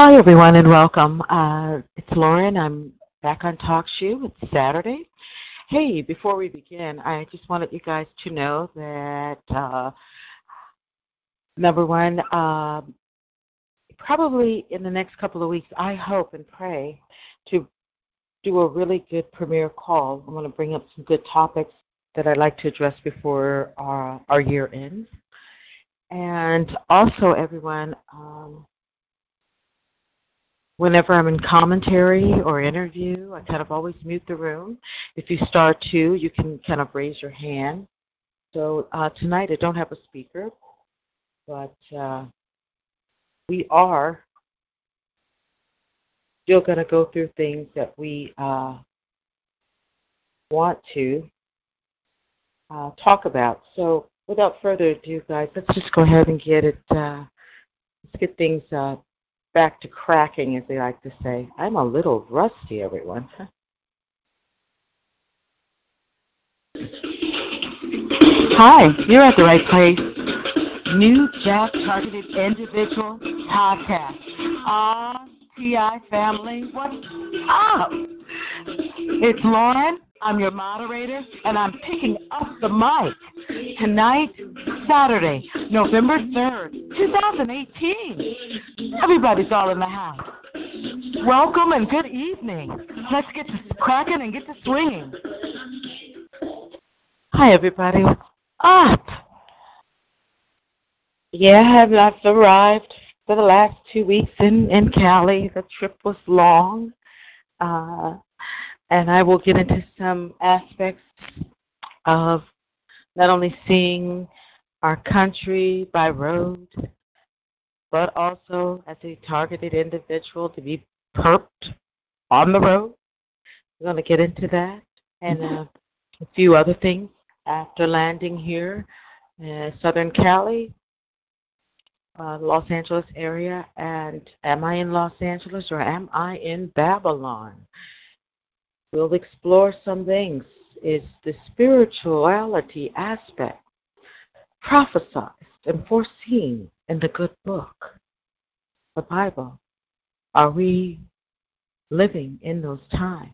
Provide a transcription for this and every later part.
Hi, everyone, and welcome. Uh, it's Lauren. I'm back on TalkShoe. It's Saturday. Hey, before we begin, I just wanted you guys to know that uh, number one, uh, probably in the next couple of weeks, I hope and pray to do a really good premiere call. I'm going to bring up some good topics that I'd like to address before our, our year ends. And also, everyone, um, whenever I'm in commentary or interview, I kind of always mute the room. If you start to, you can kind of raise your hand. So uh, tonight I don't have a speaker, but uh, we are still going to go through things that we uh, want to uh, talk about. So without further ado, guys, let's just go ahead and get it. Uh, let's get things uh, back to cracking, as they like to say. I'm a little rusty, everyone. Hi, you're at the right place. New Jack Targeted Individual Podcast. Ah, TI family, what's up? It's Lauren. I'm your moderator, and I'm picking up the mic tonight, Saturday, November 3rd, 2018. Everybody's all in the house. Welcome and good evening. Let's get to cracking and get to swinging. Hi, everybody. What's up? Yeah, I have I've arrived for the last two weeks in, in Cali. The trip was long. Uh, and I will get into some aspects of not only seeing our country by road, but also as a targeted individual to be perped on the road. We're going to get into that and uh, a few other things after landing here in Southern Cali, uh, Los Angeles area. And am I in Los Angeles or am I in Babylon? We'll explore some things. Is the spirituality aspect prophesied and foreseen in the good book, the Bible? Are we living in those times?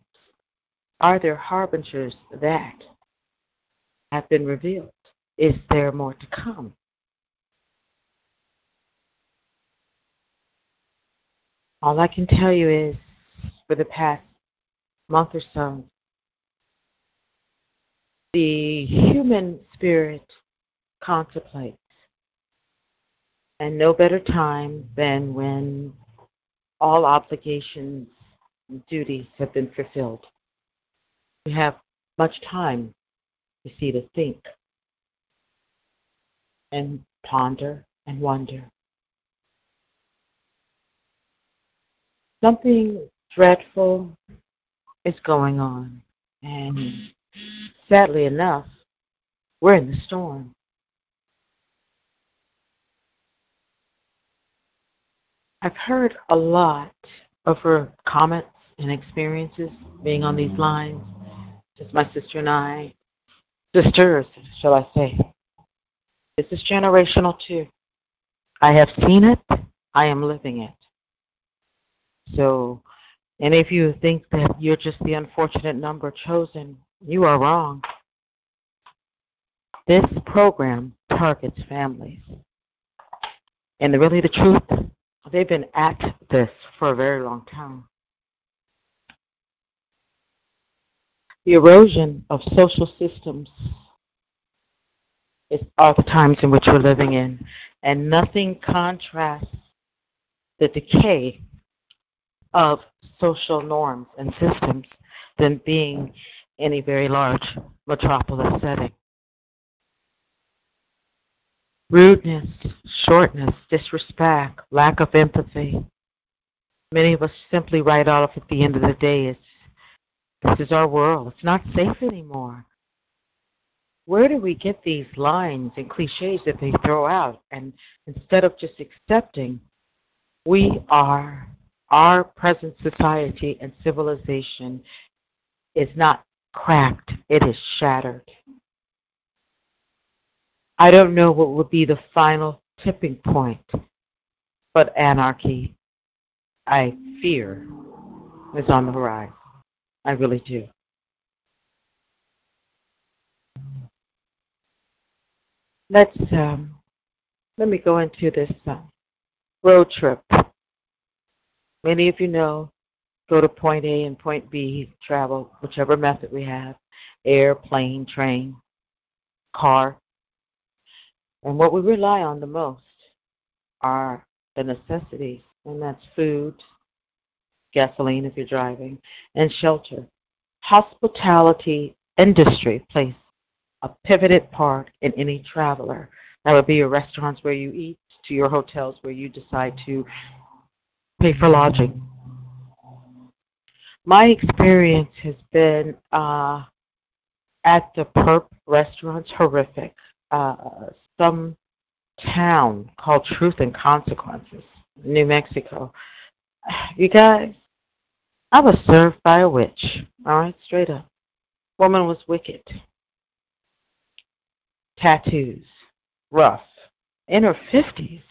Are there harbingers that have been revealed? Is there more to come? All I can tell you is for the past month or so, the human spirit contemplates. And no better time than when all obligations and duties have been fulfilled. We have much time, you see, to think and ponder and wonder. Something dreadful is going on. And mm-hmm. sadly enough, we're in the storm. I've heard a lot over comments and experiences being on these lines. Just my sister and I, sisters, shall I say. This is generational too. I have seen it. I am living it. So and if you think that you're just the unfortunate number chosen, you are wrong. This program targets families. And really the truth, they've been at this for a very long time. The erosion of social systems is, are the times in which we're living in, and nothing contrasts the decay of social norms and systems than being in a very large metropolis setting. rudeness, shortness, disrespect, lack of empathy. Many of us simply write off at the end of the day, it's, this is our world. It's not safe anymore. Where do we get these lines and cliches that they throw out? And instead of just accepting, we are, our present society and civilization is not cracked, it is shattered. I don't know what will be the final tipping point, but anarchy, I fear, is on the horizon. I really do. Let's um, let me go into this uh, road trip. Many of you know, go to point A and point B, travel whichever method we have, air, plane, train, car. And what we rely on the most are the necessities, and that's food, gasoline if you're driving, and shelter. Hospitality industry plays a pivoted part in any traveler. That would be your restaurants where you eat, to your hotels where you decide to pay for lodging. My experience has been uh, at the Perp restaurants horrific. Uh, some town called Truth and Consequences, New Mexico. You guys, I was served by a witch. All right, straight up. Woman was wicked. Tattoos, rough, in her fifties.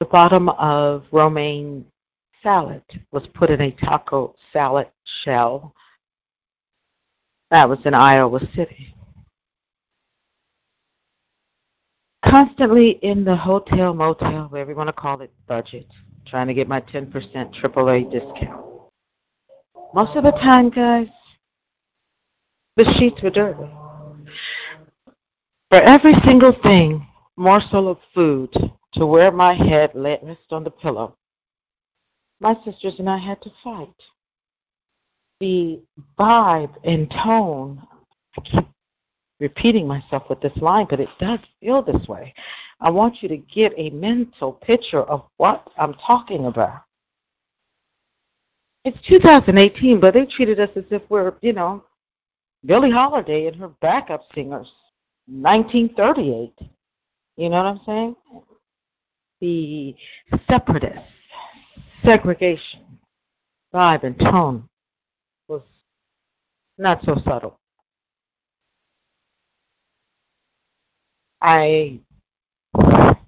The bottom of romaine salad was put in a taco salad shell. That was in Iowa City. Constantly in the hotel, motel, whatever you want to call it, budget, trying to get my 10% AAA discount. Most of the time, guys, the sheets were dirty. For every single thing, morsel of food to where my head let rest on the pillow, my sisters and I had to fight. The vibe and tone, I keep repeating myself with this line, but it does feel this way. I want you to get a mental picture of what I'm talking about. It's 2018, but they treated us as if we're, you know, Billie Holiday and her backup singers, 1938. You know what I'm saying? The separatist, segregation, vibe, and tone was not so subtle. I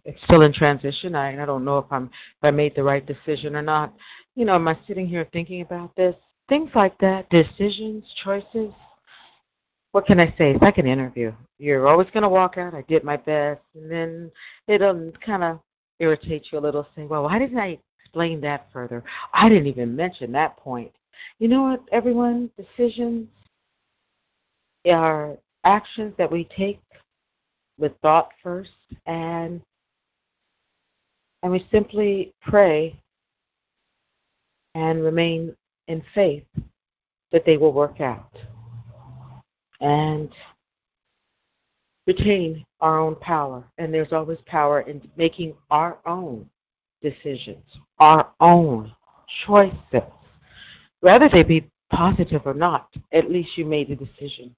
it's still in transition. I, I don't know if I'm if I made the right decision or not. You know, am I sitting here thinking about this? Things like that, decisions, choices. What can I say? It's like an interview. You're always to walk out. I did my best, and then it'll um, kind of irritate you a little. Say, well, why didn't I explain that further? I didn't even mention that point. You know what, everyone? Decisions are actions that we take with thought first and and we simply pray and remain in faith that they will work out and retain our own power and there's always power in making our own decisions our own choices whether they be positive or not at least you made a decision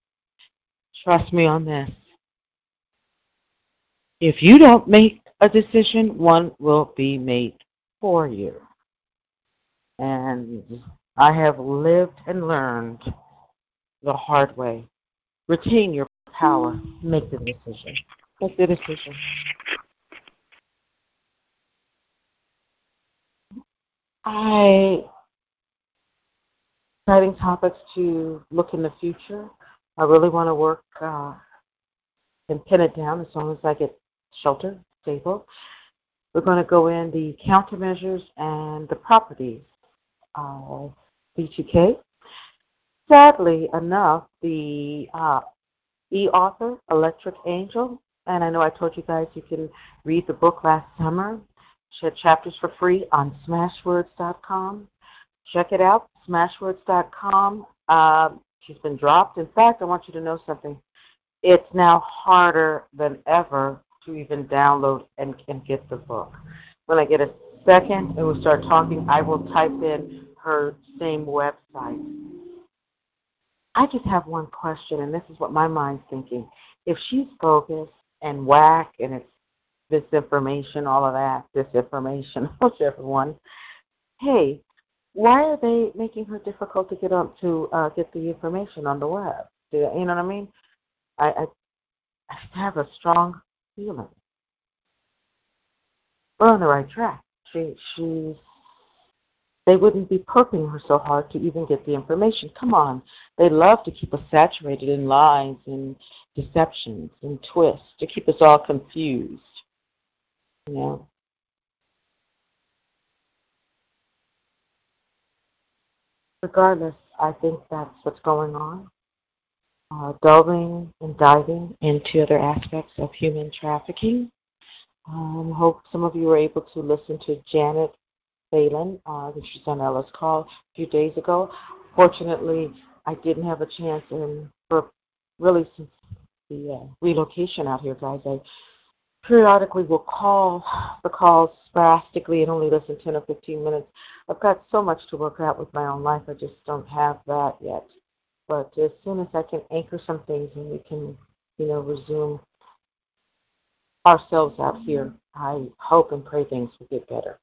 trust me on this if you don't make a decision, one will be made for you. And I have lived and learned the hard way. Retain your power. Make the decision. Make the decision. I exciting topics to look in the future. I really want to work uh, and pin it down as long as I get shelter, stable. We're going to go in the countermeasures and the properties of V2K. Sadly enough, the uh, e-author, Electric Angel, and I know I told you guys you can read the book last summer. She had chapters for free on smashwords.com. Check it out, smashwords.com. Uh, she's been dropped. In fact, I want you to know something. it's now harder than ever to even download and, and get the book. When I get a second and we start talking, I will type in her same website. I just have one question, and this is what my mind's thinking. If she's focused and whack and it's disinformation, all of that, disinformation, whichever one, hey, why are they making her difficult to get up to uh, get the information on the web? Do you, you know what I mean? I, I I have a strong feeling we're on the right track. She she's they wouldn't be poking her so hard to even get the information. Come on. They love to keep us saturated in lies and deceptions and twists, to keep us all confused. You know? Regardless, I think that's what's going on. Uh, delving and diving into other aspects of human trafficking. Um, hope some of you were able to listen to Janet Phelan, uh, she's on Ella's call a few days ago. Fortunately, I didn't have a chance, and for really since the uh, relocation out here, guys, I periodically will call the calls sporadically and only listen 10 or 15 minutes. I've got so much to work out with my own life, I just don't have that yet. But as soon as I can anchor some things and we can, you know, resume ourselves out here, I hope and pray things will get better.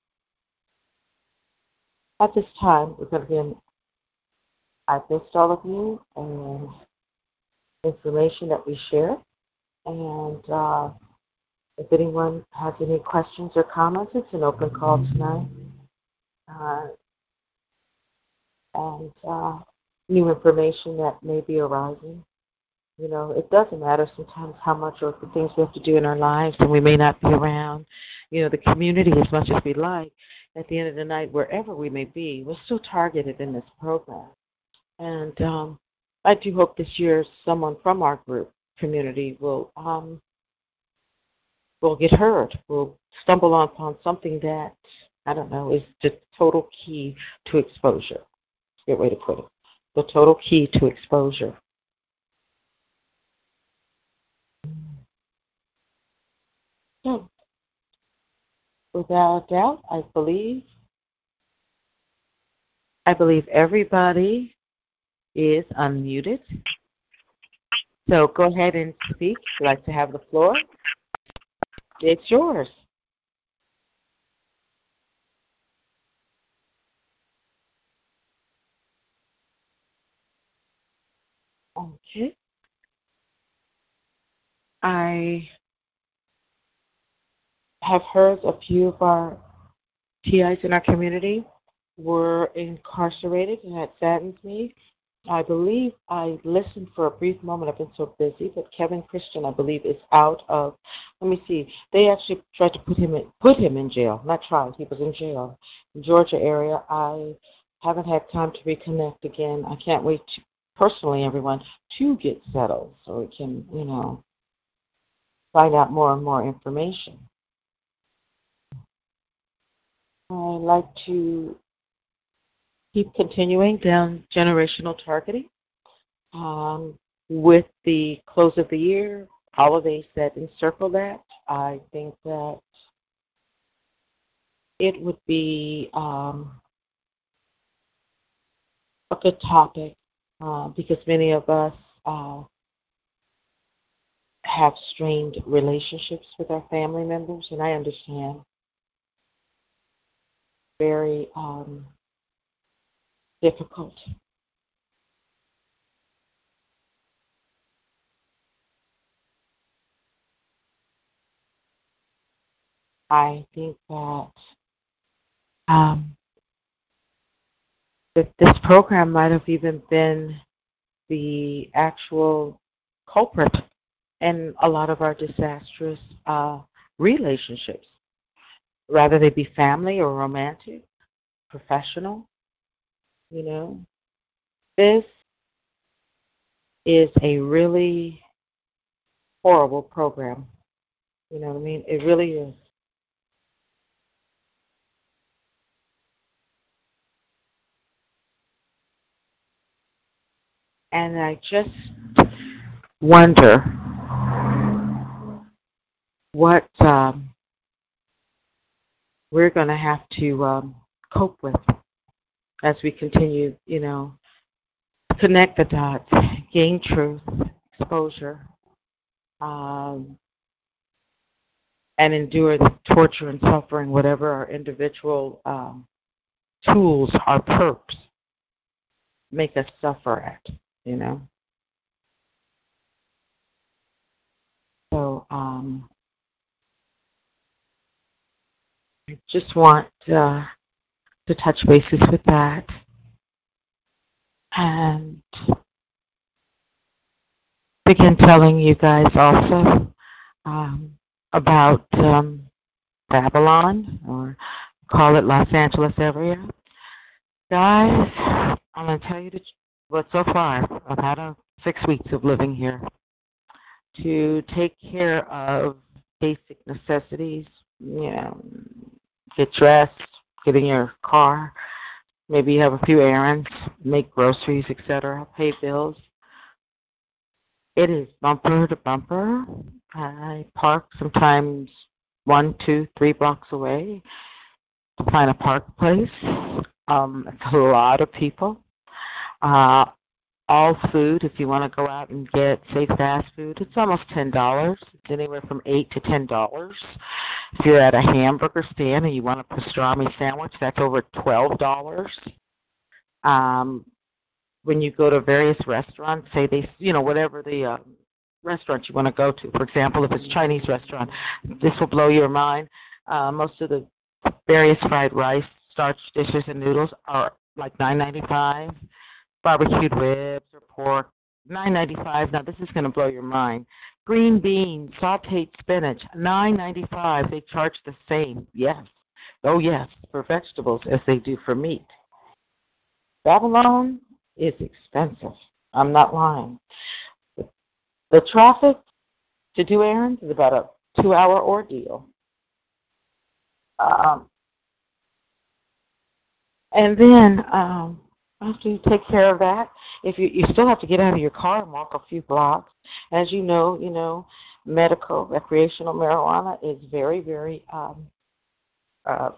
At this time, we're going to begin. I've missed all of you and information that we share. And uh, if anyone has any questions or comments, it's an open call tonight. Uh, and uh, new information that may be arising. You know, it doesn't matter sometimes how much or the things we have to do in our lives and we may not be around, you know, the community as much as we like. At the end of the night, wherever we may be, we're still targeted in this program. And um, I do hope this year someone from our group community will um, will get heard, will stumble upon something that I don't know is the total key to exposure. Good way to put it. The total key to exposure. Without doubt, I believe I believe everybody is unmuted. So go ahead and speak. If you'd like to have the floor, it's yours. Okay. I have heard a few of our TIs in our community were incarcerated, and that saddens me. I believe I listened for a brief moment. I've been so busy, but Kevin Christian, I believe, is out of. Let me see. They actually tried to put him in put him in jail. Not tried. He was in jail, in Georgia area. I haven't had time to reconnect again. I can't wait to, personally, everyone, to get settled so we can, you know, find out more and more information. I like to keep continuing down generational targeting. Um, with the close of the year, holidays that encircle that, I think that it would be um, a good topic uh, because many of us uh, have strained relationships with our family members, and I understand very um, difficult. I think that um, that this program might have even been the actual culprit in a lot of our disastrous uh, relationships, rather they be family or romantic, professional. You know, this is a really horrible program. You know what I mean? It really is. And I just wonder what um, we're going to have to um, cope with as we continue, you know, connect the dots, gain truth, exposure, um, and endure the torture and suffering, whatever our individual um, tools, our perps, make us suffer at, you know. So, um, I just want uh, to touch bases with that. And begin telling you guys also um, about um, Babylon, or call it Los Angeles area. Guys, I'm going to tell you what so far. I've had a, six weeks of living here. To take care of basic necessities, you know, get dressed, get in your car, maybe you have a few errands, make groceries, etc., pay bills. It is bumper to bumper. I park sometimes one, two, three blocks away to find a park place. Um, it's a lot of people. Uh, all food, if you want to go out and get, say, fast food, it's almost ten dollars. It's anywhere from eight to ten dollars. If you're at a hamburger stand and you want a pastrami sandwich, that's over twelve dollars. Um, when you go to various restaurants, say they, you know, whatever the uh, restaurant you want to go to. For example, if it's Chinese restaurant, this will blow your mind. Uh, most of the various fried rice, starch dishes, and noodles are like nine ninety five barbecued ribs or pork, nine ninety five. Now this is going to blow your mind. Green beans, sautéed spinach, nine ninety five. They charge the same. Yes, oh yes, for vegetables as they do for meat. Babylon is expensive. I'm not lying. The traffic to do errands is about a two-hour ordeal. Um, and then um, after you take care of that, if you you still have to get out of your car and walk a few blocks, as you know, you know, medical recreational marijuana is very very um, uh,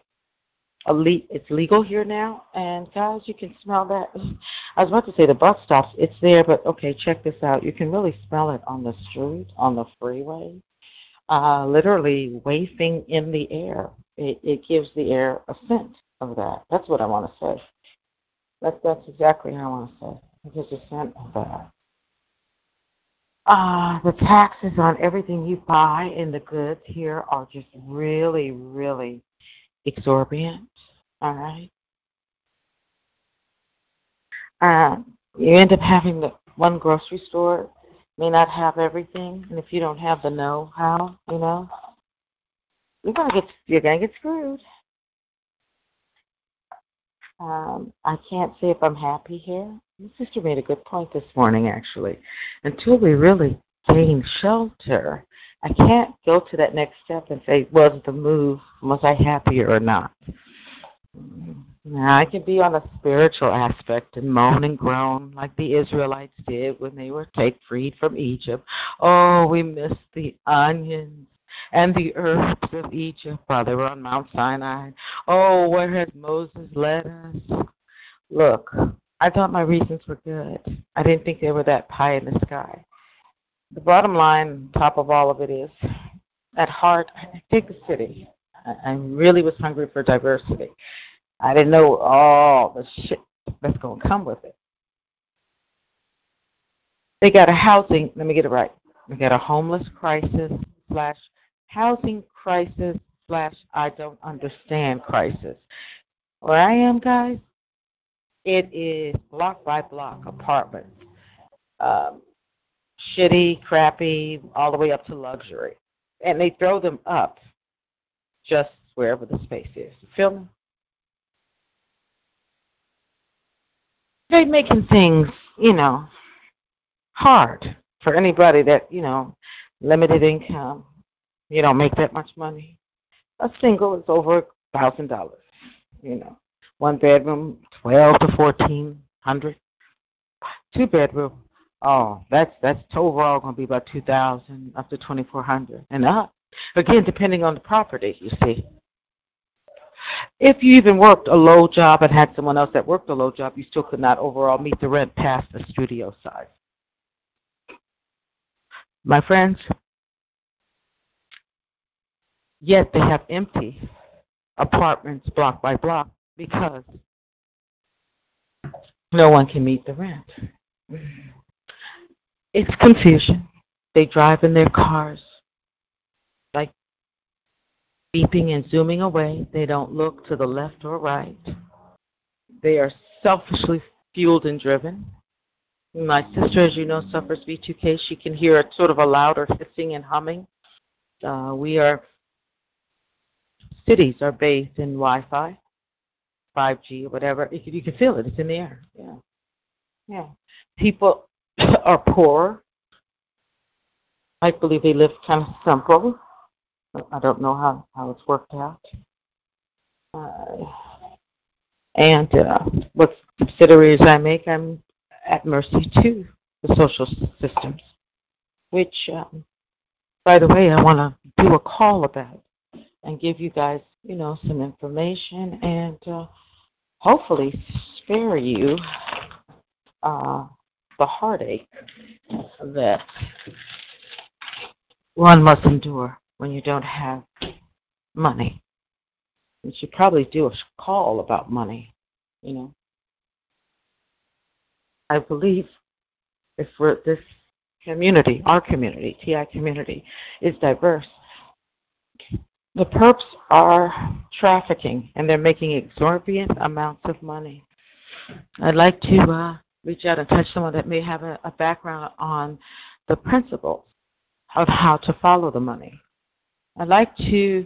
elite. It's legal here now, and guys, you can smell that. I was about to say the bus stops. It's there, but okay, check this out. You can really smell it on the street, on the freeway, uh, literally wafting in the air. It, it gives the air a scent of that. That's what I want to say. That, that's exactly how I want to say. It gives a scent of that. Uh, the taxes on everything you buy in the goods here are just really, really exorbitant. All right. Uh, you end up having the one grocery store may not have everything, and if you don't have the know-how, you know, you're gonna get you're gonna get screwed. Um, I can't say if I'm happy here. My sister made a good point this morning, actually. Until we really gain shelter, I can't go to that next step and say, was the move, was I happier or not? Now, I can be on a spiritual aspect and moan and groan like the Israelites did when they were take freed from Egypt. Oh, we miss the onions and the herbs of Egypt while they were on Mount Sinai. Oh, where has Moses led us? Look, I thought my reasons were good. I didn't think they were that pie in the sky. The bottom line, top of all of it is, at heart, I dig the city. I really was hungry for diversity. I didn't know all the shit that's going to come with it. They got a housing, let me get it right. They got a homeless crisis slash housing crisis slash I don't understand crisis. Where I am, guys, it is block by block apartments. Um, shitty, crappy, all the way up to luxury. And they throw them up just wherever the space is. You feel me? They're making things, you know, hard for anybody that, you know, limited income, you don't make that much money. A single is over a thousand dollars. You know, one bedroom, twelve to fourteen hundred. Two bedroom, oh, that's that's overall going to be about two thousand up to twenty four hundred and up. Again, depending on the property, you see. If you even worked a low job and had someone else that worked a low job, you still could not overall meet the rent past the studio size. My friends, yet they have empty apartments block by block because no one can meet the rent. It's confusion. They drive in their cars like beeping and zooming away. They don't look to the left or right. They are selfishly fueled and driven. My sister, as you know, suffers V2K. She can hear a sort of a louder hissing and humming. Uh, we are cities are bathed in Wi-Fi, 5G, or whatever. You can, you can feel it. It's in the air. Yeah, yeah. People are poor. I believe they live kind of simple. I don't know how how it's worked out. Uh, and uh, what subsidiaries I make, I'm at mercy to the social systems, which, um, by the way, I want to do a call about and give you guys, you know, some information and uh, hopefully spare you uh, the heartache that one must endure when you don't have money. You should probably do a call about money, you know. I believe if we're this community, our community, TI community, is diverse, the perps are trafficking and they're making exorbitant amounts of money. I'd like to uh, reach out and touch someone that may have a, a background on the principles of how to follow the money. I'd like to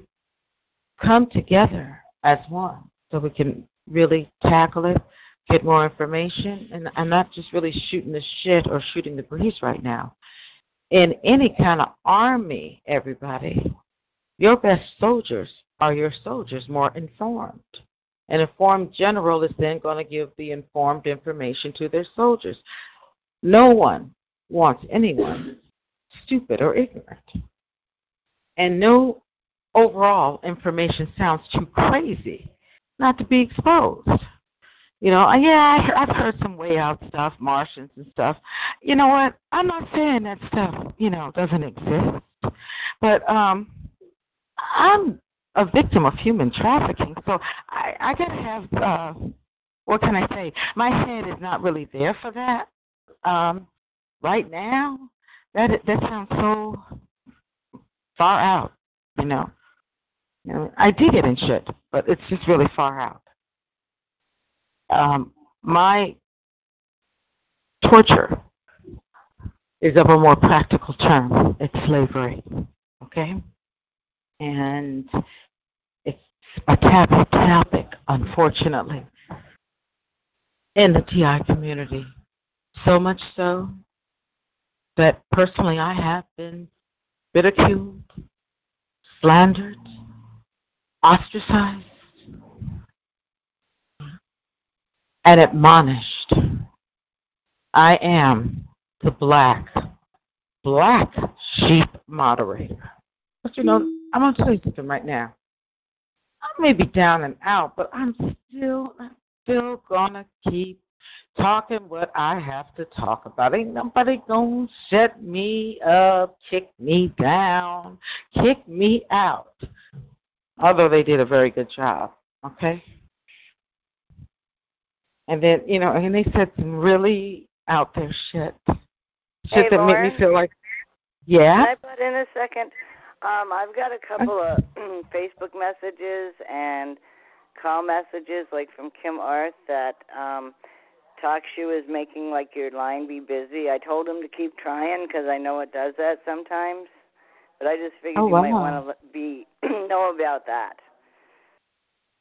come together as one so we can really tackle it, get more information, and I'm not just really shooting the shit or shooting the breeze right now. In any kind of army, everybody, your best soldiers are your soldiers more informed. An informed general is then going to give the informed information to their soldiers. No one wants anyone stupid or ignorant. And no overall information sounds too crazy not to be exposed. You know, yeah, I've heard some way out stuff, Martians and stuff. You know what? I'm not saying that stuff, you know, doesn't exist. But um I'm a victim of human trafficking, so I, I gotta have uh, what can I say? My head is not really there for that. Um, right now, that that sounds so far out, you know. You know, I dig get and shit, but it's just really far out. Um, my torture is of a more practical term. It's slavery. Okay? And it's a taboo topic, unfortunately, in the TI community. So much so that personally I have been ridiculed, slandered, ostracized, and admonished. I am the black, black sheep moderator. But you know, I'm gonna tell you something right now. I may be down and out, but I'm still still gonna keep talking what I have to talk about. Ain't nobody gonna set me up, kick me down, kick me out. Although they did a very good job, okay? And then, you know, and they said some really out there shit. Shit hey, that Lauren, made me feel like Yeah. Can I butt in a second? Um, I've got a couple of Facebook messages and call messages, like from Kim Arth, that um, TalkShoe is making like your line be busy. I told him to keep trying because I know it does that sometimes, but I just figured oh, you wow. might want to be know about that.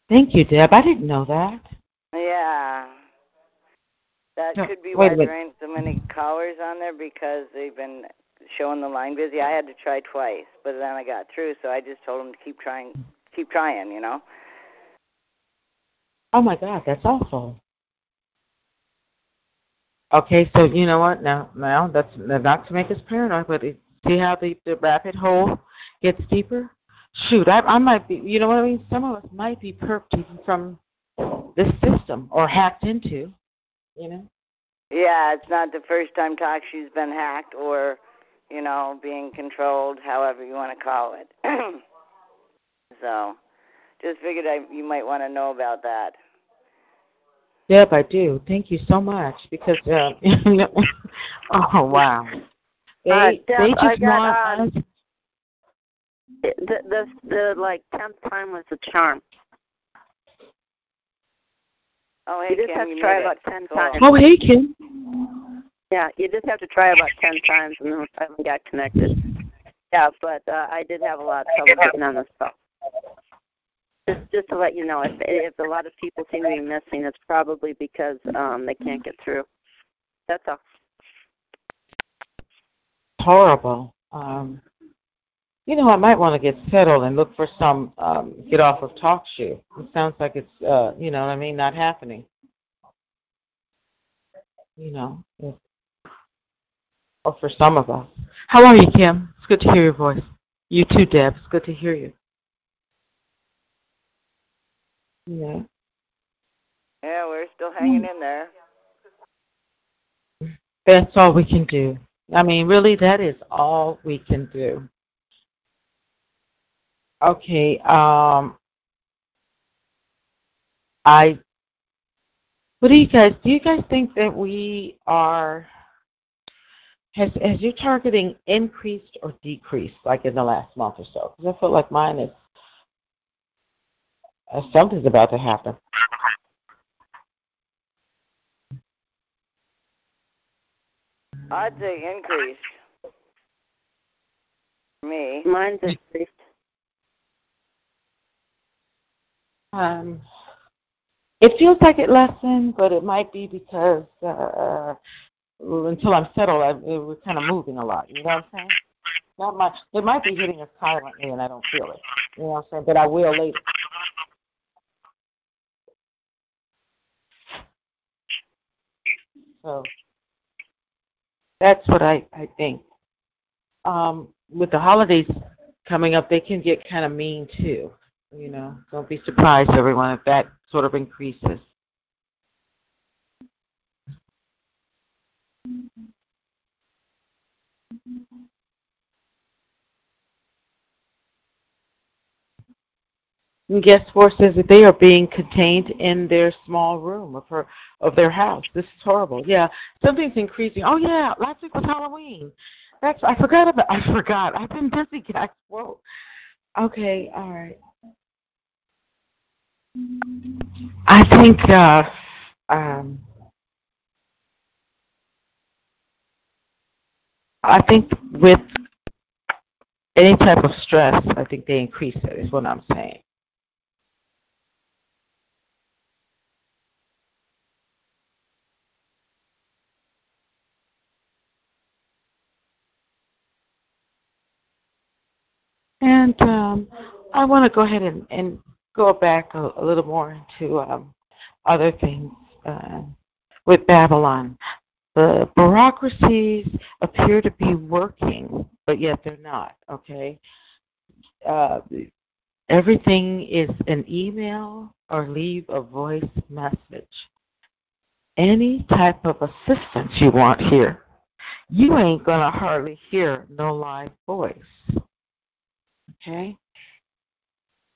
Thank you, Deb. I didn't know that. Yeah. That No, could be why there ain't so many callers on there because they've been showing the line busy. I had to try twice, but then I got through, so I just told them to keep trying, keep trying, you know. Oh my God, that's awful. Okay, so you know what? Now, now that's not to make us paranoid, but it, see how the the rabbit hole gets deeper, shoot, I, I might be, you know what I mean? Some of us might be perped even from this system or hacked into, you know? Yeah, it's not the first time TalkShoe's been hacked or, you know, being controlled, however you want to call it. so, just figured I, you might want to know about that. Yep, I do. Thank you so much because, uh, oh wow, they Uh, Deb, they just got, want us. The the the like tenth time was the charm. Oh, hey, You just Kim, have to you try made about it. 10 Cool. times. Oh, hey, Kim. Yeah, you just have to try about ten times and then we finally got connected. Yeah, but uh, I did have a lot of trouble getting on this call. Just just to let you know, if if a lot of people seem to be missing, it's probably because um they can't get through. That's all. horrible. Um, you know, I might want to get settled and look for some um, get off of talk shoe. It sounds like it's, uh, you know what I mean, not happening. You know, if, or for some of us. How are you, Kim? It's good to hear your voice. You too, Deb. It's good to hear you. Yeah. Yeah, we're still hanging in there. That's all we can do. I mean, really, that is all we can do. Okay. Um, I. What do you guys? Do you guys think that we are? Has has your targeting increased or decreased, like in the last month or so? Because I feel like mine is. Uh, something's about to happen. I'd say increased. Me. Mine's increased. Um, it feels like it lessened, but it might be because uh, until I'm settled, I, we're kind of moving a lot. You know what I'm saying? Not much. It might be hitting us silently, and I don't feel it. You know what I'm saying? But I will later. So that's what I I think. Um, with the holidays coming up, they can get kind of mean too. You know, don't be surprised, everyone, if that sort of increases. Guest four says that they are being contained in their small room of her of their house. This is horrible. Yeah, something's increasing. Oh yeah, last week was Halloween. That's I forgot about. I forgot. I've been busy, guys. Whoa. Okay, all right. I think uh, um, I think with any type of stress, I think they increase it. Is what I'm saying. And um, I want to go ahead and, and go back a, a little more into um, other things uh, with Babylon. The bureaucracies appear to be working, but yet they're not, okay? Uh, everything is an email or leave a voice message. Any type of assistance you want here, you ain't going to hardly hear no live voice okay?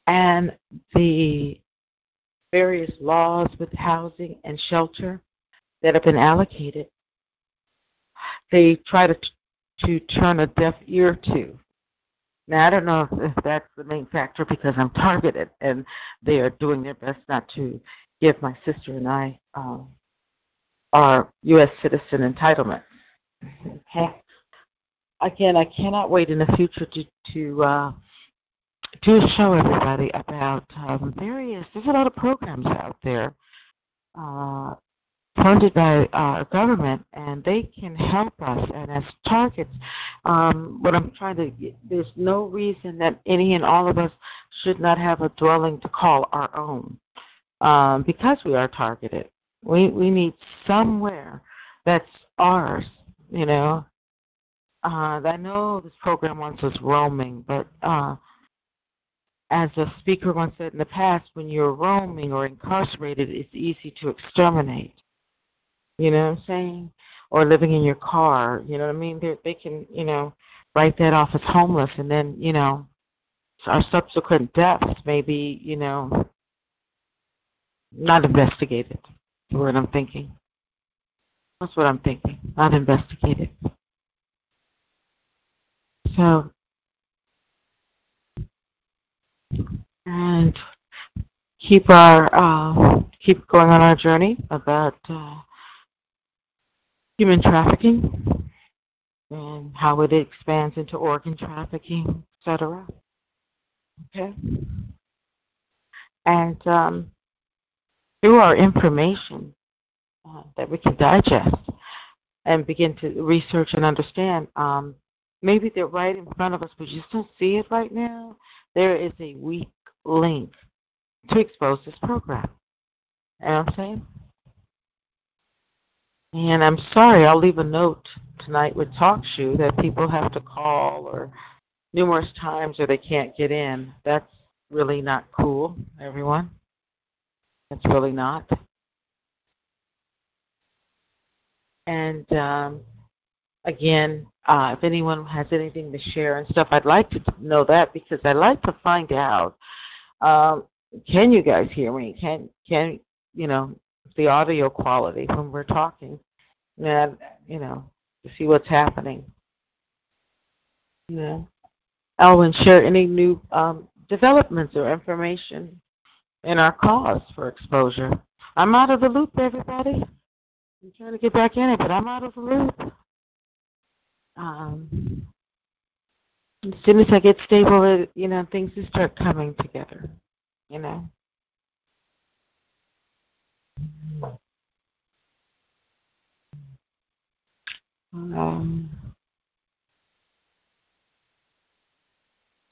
And the various laws with housing and shelter that have been allocated, they try to to turn a deaf ear to. Now I don't know if that's the main factor because I'm targeted, and they are doing their best not to give my sister and I um, our U.S. citizen entitlement. Okay. Again, I cannot wait in the future to to uh, to show everybody about um, various. There's a lot of programs out there uh, funded by our government, and they can help us. And as targets, um, what I'm trying to there's no reason that any and all of us should not have a dwelling to call our own, um, because we are targeted. We we need somewhere that's ours, you know, uh, I know this program once was roaming, but uh, as a speaker once said in the past, when you're roaming or incarcerated, it's easy to exterminate. You know what I'm saying? Or living in your car. You know what I mean? They they can you know write that off as homeless, and then you know our subsequent deaths may be you know not investigated. Is what I'm thinking. That's what I'm thinking. Not investigated. So, and keep our uh, keep going on our journey about uh, human trafficking and how it expands into organ trafficking, etc. Okay, and um, through our information uh, that we can digest and begin to research and understand. Um, maybe they're right in front of us, but you just don't see it right now. There is a weak link to expose this program. You know what I'm saying? And I'm sorry, I'll leave a note tonight with TalkShoe that people have to call or numerous times or they can't get in. That's really not cool, everyone. It's really not. And um, again, uh, if anyone has anything to share and stuff, I'd like to know that because I'd like to find out. Um, can you guys hear me? Can can you know the audio quality when we're talking? And you know to see what's happening. Yeah. Elwin, share any new um, developments or information in our cause for exposure. I'm out of the loop, everybody. I'm trying to get back in it, but I'm out of the loop. Um, as soon as I get stable, you know, things just start coming together. You know. Um,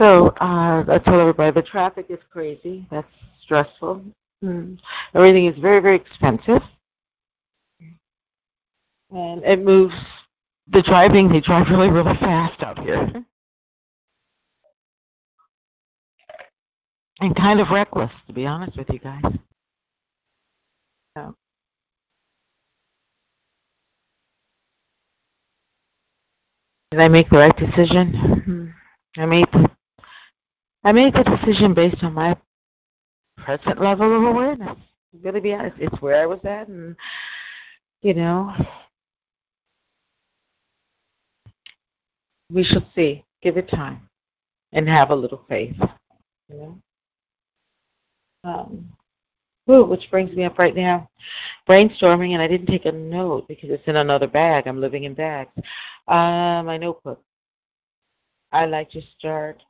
so uh, I told everybody the traffic is crazy. That's stressful. Mm. Everything is very, very expensive. And it moves, the driving, they drive really, really fast out here. Mm-hmm. And kind of reckless, to be honest with you guys. So. Did I make the right decision? Mm-hmm. I made the I made the decision based on my present level of awareness. I'm be honest, it's where I was at, and you know, we shall see. Give it time, and have a little faith. You know. Um, which brings me up right now, brainstorming, and I didn't take a note because it's in another bag. I'm living in bags. Uh, my notebook. I like to start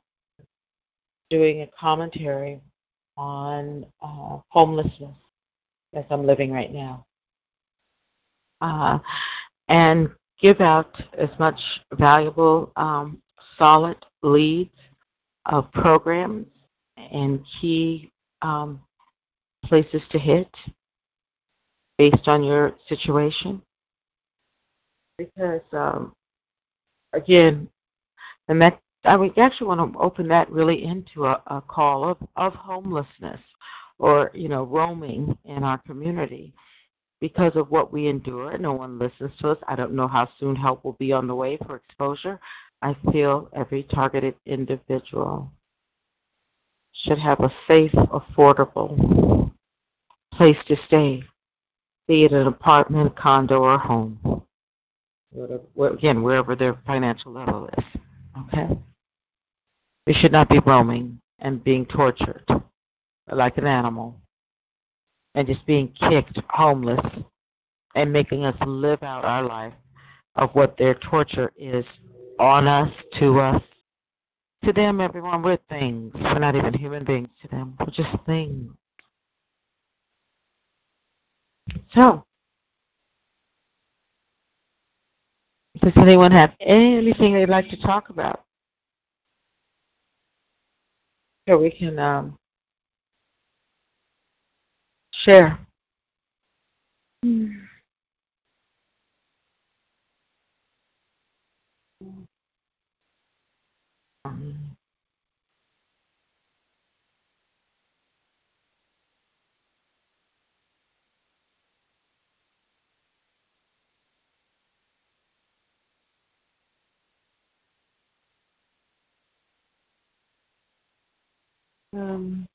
doing a commentary on uh, homelessness as I'm living right now. Uh, and give out as much valuable, um, solid leads of programs and key um, places to hit based on your situation. Because, um, again, and that I would actually want to open that really into a, a call of, of homelessness or, you know, roaming in our community because of what we endure. No one listens to us. I don't know how soon help will be on the way for exposure. I feel every targeted individual should have a safe, affordable place to stay, be it an apartment, condo, or home. Again, wherever their financial level is. Okay? We should not be roaming and being tortured like an animal and just being kicked homeless and making us live out our life of what their torture is on us, to us. To them, everyone, we're things. We're not even human beings to them. We're just things. So, does anyone have anything they'd like to talk about? So we can um, share. Um,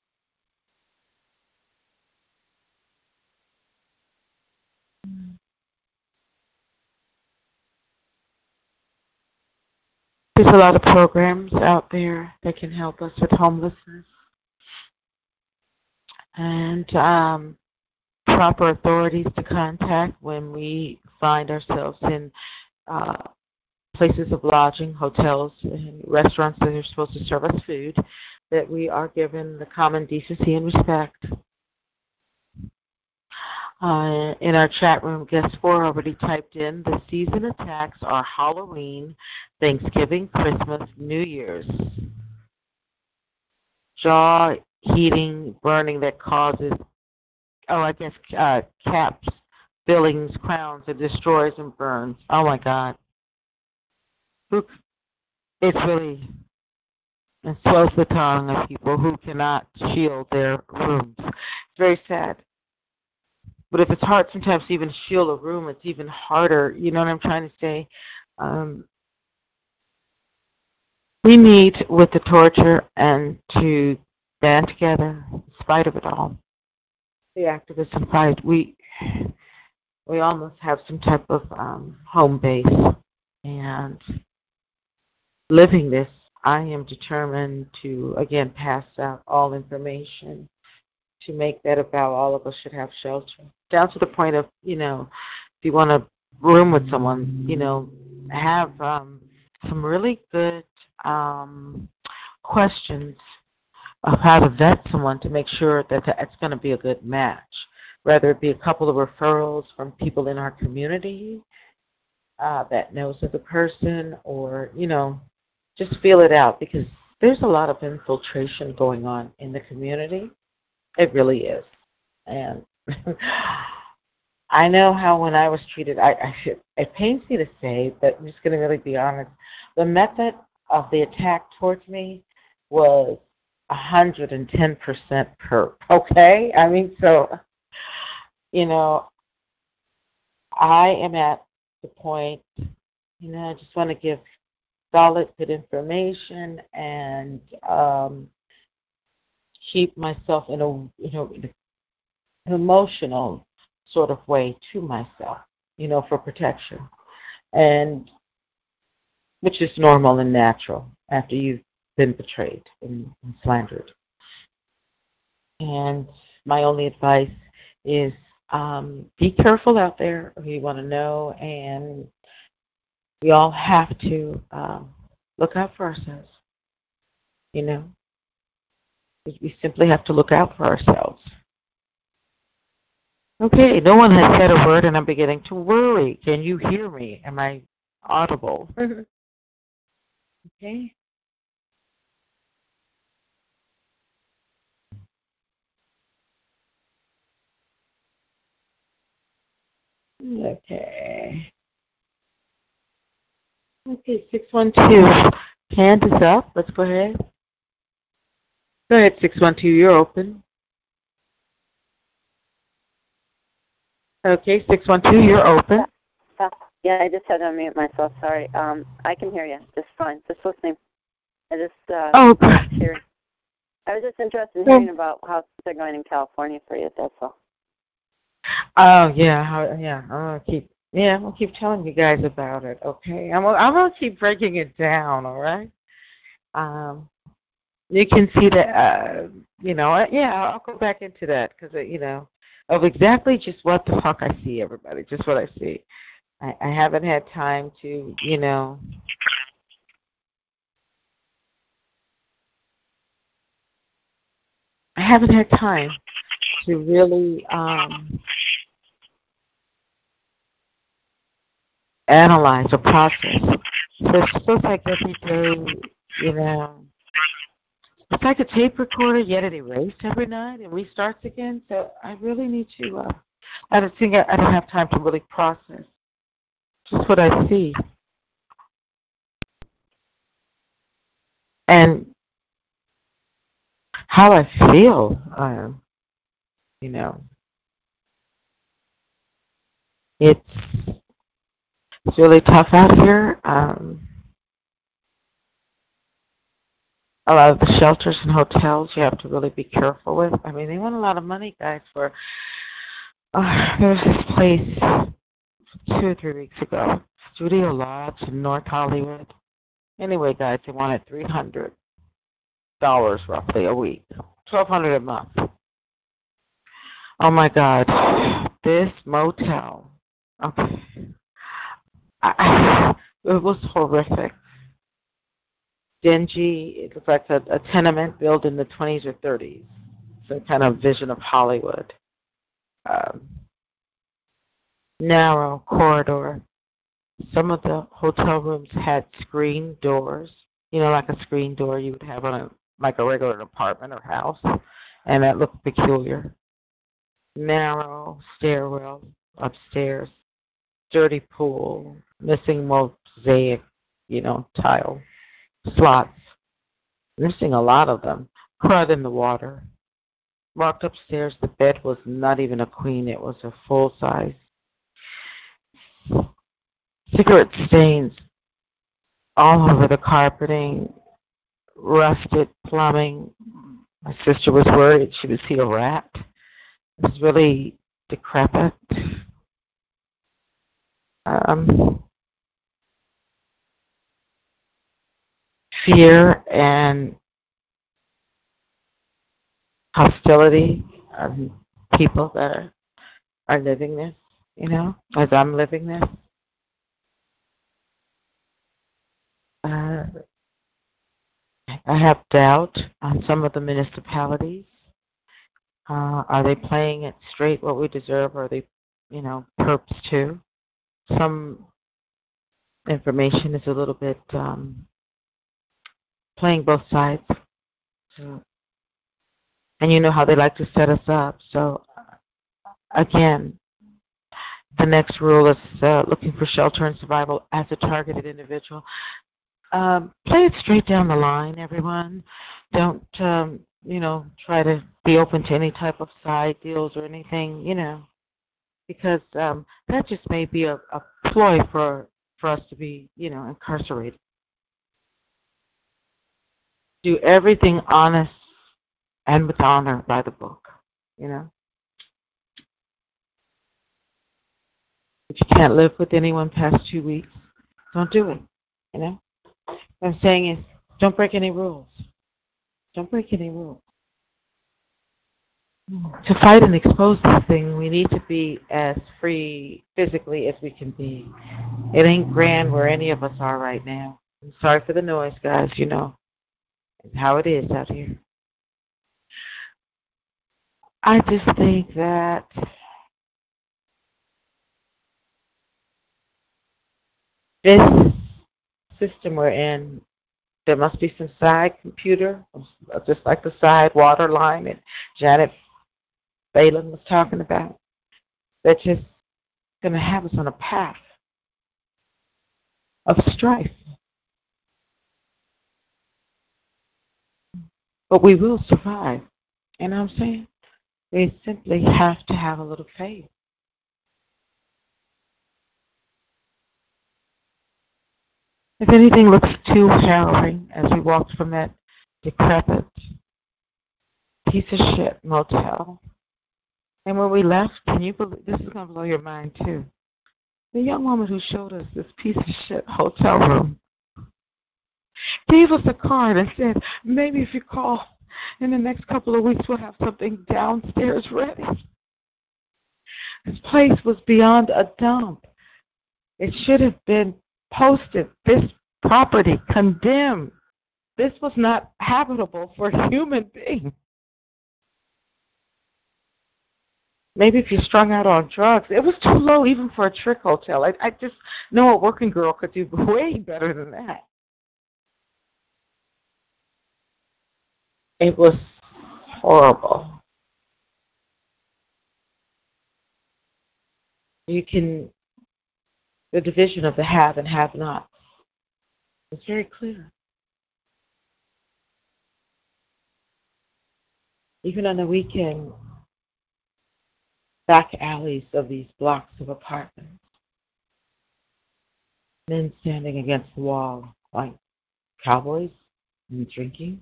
there's a lot of programs out there that can help us with homelessness. And um, proper authorities to contact when we find ourselves in uh, places of lodging, hotels, and restaurants that are supposed to serve us food, that we are given the common decency and respect. Uh, in our chat room, guest four already typed in the season attacks are Halloween, Thanksgiving, Christmas, New Year's. Jaw heating, burning that causes, oh, I guess, uh, caps, fillings, crowns, it destroys and burns. Oh my God it's really it swells the tongue of people who cannot shield their rooms. It's very sad. But if it's hard sometimes to even shield a room, it's even harder. You know what I'm trying to say? Um, we need with the torture and to band together in spite of it all. The activists and fight. We we almost have some type of um, home base, and living this, I am determined to, again, pass out all information to make that about all of us should have shelter. Down to the point of, you know, if you want to room with someone, you know, have um, some really good um, questions of how to vet someone to make sure that that's going to be a good match. Whether it be a couple of referrals from people in our community uh, that knows of the person, or you know, just feel it out because there's a lot of infiltration going on in the community. It really is. And I know how when I was treated, I, I should, it pains me to say, but I'm just going to really be honest. The method of the attack towards me was 110% perp. Okay? I mean, so, you know, I am at the point, you know, I just want to give solid, good information and um, keep myself in a you know an emotional sort of way to myself, you know, for protection, and which is normal and natural after you've been betrayed and, and slandered. And my only advice is um, be careful out there if you want to know and we all have to um, look out for ourselves. You know, we simply have to look out for ourselves. Okay, no one has said a word, and I'm beginning to worry. Can you hear me? Am I audible? Mm-hmm. okay. Okay. Okay, 612. Hand is up. Let's go ahead. Go ahead, 612. You're open. Okay, 612. You're open. Yeah, I just had to unmute myself. Sorry. Um, I can hear you just fine. Just listening. I just uh, oh, hearing. I was just interested in hearing about how things are going in California for you. That's all. Oh yeah, yeah. I'm keep yeah, I'll keep telling you guys about it. Okay, I'm I'm gonna keep breaking it down. All right. Um, you can see that. Uh, you know, yeah, I'll go back into that because uh, you know of exactly just what the fuck I see. Everybody, just what I see. I, I haven't had time to, you know. I haven't had time to really um, analyze or process. So it's just like every day, you know, it's like a tape recorder, yet it erased every night and restarts again. So I really need to. Uh, I don't think I, I don't have time to really process just what I see. And how I feel, um, you know, it's it's really tough out here. Um, a lot of the shelters and hotels you have to really be careful with. I mean, they want a lot of money, guys. For uh, there was this place two or three weeks ago, Studio Lodge in North Hollywood. Anyway, guys, they wanted three hundred dollars roughly a week, twelve hundred a month. Oh my God, this motel. Okay, I, it was horrific dingy. It looks like a, a tenement built in the 20s or 30s. Some kind of vision of Hollywood. Um, narrow corridor. Some of the hotel rooms had screen doors, you know, like a screen door you would have on a like a regular apartment or house, and that looked peculiar. Narrow stairwell upstairs, dirty pool, missing mosaic, you know, tile slots, missing a lot of them, crud in the water. Walked upstairs, the bed was not even a queen, it was a full size. Cigarette stains all over the carpeting, rusted plumbing. My sister was worried she would see a rat. It was really decrepit. Um, fear and hostility of people that are, are living this, you know, as I'm living this. Uh, I have doubt on some of the municipalities. Uh, are they playing it straight what we deserve? Or are they, you know, perps too? Some information is a little bit um, playing both sides. And you know how they like to set us up. So, again, the next rule is uh, looking for shelter and survival as a targeted individual. Um, play it straight down the line, everyone. Don't, um, you know, try to be open to any type of side deals or anything, you know, because um, that just may be a, a ploy for for us to be, you know, incarcerated do everything honest and with honor by the book, you know. If you can't live with anyone past two weeks, don't do it, you know. What I'm saying is don't break any rules. Don't break any rules. To fight and expose this thing, we need to be as free physically as we can be. It ain't grand where any of us are right now. I'm sorry for the noise, guys, you know how it is out here. I just think that this system we're in, there must be some side computer, just like the side water line that Janet Phelan was talking about, that's just going to have us on a path of strife. But we will survive. What I'm saying? We simply have to have a little faith. If anything looks too harrowing as we walked from that decrepit piece of shit motel, and when we left, can you believe this is going to blow your mind too? The young woman who showed us this piece of shit hotel room gave us a card and said, maybe if you call in the next couple of weeks, we'll have something downstairs ready. This place was beyond a dump. It should have been posted. This property condemned. This was not habitable for a human beings. Maybe if you're strung out on drugs, it was too low even for a trick hotel. I, I just know a working girl could do way better than that. It was horrible. You can, the division of the have and have not. It's very clear. Even on the weekend, back alleys of these blocks of apartments, men standing against the wall like cowboys and drinking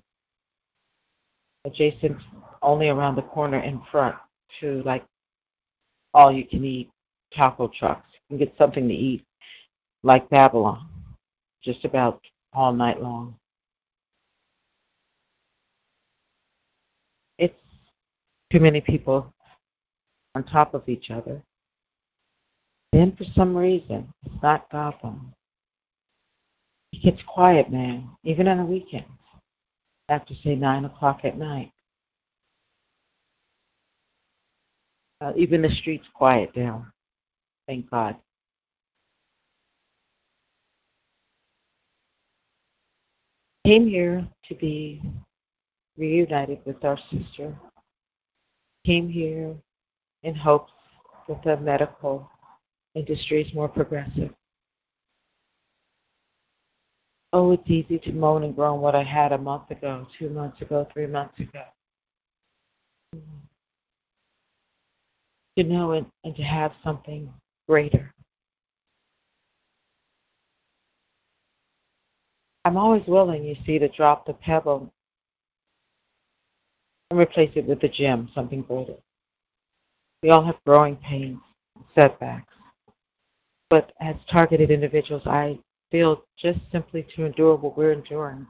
adjacent, only around the corner in front to like all you can eat taco trucks. Can get something to eat like Babylon, just about all night long. It's too many people on top of each other. Then, for some reason, it's not Gotham. It gets quiet now, even on the weekends, after, say, 9 o'clock at night. Uh, even the streets quiet down. Thank God. Came here to be reunited with our sister. Came here in hopes that the medical industry is more progressive. Oh, it's easy to moan and groan what I had a month ago, two months ago, three months ago. To know it and to have something greater. I'm always willing, you see, to drop the pebble and replace it with the gem, something greater. We all have growing pains, setbacks. But as targeted individuals, I feel just simply to endure what we're enduring,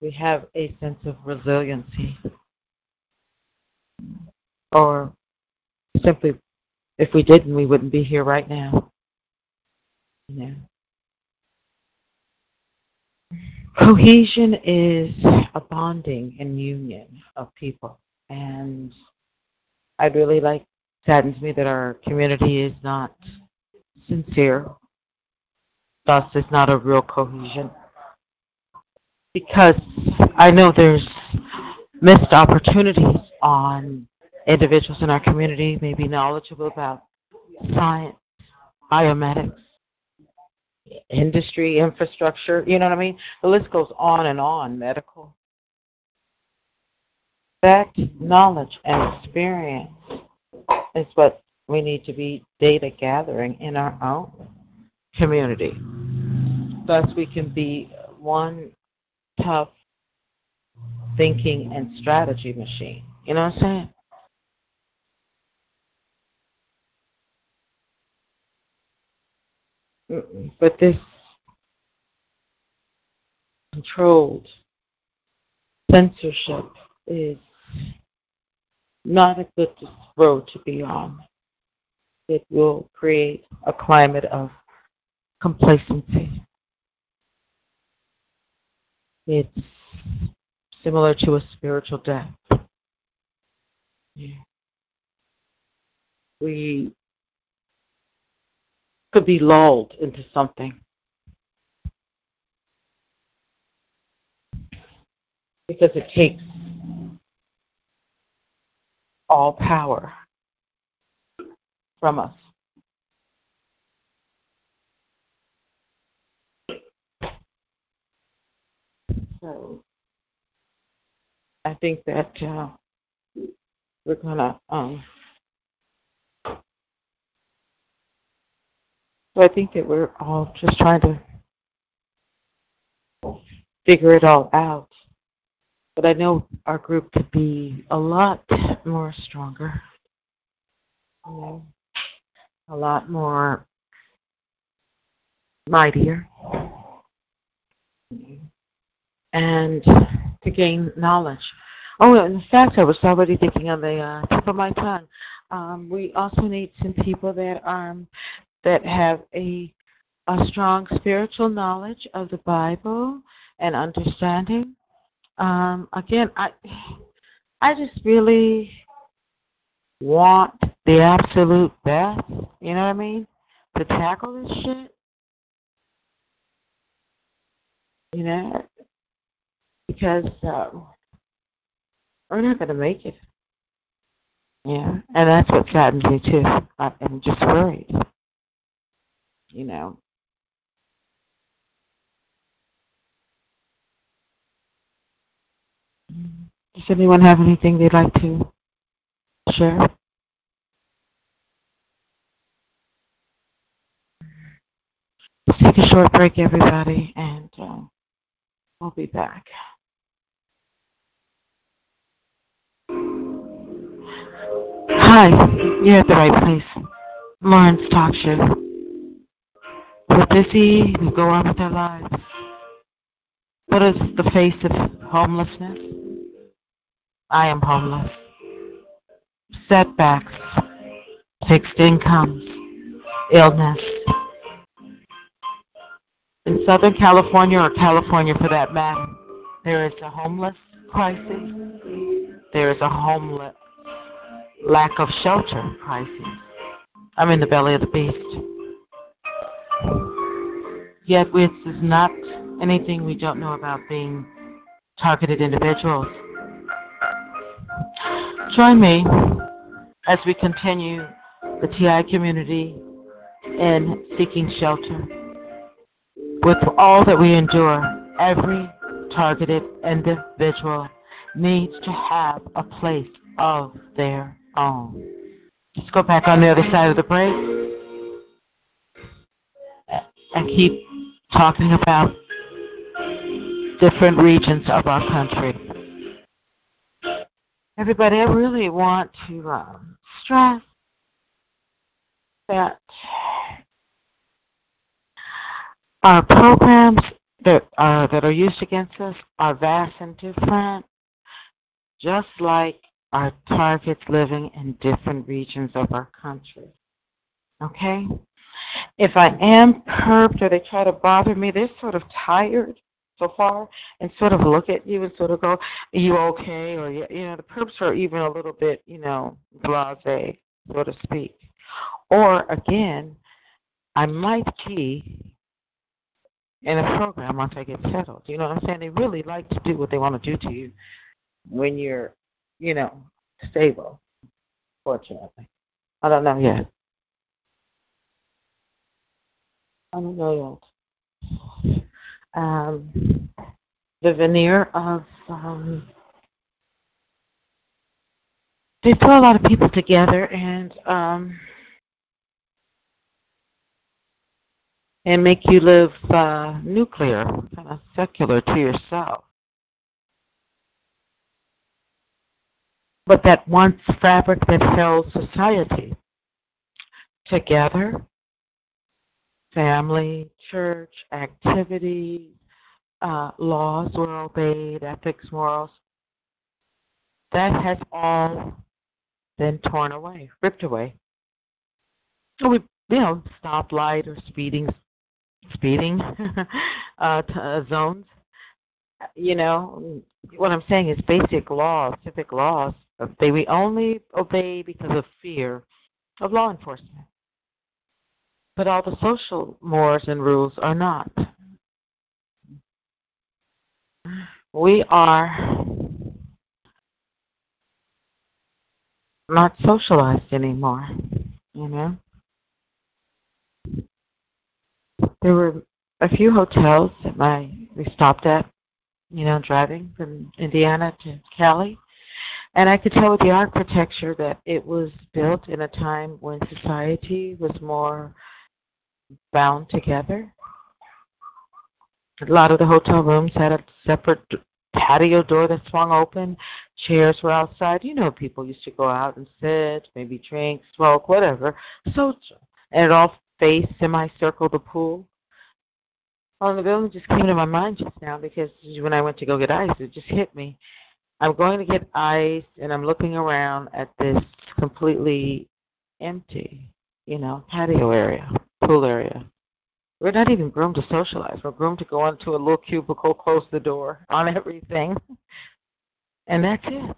we have a sense of resiliency. Or simply, if we didn't, we wouldn't be here right now. Know. Cohesion is a bonding and union of people. And I'd really like, saddens me that our community is not sincere. Thus, it's not a real cohesion. Because I know there's missed opportunities on individuals in our community, maybe knowledgeable about science, biomedics, industry, infrastructure, you know what I mean? The list goes on and on, medical. That knowledge and experience is what we need to be data gathering in our own community. Thus, we can be one tough thinking and strategy machine. You know what I'm saying? But this controlled censorship is not a good road to be on. It will create a climate of complacency. It's similar to a spiritual death. Yeah. We could be lulled into something. Because it takes all power from us. So I think that uh, we're to um, So I think that we're all just trying to figure it all out. But I know our group could be a lot more stronger. A lot more mightier. And to gain knowledge. Oh, in fact, I was already thinking on the uh, tip of my tongue. Um, we also need some people that are that have a a strong spiritual knowledge of the Bible and understanding. Um, again, I I just really want the absolute best. You know what I mean? To tackle this shit. You know, because um, we're not going to make it. Yeah, and that's what saddens me too. I'm just worried you know. Does anyone have anything they'd like to share? Let's take a short break, everybody, and uh, we'll be back. Hi, you're at the right place. Lawrence Talk Show. We're busy, we go on with our lives. What is the face of homelessness? I am homeless. Setbacks, fixed incomes, illness. In Southern California, or California for that matter, there is a homeless crisis. There is a homeless lack of shelter. I'm in the belly of the beast. Yet this is not anything we don't know about being targeted individuals. Join me as we continue the TI community in seeking shelter. With all that we endure, every targeted individual needs to have a place of their own. Let's go back on the other side of the break and keep talking about different regions of our country. Everybody, I really want to um, stress that our programs that are that are used against us are vast and different, just like our targets living in different regions of our country. Okay? If I am curbed or they try to bother me, they're sort of tired so far and sort of look at you and sort of go, Are you okay? Or, you know, the perps are even a little bit, you know, blase, so to speak. Or, again, I might be in a program once I get settled. You know what I'm saying? They really like to do what they want to do to you when you're, you know, stable, fortunately. I don't know yet. I don't know yet. Um, the veneer of um, they throw a lot of people together and um, and make you live uh, nuclear, kind of secular to yourself. But that once fabric that held society together family, church, activity, uh, laws were obeyed, ethics, morals. That has all been torn away, ripped away. So we, you know, stoplight or speeding, speeding uh, t- uh, zones. You know, what I'm saying is basic laws, civic laws. They we only obey because of fear of law enforcement. But all the social mores and rules are not. We are not socialized anymore, you know. There were a few hotels that my we stopped at, you know, driving from Indiana to Cali. And I could tell with the architecture that it was built in a time when society was more bound together. A lot of the hotel rooms had a separate patio door that swung open. Chairs were outside. You know, people used to go out and sit, maybe drink, smoke, whatever. Social. And it all faced semicircle the pool. Well, the building just came to my mind just now because when I went to go get ice, it just hit me. I'm going to get ice, and I'm looking around at this completely empty, you know, patio area pool area. We're not even groomed to socialize. We're groomed to go into a little cubicle, close the door on everything, and that's it.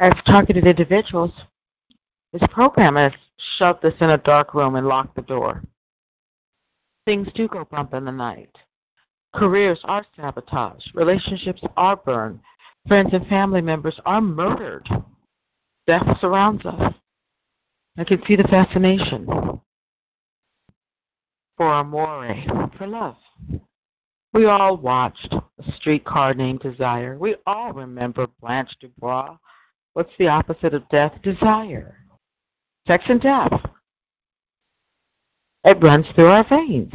As targeted individuals, this program has shoved us in a dark room and locked the door. Things do go bump in the night. Careers are sabotaged. Relationships are burned. Friends and family members are murdered. Death surrounds us. I can see the fascination for amore, for love. We all watched A Streetcar Named Desire. We all remember Blanche Dubois. What's the opposite of death? Desire. Sex and death. It runs through our veins.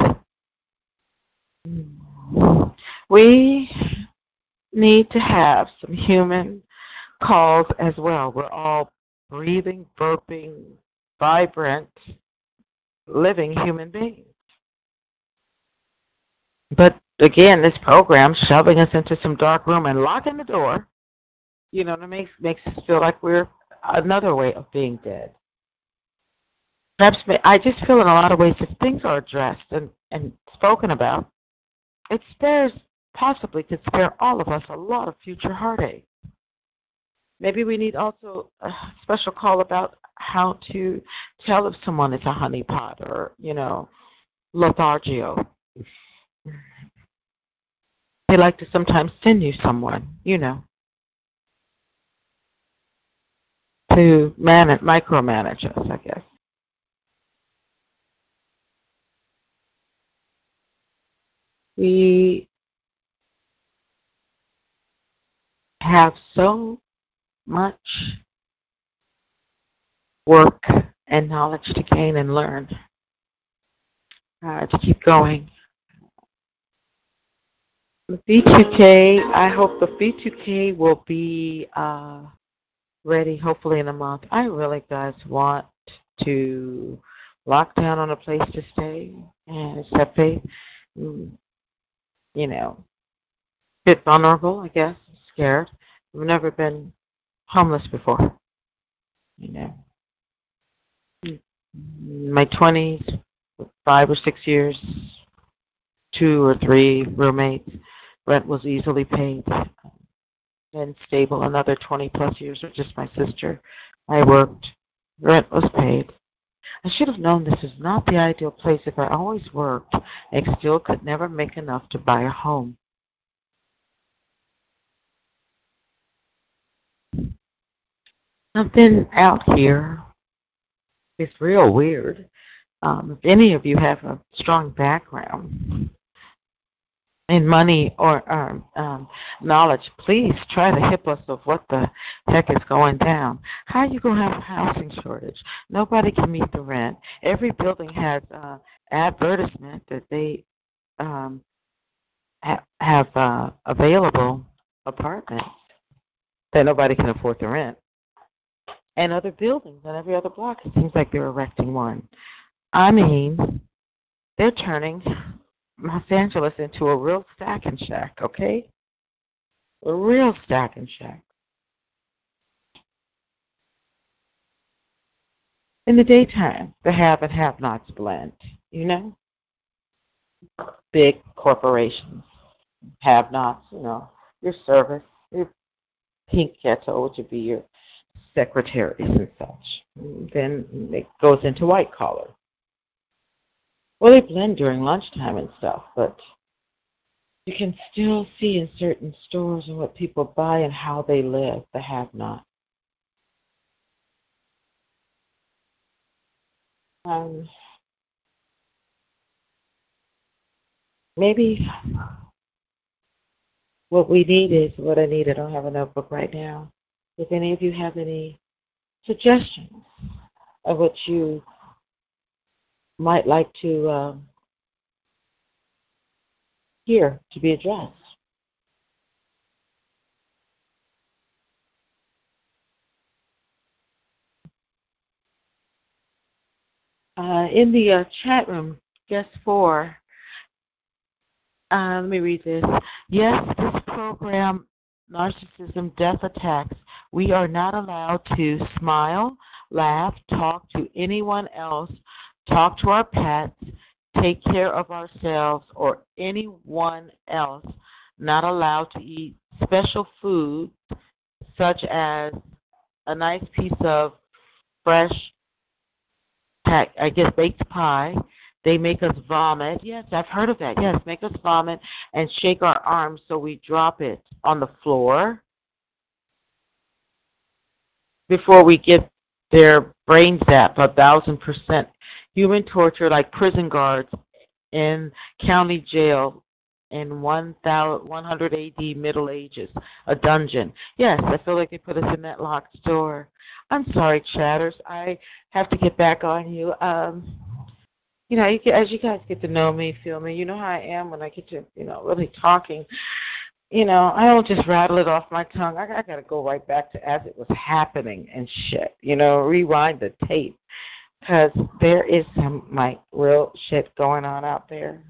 We need to have some human calls as well. We're all breathing, burping, vibrant, living human beings. But again, this program shoving us into some dark room and locking the door, you know, it makes makes us feel like we're another way of being dead. Perhaps I just feel in a lot of ways if things are addressed and, and spoken about, it spares possibly could spare all of us a lot of future heartache. Maybe we need also a special call about how to tell if someone is a honeypot or, you know, Lothario. They like to sometimes send you someone, you know, to manage, micromanage us, I guess. We have so much work and knowledge to gain and learn uh, to keep going. The V2K, I hope the V2K will be uh, ready hopefully in a month. I really, guys, want to lock down on a place to stay and accept faith. You know, bit vulnerable, I guess, scared. I've never been homeless before. You know, my twenties, five or six years, two or three roommates. Rent was easily paid. Been stable another 20 plus years with just my sister. I worked. Rent was paid. I should have known this is not the ideal place if I always worked and still could never make enough to buy a home. Something out here is real weird. Um, if any of you have a strong background in money or um, um, knowledge, please try to hip us of what the heck is going down. How are you going to have a housing shortage? Nobody can meet the rent. Every building has uh, advertisement that they um, ha- have uh, available apartments that nobody can afford to rent. And other buildings on every other block, it seems like they're erecting one. I mean, they're turning Los Angeles into a real stacking shack, okay? A real stacking shack. In the daytime, the have and have nots blend, you know? Big corporations, have nots, you know, your service, your pink ghetto, which would be your secretaries and such. Then it goes into white collar. Well, they blend during lunchtime and stuff, but you can still see in certain stores and what people buy and how they live, the have not. Um, maybe what we need is what I need. I don't have a notebook right now. If any of you have any suggestions of what you might like to uh, hear to be addressed. Uh, in the uh, chat room, guest four, uh, let me read this. Yes, this program, Narcissism Death Attacks, we are not allowed to smile, laugh, talk to anyone else talk to our pets, take care of ourselves or anyone else not allowed to eat special foods such as a nice piece of fresh I guess baked pie. They make us vomit. Yes, I've heard of that. Yes, make us vomit and shake our arms so we drop it on the floor before we get their brain zapped a thousand percent human torture like prison guards in county jail in 100 AD Middle Ages, a dungeon. Yes, I feel like they put us in that locked door. I'm sorry, chatters. I have to get back on you. Um, you know, you get, as you guys get to know me, feel me, you know how I am when I get to, you know, really talking. You know, I don't just rattle it off my tongue. I, I got to go right back to as it was happening and shit. You know, rewind the tape because there is some like real shit going on out there.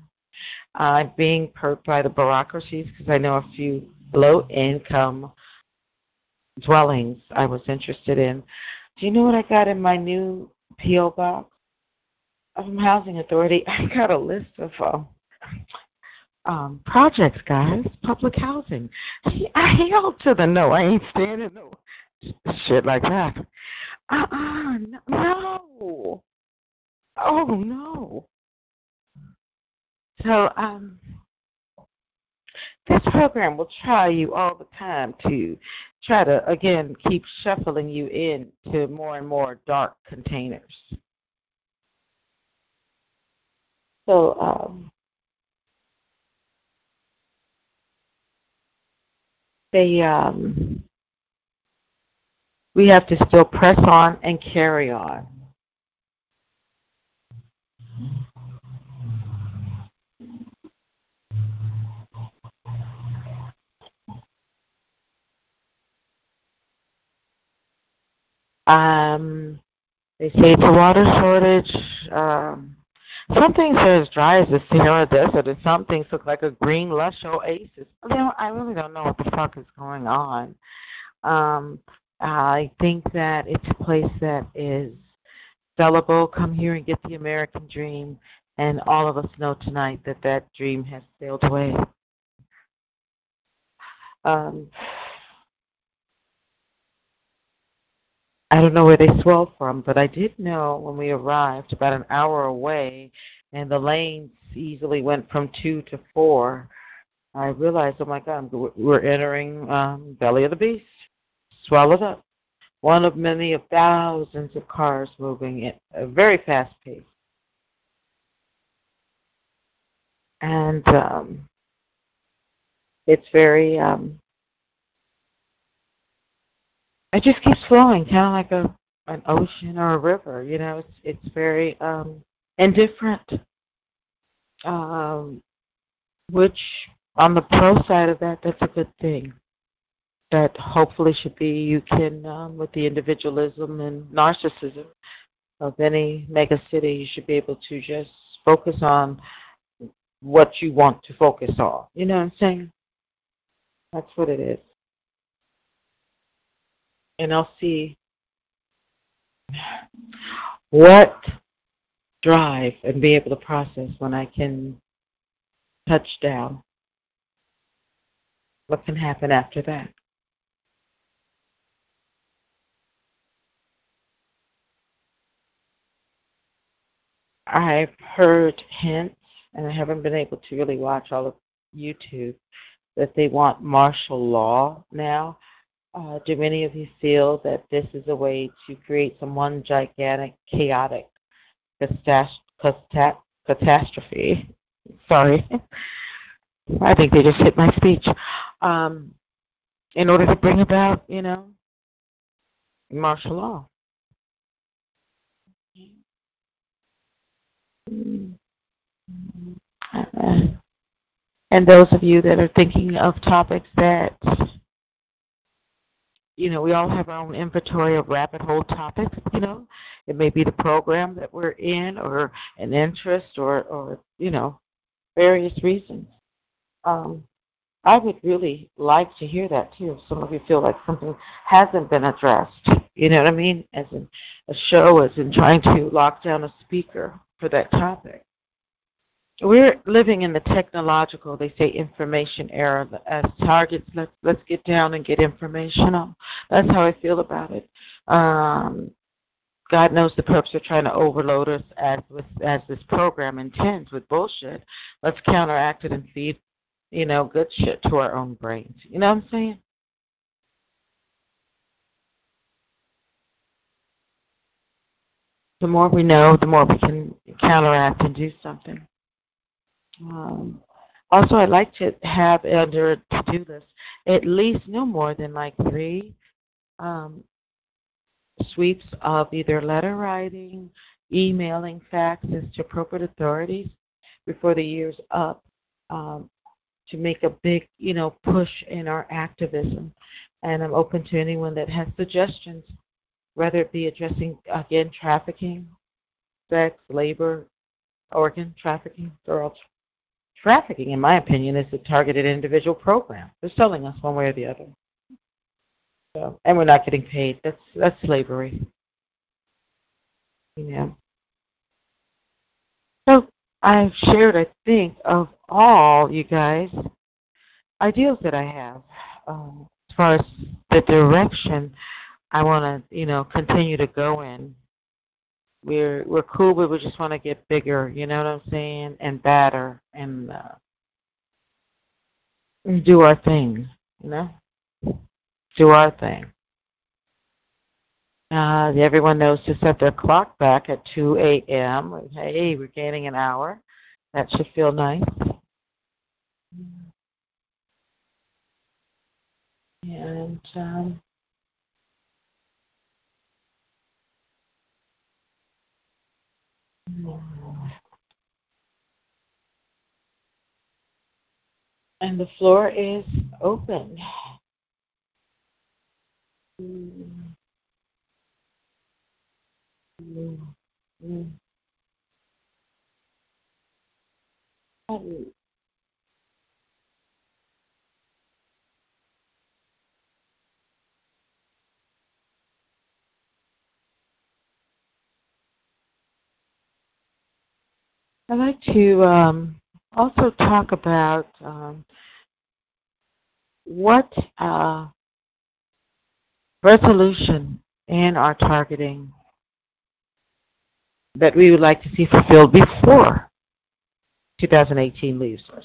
I'm being perked by the bureaucracies because I know a few low income dwellings I was interested in. Do you know what I got in my new PO box? From Housing Authority, I got a list of uh, um, projects, guys. Public housing. See, I held to the no. I ain't standing no shit like that. Uh uh no. Oh no. So um this program will try you all the time to try to again keep shuffling you into more and more dark containers. So um they um, we have to still press on and carry on. Um, they say it's a water shortage. Um, some things are as dry as the Sahara Desert, and some things look like a green, lush oasis. I really don't know what the fuck is going on. Um, I think that it's a place that is sellable. Come here and get the American dream, and all of us know tonight that that dream has sailed away. Um, I don't know where they swelled from, but I did know when we arrived about an hour away and the lanes easily went from two to four. I realized, oh my God, we're entering um, belly of the beast, swallowed up. One of many of thousands of cars moving at a very fast pace. And um, it's very um, it just keeps flowing, kind of like a an ocean or a river. You know, it's it's very um, indifferent. Um, which on the pro side of that, that's a good thing. That hopefully should be you can um, with the individualism and narcissism of any mega city, you should be able to just focus on what you want to focus on. You know what I'm saying? That's what it is and I'll see what drive and be able to process when I can touch down. What can happen after that? I've heard hints, and I haven't been able to really watch all of YouTube, that they want martial law now. Uh, do many of you feel that this is a way to create some one gigantic, chaotic catastrophe? Sorry. I think they just hit my speech. Um, in order to bring about, you know, martial law. And those of you that are thinking of topics that you know, we all have our own inventory of rabbit hole topics, you know. It may be the program that we're in or an interest or, or you know, various reasons. Um, I would really like to hear that too. If some of you feel like something hasn't been addressed, you know what I mean? As in a show, as in trying to lock down a speaker for that topic we're living in the technological, they say, information era. As targets, let's let's get down and get informational. That's how I feel about it. Um, God knows the perps are trying to overload us as with, as this program intends with bullshit. Let's counteract it and feed, you know, good shit to our own brains. You know what I'm saying? The more we know, the more we can counteract and do something. Um, also, I'd like to have under to-do list at least no more than like three um, sweeps of either letter writing, emailing faxes to appropriate authorities before the year's up. Um, to make a big, you know, push in our activism. And I'm open to anyone that has suggestions, whether it be addressing again trafficking, sex, labor, organ trafficking, girl trafficking, in my opinion, is a targeted individual program. They're selling us one way or the other. So, and we're not getting paid. That's that's slavery. You know. So I've shared, I think, of all you guys ideals that I have um, as far as the direction I want to, you know, continue to go in. We're we're cool, but we just want to get bigger. You know what I'm saying? And better and, uh, do our thing. You know, do our thing. Uh, everyone knows to set their clock back at 2 a.m. Hey, we're gaining an hour. That should feel nice. And um, and the floor is open. I'd like to um, also talk about um, what uh, resolution in our targeting that we would like to see fulfilled before 2018 leaves us.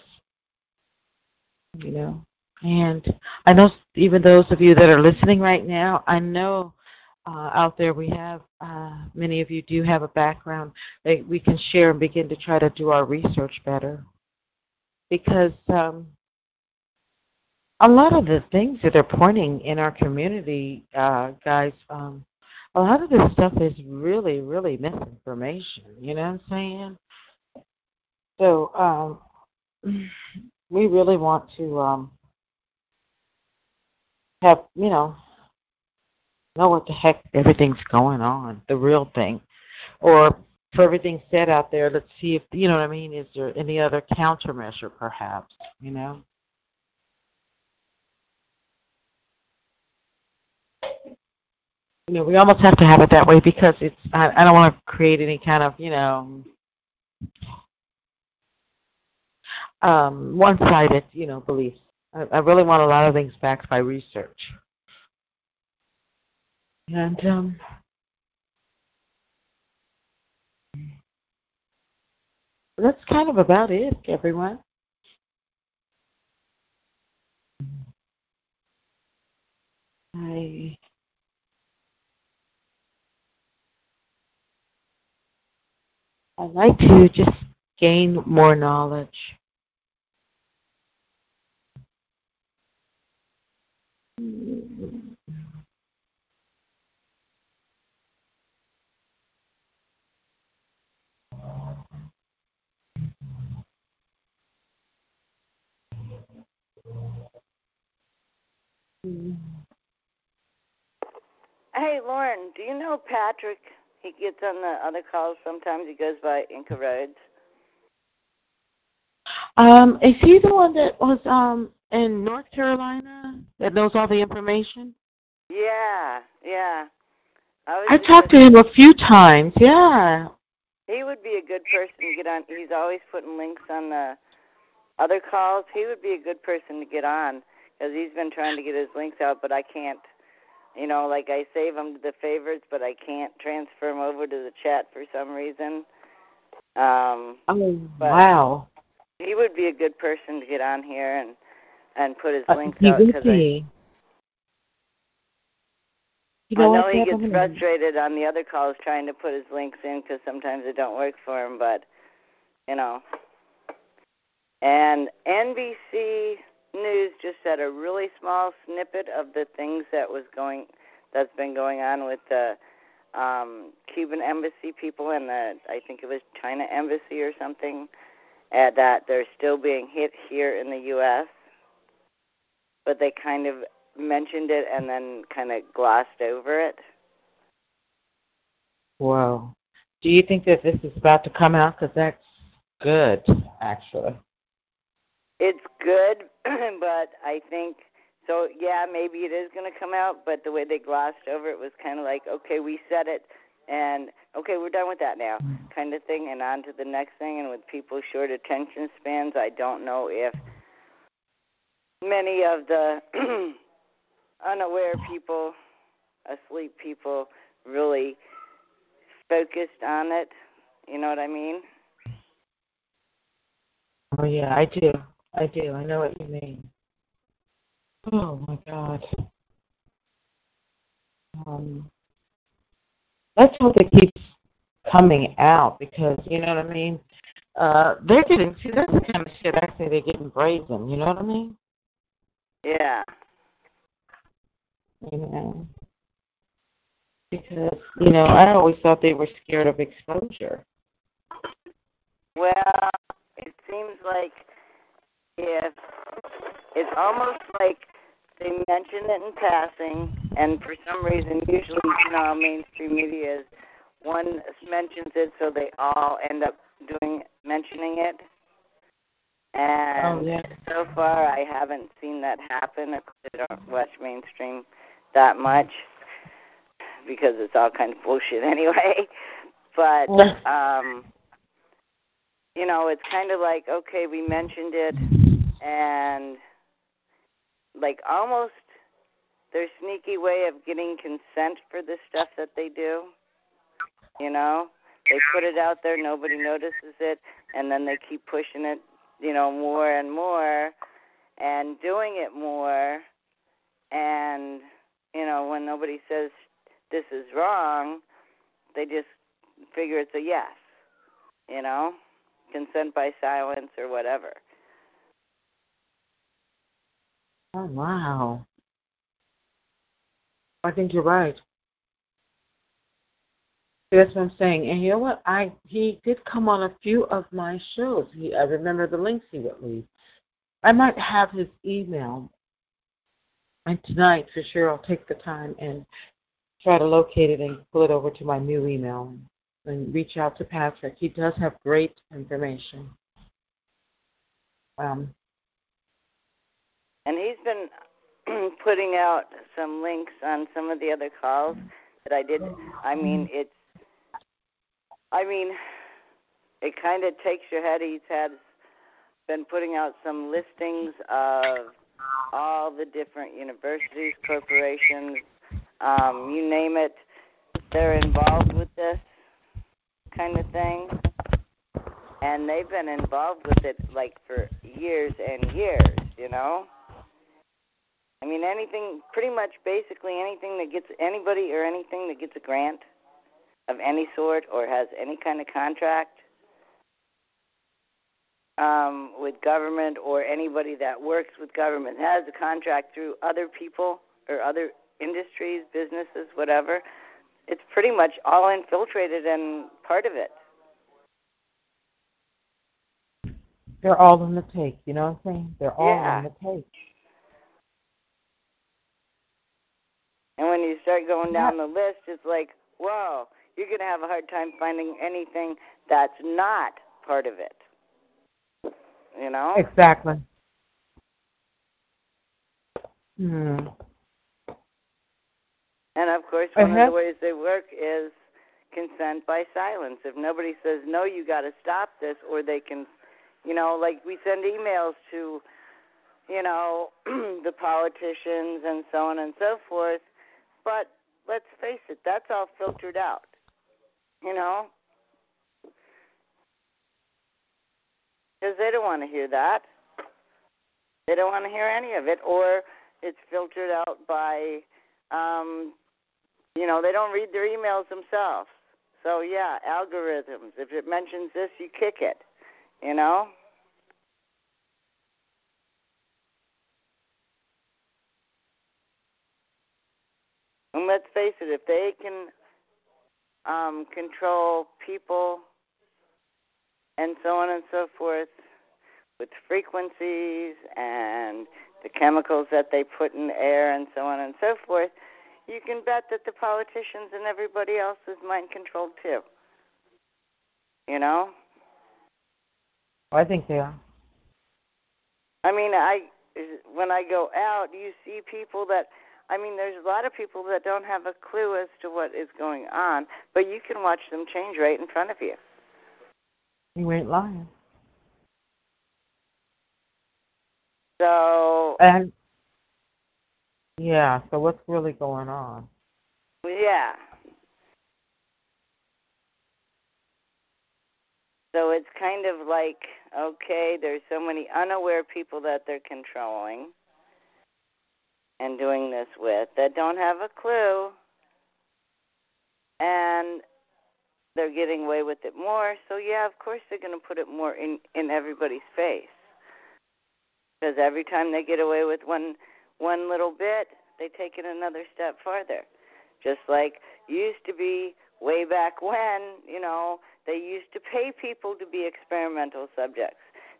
You know, and I know even those of you that are listening right now, I know uh, out there we have uh, many of you do have a background that we can share and begin to try to do our research better because um, a lot of the things that are pointing in our community, uh, guys, um, a lot of this stuff is really, really misinformation. You know what I'm saying? So um, we really want to um, have, you know, know what the heck everything's going on, the real thing, or for everything said out there, let's see if you know what I mean. Is there any other countermeasure, perhaps? You know. you know, we almost have to have it that way because it's. I, I don't want to create any kind of, you know, um, one-sided, you know, beliefs. I, I really want a lot of things backed by research. And um, that's kind of about it, everyone. I I'd like to just gain more knowledge. Hey, Lauren, do you know Patrick he gets on the other calls sometimes. He goes by Inca Roads. Um, is he the one that was um in North Carolina that knows all the information? Yeah, yeah. I, I talked to him a few times. Yeah. He would be a good person to get on. He's always putting links on the other calls. He would be a good person to get on because he's been trying to get his links out, but I can't you know, like I save them to the favorites, but I can't transfer them over to the chat for some reason. Um, oh wow! He would be a good person to get on here and and put his uh, links he out because I, you know, I know he gets frustrated on the other calls trying to put his links in because sometimes it don't work for him, but you know. And NBC news just said a really small snippet of the things that was going that's been going on with the um Cuban embassy people and the I think it was China embassy or something that they're still being hit here in the U.S., but they kind of mentioned it and then kind of glossed over it. Wow. Do you think that this is about to come out? Because that's good, actually. It's good, but I think so. Yeah, maybe it is going to come out, but the way they glossed over it was kind of like, okay, we said it, and okay, we're done with that now, kind of thing, and on to the next thing. And with people short attention spans, I don't know if many of the unaware people, asleep people, really focused on it. You know what I mean? Oh yeah, I do. I do. I know what you mean. Oh my God. Um, let's hope it keeps coming out because you know what I mean. Uh, they're getting see that's the kind of shit I say they're getting brazen. You know what I mean? Yeah. You know. Because you know I always thought they were scared of exposure. Well, it seems like if it's almost like they mention it in passing, and for some reason, usually you know mainstream media is, one mentions it, so they all end up doing mentioning it. And oh, yeah. so far, I haven't seen that happen. I don't watch mainstream that much because it's all kind of bullshit anyway. But um you know, it's kind of like okay, we mentioned it and like almost their sneaky way of getting consent for the stuff that they do. You know, they put it out there, nobody notices it, and then they keep pushing it, you know, more and more, and doing it more, and you know, when nobody says this is wrong, they just figure it's a yes. You know, consent by silence or whatever. Oh wow. I think you're right. That's what I'm saying. And you know what? I he did come on a few of my shows. He I remember the links he would leave. I might have his email. And tonight for sure I'll take the time and try to locate it and pull it over to my new email and reach out to Patrick. He does have great information. Um, and he's been putting out some links on some of the other calls that I did. I mean, it's, I mean, it kind of takes your head. He's had been putting out some listings of all the different universities, corporations, um, you name it, they're involved with this kind of thing. And they've been involved with it like for years and years, you know? I mean, anything, pretty much basically anything that gets anybody or anything that gets a grant of any sort or has any kind of contract um, with government or anybody that works with government has a contract through other people or other industries, businesses, whatever, it's pretty much all infiltrated and part of it. They're all in the take, you know what I'm saying? They're all yeah. in the take. And when you start going down the list, it's like, whoa, you're going to have a hard time finding anything that's not part of it. You know? Exactly. Hmm. And of course, one uh-huh. of the ways they work is consent by silence. If nobody says no, you got to stop this, or they can, you know, like we send emails to, you know, the politicians and so on and so forth. But let's face it, that's all filtered out. You know, because they don't want to hear that. They don't want to hear any of it, or it's filtered out by um, you know, they don't read their emails themselves. So yeah, algorithms. If it mentions this, you kick it. You know. And let's face it, if they can um, control people and so on and so forth with frequencies and the chemicals that they put in the air and so on and so forth, you can bet that the politicians and everybody else is mind controlled too. You know? I think they are. I mean, I when I go out, you see people that I mean, there's a lot of people that don't have a clue as to what is going on, but you can watch them change right in front of you. You ain't lying. So And yeah, so what's really going on? yeah. So it's kind of like, okay, there's so many unaware people that they're controlling and doing this with that don't have a clue and they're getting away with it more. So yeah, of course they're going to put it more in in everybody's face. Because every time they get away with one one little bit, they take it another step farther. Just like used to be way back when, you know, they used to pay people to be experimental subjects.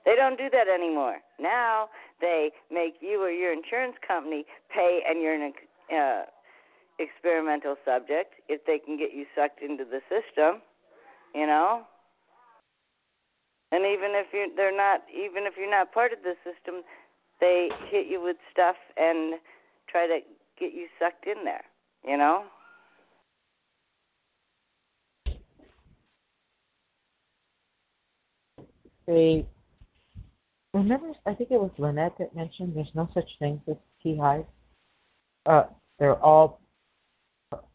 They don't do that anymore. Now they make you or your insurance company pay, and you're an uh, experimental subject if they can get you sucked into the system. You know. And even if you they're not even if you're not part of the system, they hit you with stuff and try to get you sucked in there, you know? They remember I think it was Lynette that mentioned there's no such thing as TIs. Uh they're all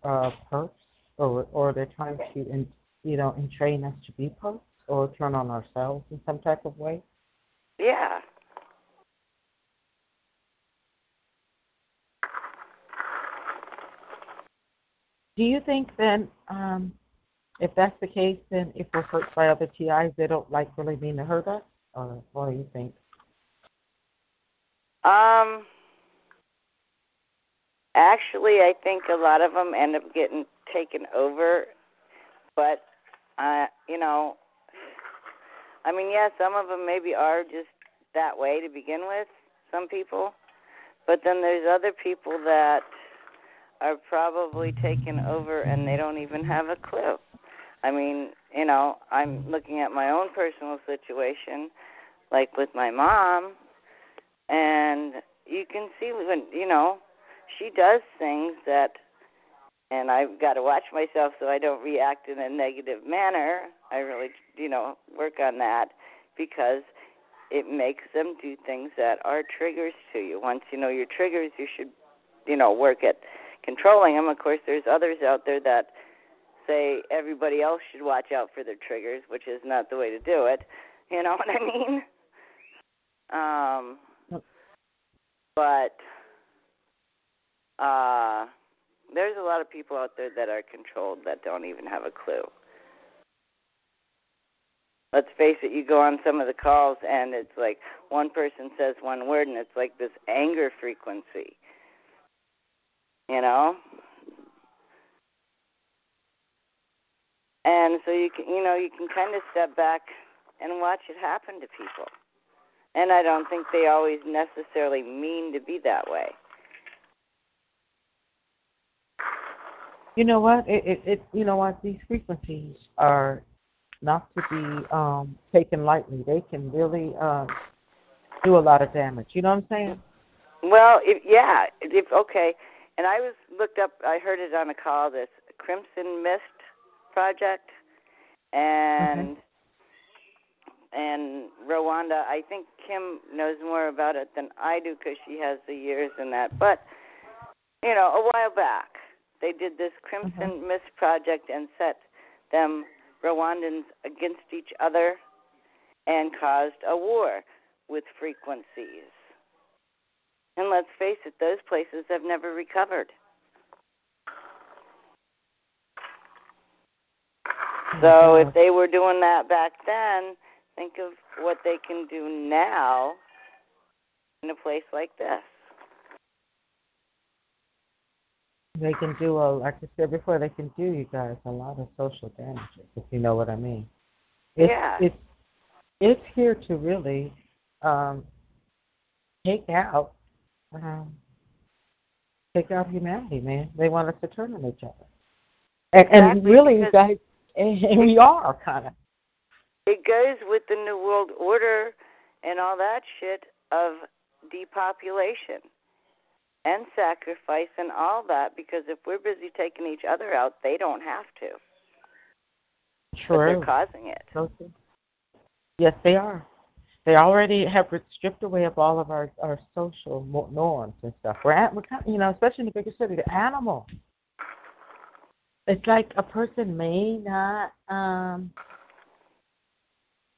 uh perps or or they're trying to in, you know, entrain us to be perps or turn on ourselves in some type of way. Yeah. Do you think then, um, if that's the case, then if we're hurt by other TIs, they don't like really mean to hurt us, or what do you think? Um, actually, I think a lot of them end up getting taken over, but uh, you know, I mean, yeah, some of them maybe are just that way to begin with. Some people, but then there's other people that are probably taken over and they don't even have a clue. I mean, you know, I'm looking at my own personal situation, like with my mom, and you can see when, you know, she does things that, and I've got to watch myself so I don't react in a negative manner. I really, you know, work on that because it makes them do things that are triggers to you. Once you know your triggers, you should, you know, work at controlling them. Of course, there's others out there that say everybody else should watch out for their triggers, which is not the way to do it. You know what I mean? Um, but uh, there's a lot of people out there that are controlled that don't even have a clue. Let's face it, you go on some of the calls and it's like one person says one word and it's like this anger frequency you know and so you can you know you can kind of step back and watch it happen to people and i don't think they always necessarily mean to be that way You know what? It, it, it you know what? These frequencies are not to be um, taken lightly. They can really uh, do a lot of damage. You know what I'm saying? well if yeah if okay and i was looked up i heard it on a call this crimson mist project and mm-hmm. and Rwanda. I think Kim knows more about it than I do because she has the years in that. But you know, a while back, they did this Crimson mm-hmm. Mist project and set them Rwandans against each other and caused a war with frequencies. And let's face it, those places have never recovered. So if they were doing that back then, think of what they can do now in a place like this. They can do a like I said before. They can do you guys a lot of social damages, if you know what I mean. It's, Yeah. It's it's here to really um, take out um, take out humanity, man. They want us to turn on each other, and, and really, because- guys, and we are kind of. It goes with the New World Order and all that shit of depopulation and sacrifice and all that because if we're busy taking each other out, they don't have to. But they're True. causing it. True. Yes, they are. They already have stripped away of all of our our social norms and stuff. We're at, we're kind of you know, especially in the bigger city, the animal. It's like a person may not um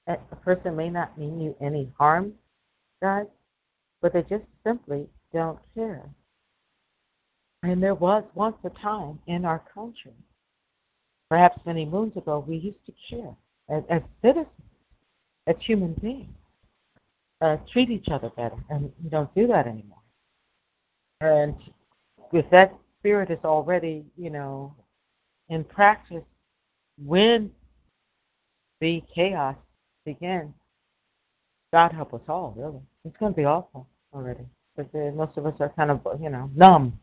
a person may not mean you any harm, guys, but they just simply don't care. And there was once a time in our country, perhaps many moons ago, we used to care as, as citizens, as human beings, uh, treat each other better, and we don't do that anymore. And if that spirit is already, you know, in practice, when the chaos begins, God help us all, really. It's going to be awful already. But uh, most of us are kind of, you know, numb.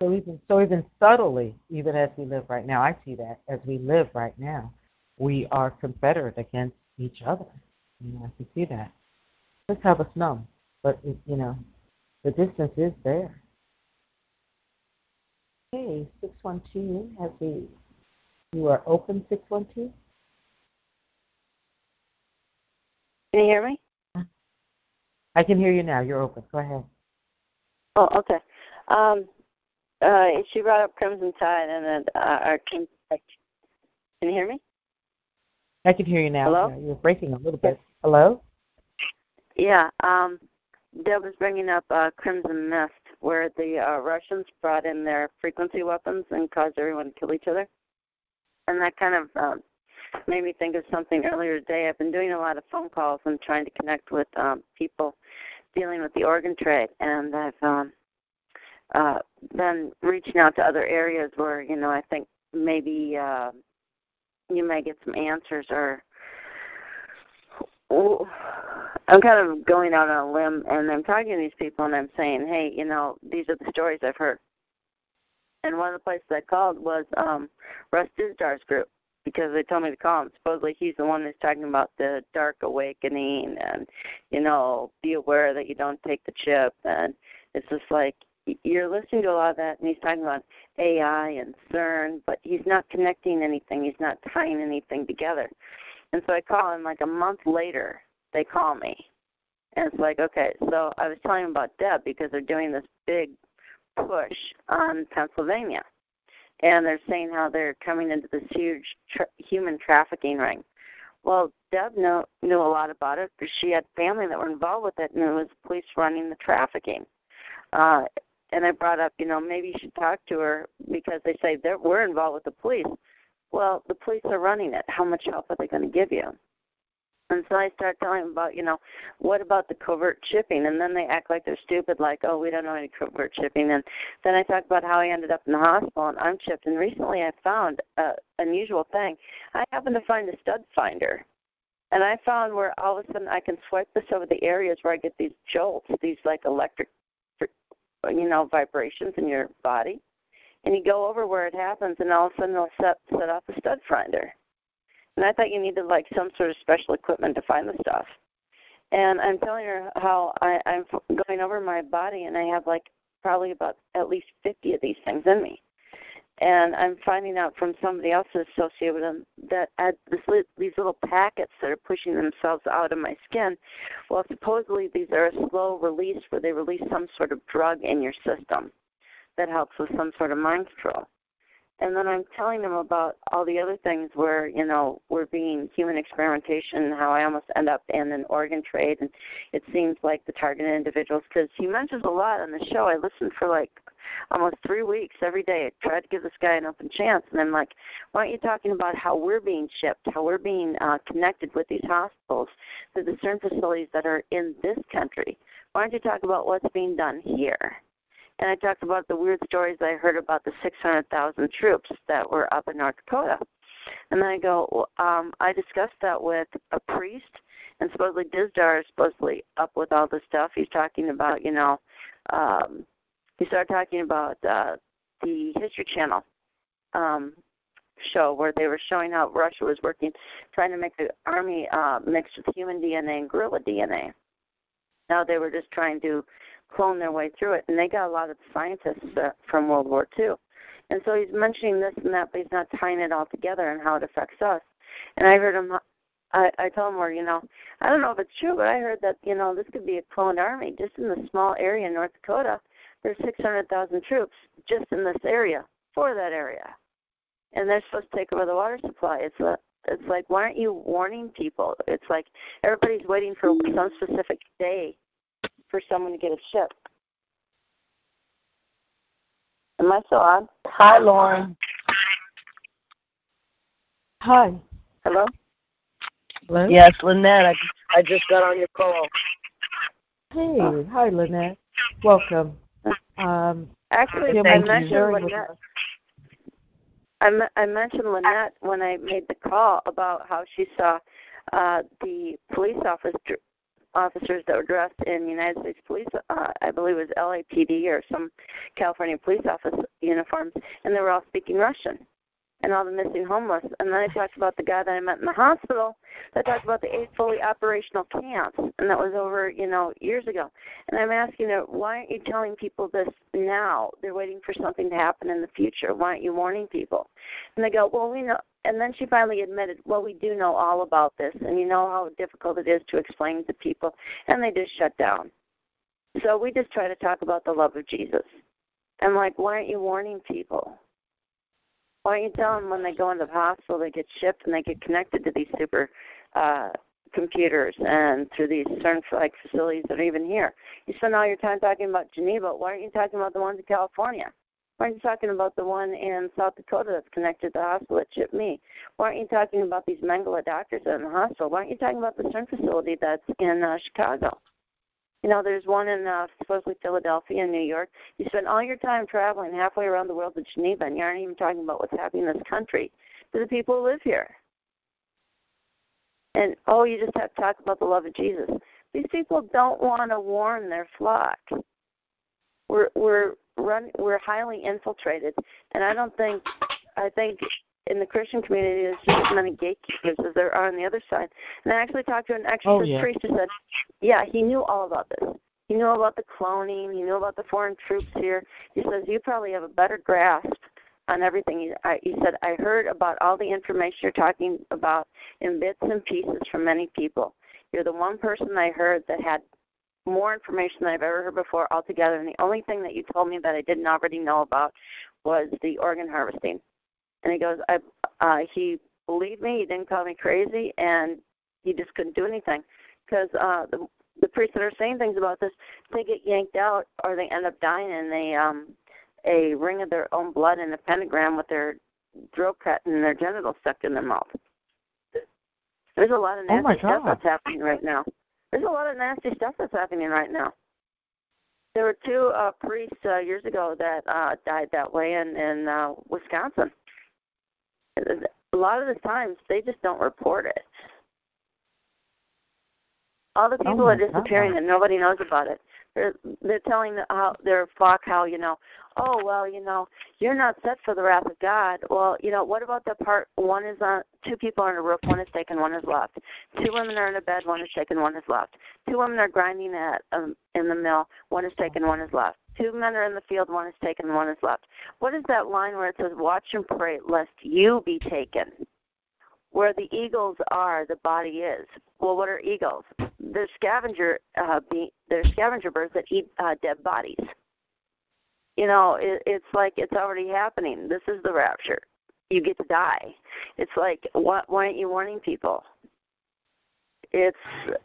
So even so, even subtly, even as we live right now, I see that as we live right now, we are confederate against each other. You know, I can see that. Just have us numb, but you know, the distance is there. Okay, six one two. As we, you are open six one two. Can you hear me? I can hear you now. You're open. Go ahead. Oh, okay. Um, uh, she brought up Crimson Tide and then uh, our King. Can you hear me? I can hear you now. Hello? Yeah, you're breaking a little bit. Hello. Yeah. Um, Deb was bringing up uh, Crimson Mist, where the uh, Russians brought in their frequency weapons and caused everyone to kill each other. And that kind of um, made me think of something earlier today. I've been doing a lot of phone calls and trying to connect with um, people dealing with the organ trade, and I've um, uh, been reaching out to other areas where you know I think maybe uh, you may get some answers or I'm kind of going out on a limb and I'm talking to these people and I'm saying, hey, you know, these are the stories I've heard. And one of the places I called was um, Russ Dizdar's group because they told me to call him. Supposedly he's the one that's talking about the dark awakening and, you know, be aware that you don't take the chip. And it's just like you're listening to a lot of that and he's talking about AI and CERN, but he's not connecting anything. He's not tying anything together. And so I call him like a month later. They call me, and it's like, okay. So I was telling him about Deb because they're doing this big push on Pennsylvania, and they're saying how they're coming into this huge tra- human trafficking ring. Well, Deb knew knew a lot about it because she had family that were involved with it, and it was police running the trafficking. Uh, and I brought up, you know, maybe you should talk to her because they say they're we're involved with the police. Well, the police are running it. How much help are they going to give you? And so I start telling them about, you know, what about the covert shipping? And then they act like they're stupid, like, oh, we don't know any covert shipping. And then I talk about how I ended up in the hospital and I'm chipped. And recently I found a unusual thing. I happened to find a stud finder. And I found where all of a sudden I can swipe this over the areas where I get these jolts, these like electric, you know, vibrations in your body and you go over where it happens, and all of a sudden they'll set set off a stud finder. And I thought you needed like some sort of special equipment to find the stuff. And I'm telling her how I, I'm going over my body, and I have like probably about at least 50 of these things in me. And I'm finding out from somebody else associated with them that at this, these little packets that are pushing themselves out of my skin, well, supposedly these are a slow release where they release some sort of drug in your system that helps with some sort of mind control. And then I'm telling them about all the other things where, you know, we're being human experimentation, how I almost end up in an organ trade. And it seems like the targeted individuals, because he mentions a lot on the show. I listened for like almost three weeks every day. I tried to give this guy an open chance. And I'm like, why aren't you talking about how we're being shipped, how we're being uh, connected with these hospitals to the certain facilities that are in this country? Why aren't you talking about what's being done here? And I talked about the weird stories I heard about the 600,000 troops that were up in North Dakota. And then I go, um, I discussed that with a priest, and supposedly Dizdar is supposedly up with all this stuff. He's talking about, you know, um, he started talking about uh, the History Channel um, show where they were showing how Russia was working, trying to make the army uh, mixed with human DNA and gorilla DNA. Now they were just trying to clone their way through it, and they got a lot of scientists uh, from World War II. And so he's mentioning this and that, but he's not tying it all together and how it affects us. And I heard him. I, I told him, where you know, I don't know if it's true, but I heard that you know this could be a cloned army just in the small area in North Dakota. There's 600,000 troops just in this area for that area and they're supposed to take over the water supply. It's a, it's like why aren't you warning people? It's like everybody's waiting for some specific day for someone to get a ship. Am I still on? Hi, Lauren. Hi. Hello. Hello. Yes, Lynette. I I just got on your call. Hey, hi, Lynette. Welcome. Um, Actually, I thank you. mentioned Sharing with Lynette. us. I, m- I mentioned Lynette when I made the call about how she saw uh, the police office officers that were dressed in United States Police, uh, I believe it was LAPD or some California police office uniforms, and they were all speaking Russian and all the missing homeless. And then I talked about the guy that I met in the hospital that talked about the eight fully operational camps, and that was over, you know, years ago. And I'm asking her, why aren't you telling people this now? They're waiting for something to happen in the future. Why aren't you warning people? And they go, well, we know. And then she finally admitted, well, we do know all about this, and you know how difficult it is to explain to people. And they just shut down. So we just try to talk about the love of Jesus. I'm like, why aren't you warning people? Why don't you tell them when they go into the hospital they get shipped and they get connected to these super uh, computers and through these CERN-like facilities that are even here? You spend all your time talking about Geneva. Why aren't you talking about the ones in California? Why aren't you talking about the one in South Dakota that's connected to the hospital that shipped me? Why aren't you talking about these Mengele doctors that are in the hospital? Why aren't you talking about the CERN facility that's in uh, Chicago? You know, there's one in uh, supposedly Philadelphia and New York. You spend all your time traveling halfway around the world to Geneva, and you aren't even talking about what's happening in this country to the people who live here. And oh, you just have to talk about the love of Jesus. These people don't want to warn their flock. We're we're run we're highly infiltrated, and I don't think I think in the Christian community there's just as many gatekeepers as there are on the other side. And I actually talked to an oh, exorcist yeah. priest who said, yeah, he knew all about this. He knew about the cloning. He knew about the foreign troops here. He says you probably have a better grasp on everything. He, I, he said I heard about all the information you're talking about in bits and pieces from many people. You're the one person I heard that had more information than I've ever heard before altogether. And the only thing that you told me that I didn't already know about was the organ harvesting. And he goes, I, uh, he believed me. He didn't call me crazy, and he just couldn't do anything because uh, the the priests that are saying things about this, they get yanked out or they end up dying in a um, a ring of their own blood and a pentagram with their throat cut and their genitals stuck in their mouth. There's a lot of Oh, nasty my stuff that's happening right now. There's a lot of nasty stuff that's happening right now. There were two uh, priests uh, years ago that uh, died that way in in uh, Wisconsin. A lot of the times they just don't report it. All the people Oh, are disappearing God. and nobody knows about it. They're they're telling the, how their flock how you know, oh well you know you're not set for the wrath of God. Well you know what about the part one is on two people are on a roof, one is taken, one is left. Two women are in a bed, one is taken, one is left. Two women are grinding at um, in the mill, one is taken, one is left. Two men are in the field, one is taken, one is left. What is that line where it says, "Watch and pray, lest you be taken"? Where the eagles are, the body is. Well, what are eagles? They're scavenger, uh, be, they're scavenger birds that eat uh, dead bodies. You know, it, it's like it's already happening. This is the rapture. You get to die. It's like, why, why aren't you warning people? It's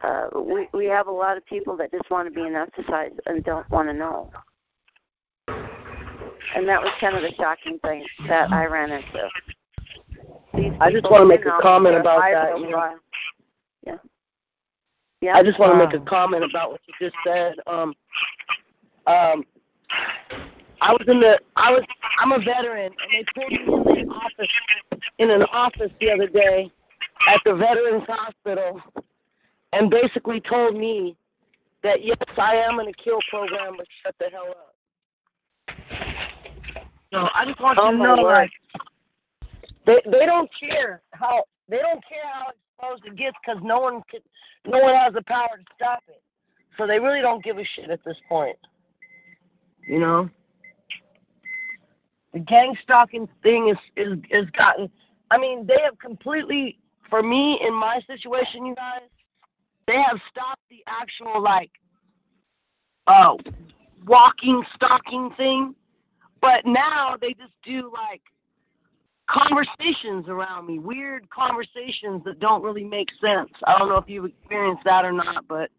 uh, we we have a lot of people that just want to be anesthetized and don't want to know. And that was kind of the shocking thing that I ran into. I just wanna make a comment about that, you know. Yeah. Yeah. I just want to make a comment about what you just said. Um, um, I was in the I was I'm a veteran and they pulled me in the office in an office the other day at the Veterans Hospital and basically told me that yes, I am in a kill program, but shut the hell up. So I just want Oh, you to know, word. like, they they don't care how they don't care how exposed it gets because no one can, no one has the power to stop it. So they really don't give a shit at this point. You know, the gang stalking thing is is is gotten. I mean, they have completely, for me in my situation, you guys, they have stopped the actual like, uh, walking stalking thing, but now they just do like conversations around me, weird conversations that don't really make sense. I don't know if you've experienced that or not, but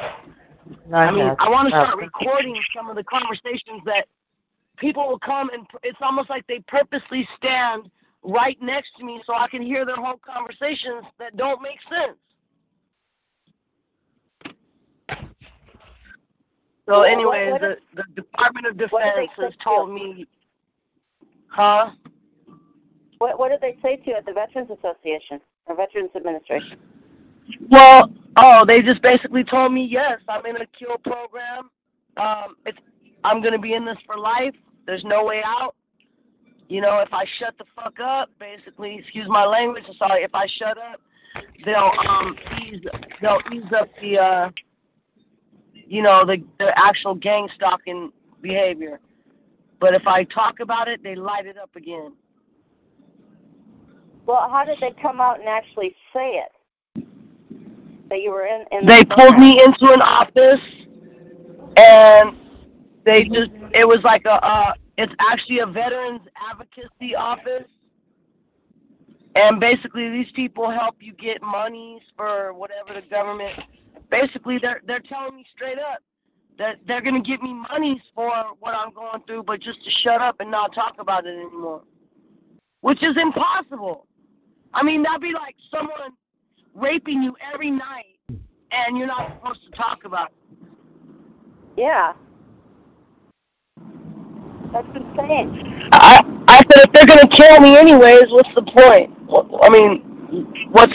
I mean, I want to start recording some of the conversations that people will come and it's almost like they purposely stand right next to me so I can hear their whole conversations that don't make sense. So, what- the, the Department of what did they Defense has told me, huh? What what did they say to you at the Veterans Association or Veterans Administration? Well, oh, they just basically told me yes, I'm in a kill program. Um, it's I'm gonna be in this for life. There's no way out. You know, if I shut the fuck up, basically, excuse my language. I'm sorry. If I shut up, they'll um ease they'll ease up the uh you know the the actual gang stalking behavior. But if I talk about it, they light it up again. Well, how did they come out and actually say it? That you were in. in they the pulled me into an office and they just it was like a uh it's actually a veterans advocacy office and basically these people help you get monies for whatever the government basically they're they're telling me straight up that they're gonna give me monies for what I'm going through but just to shut up and not talk about it anymore. Which is impossible. I mean that'd be like someone raping you every night and you're not supposed to talk about it. Yeah. That's insane. I I said if they're gonna kill me anyways, what's the point? I mean, what's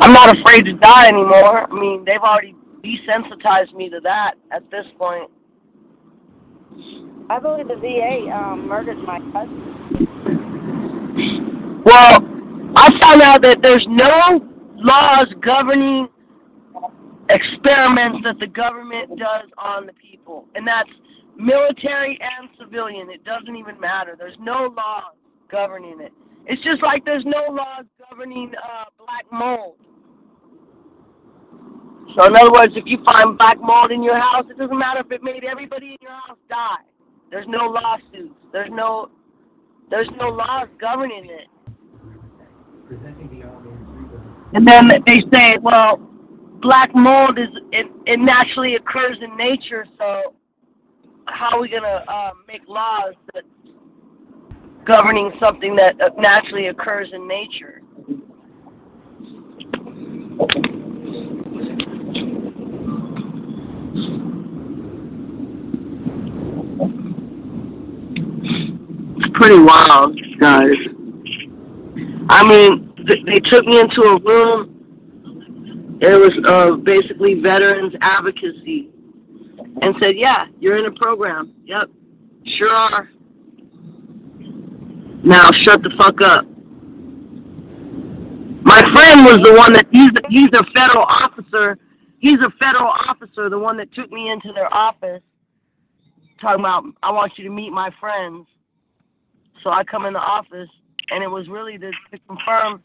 I'm not afraid to die anymore. I mean, they've already desensitized me to that at this point. I believe the VA um, murdered my cousin. Well, I found out that there's no laws governing experiments that the government does on the people, and that's military and civilian. It doesn't even matter. There's no laws governing it. It's just like there's no laws governing uh, black mold. So in other words, if you find black mold in your house, it doesn't matter if it made everybody in your house die. There's no lawsuits. There's no there's no laws governing it. And then they say, well, black mold is it, it naturally occurs in nature, so how are we gonna uh, make laws that governing something that uh, naturally occurs in nature? It's pretty wild, guys. I mean, th- they took me into a room. It was uh, basically veterans advocacy, and said, "Yeah, you're in a program. Yep, sure are. Now shut the fuck up." My friend was the one that he's he's a federal officer. He's a federal officer, the one that took me into their office, talking about, "I want you to meet my friends." So I come in the office, and it was really to, to confirm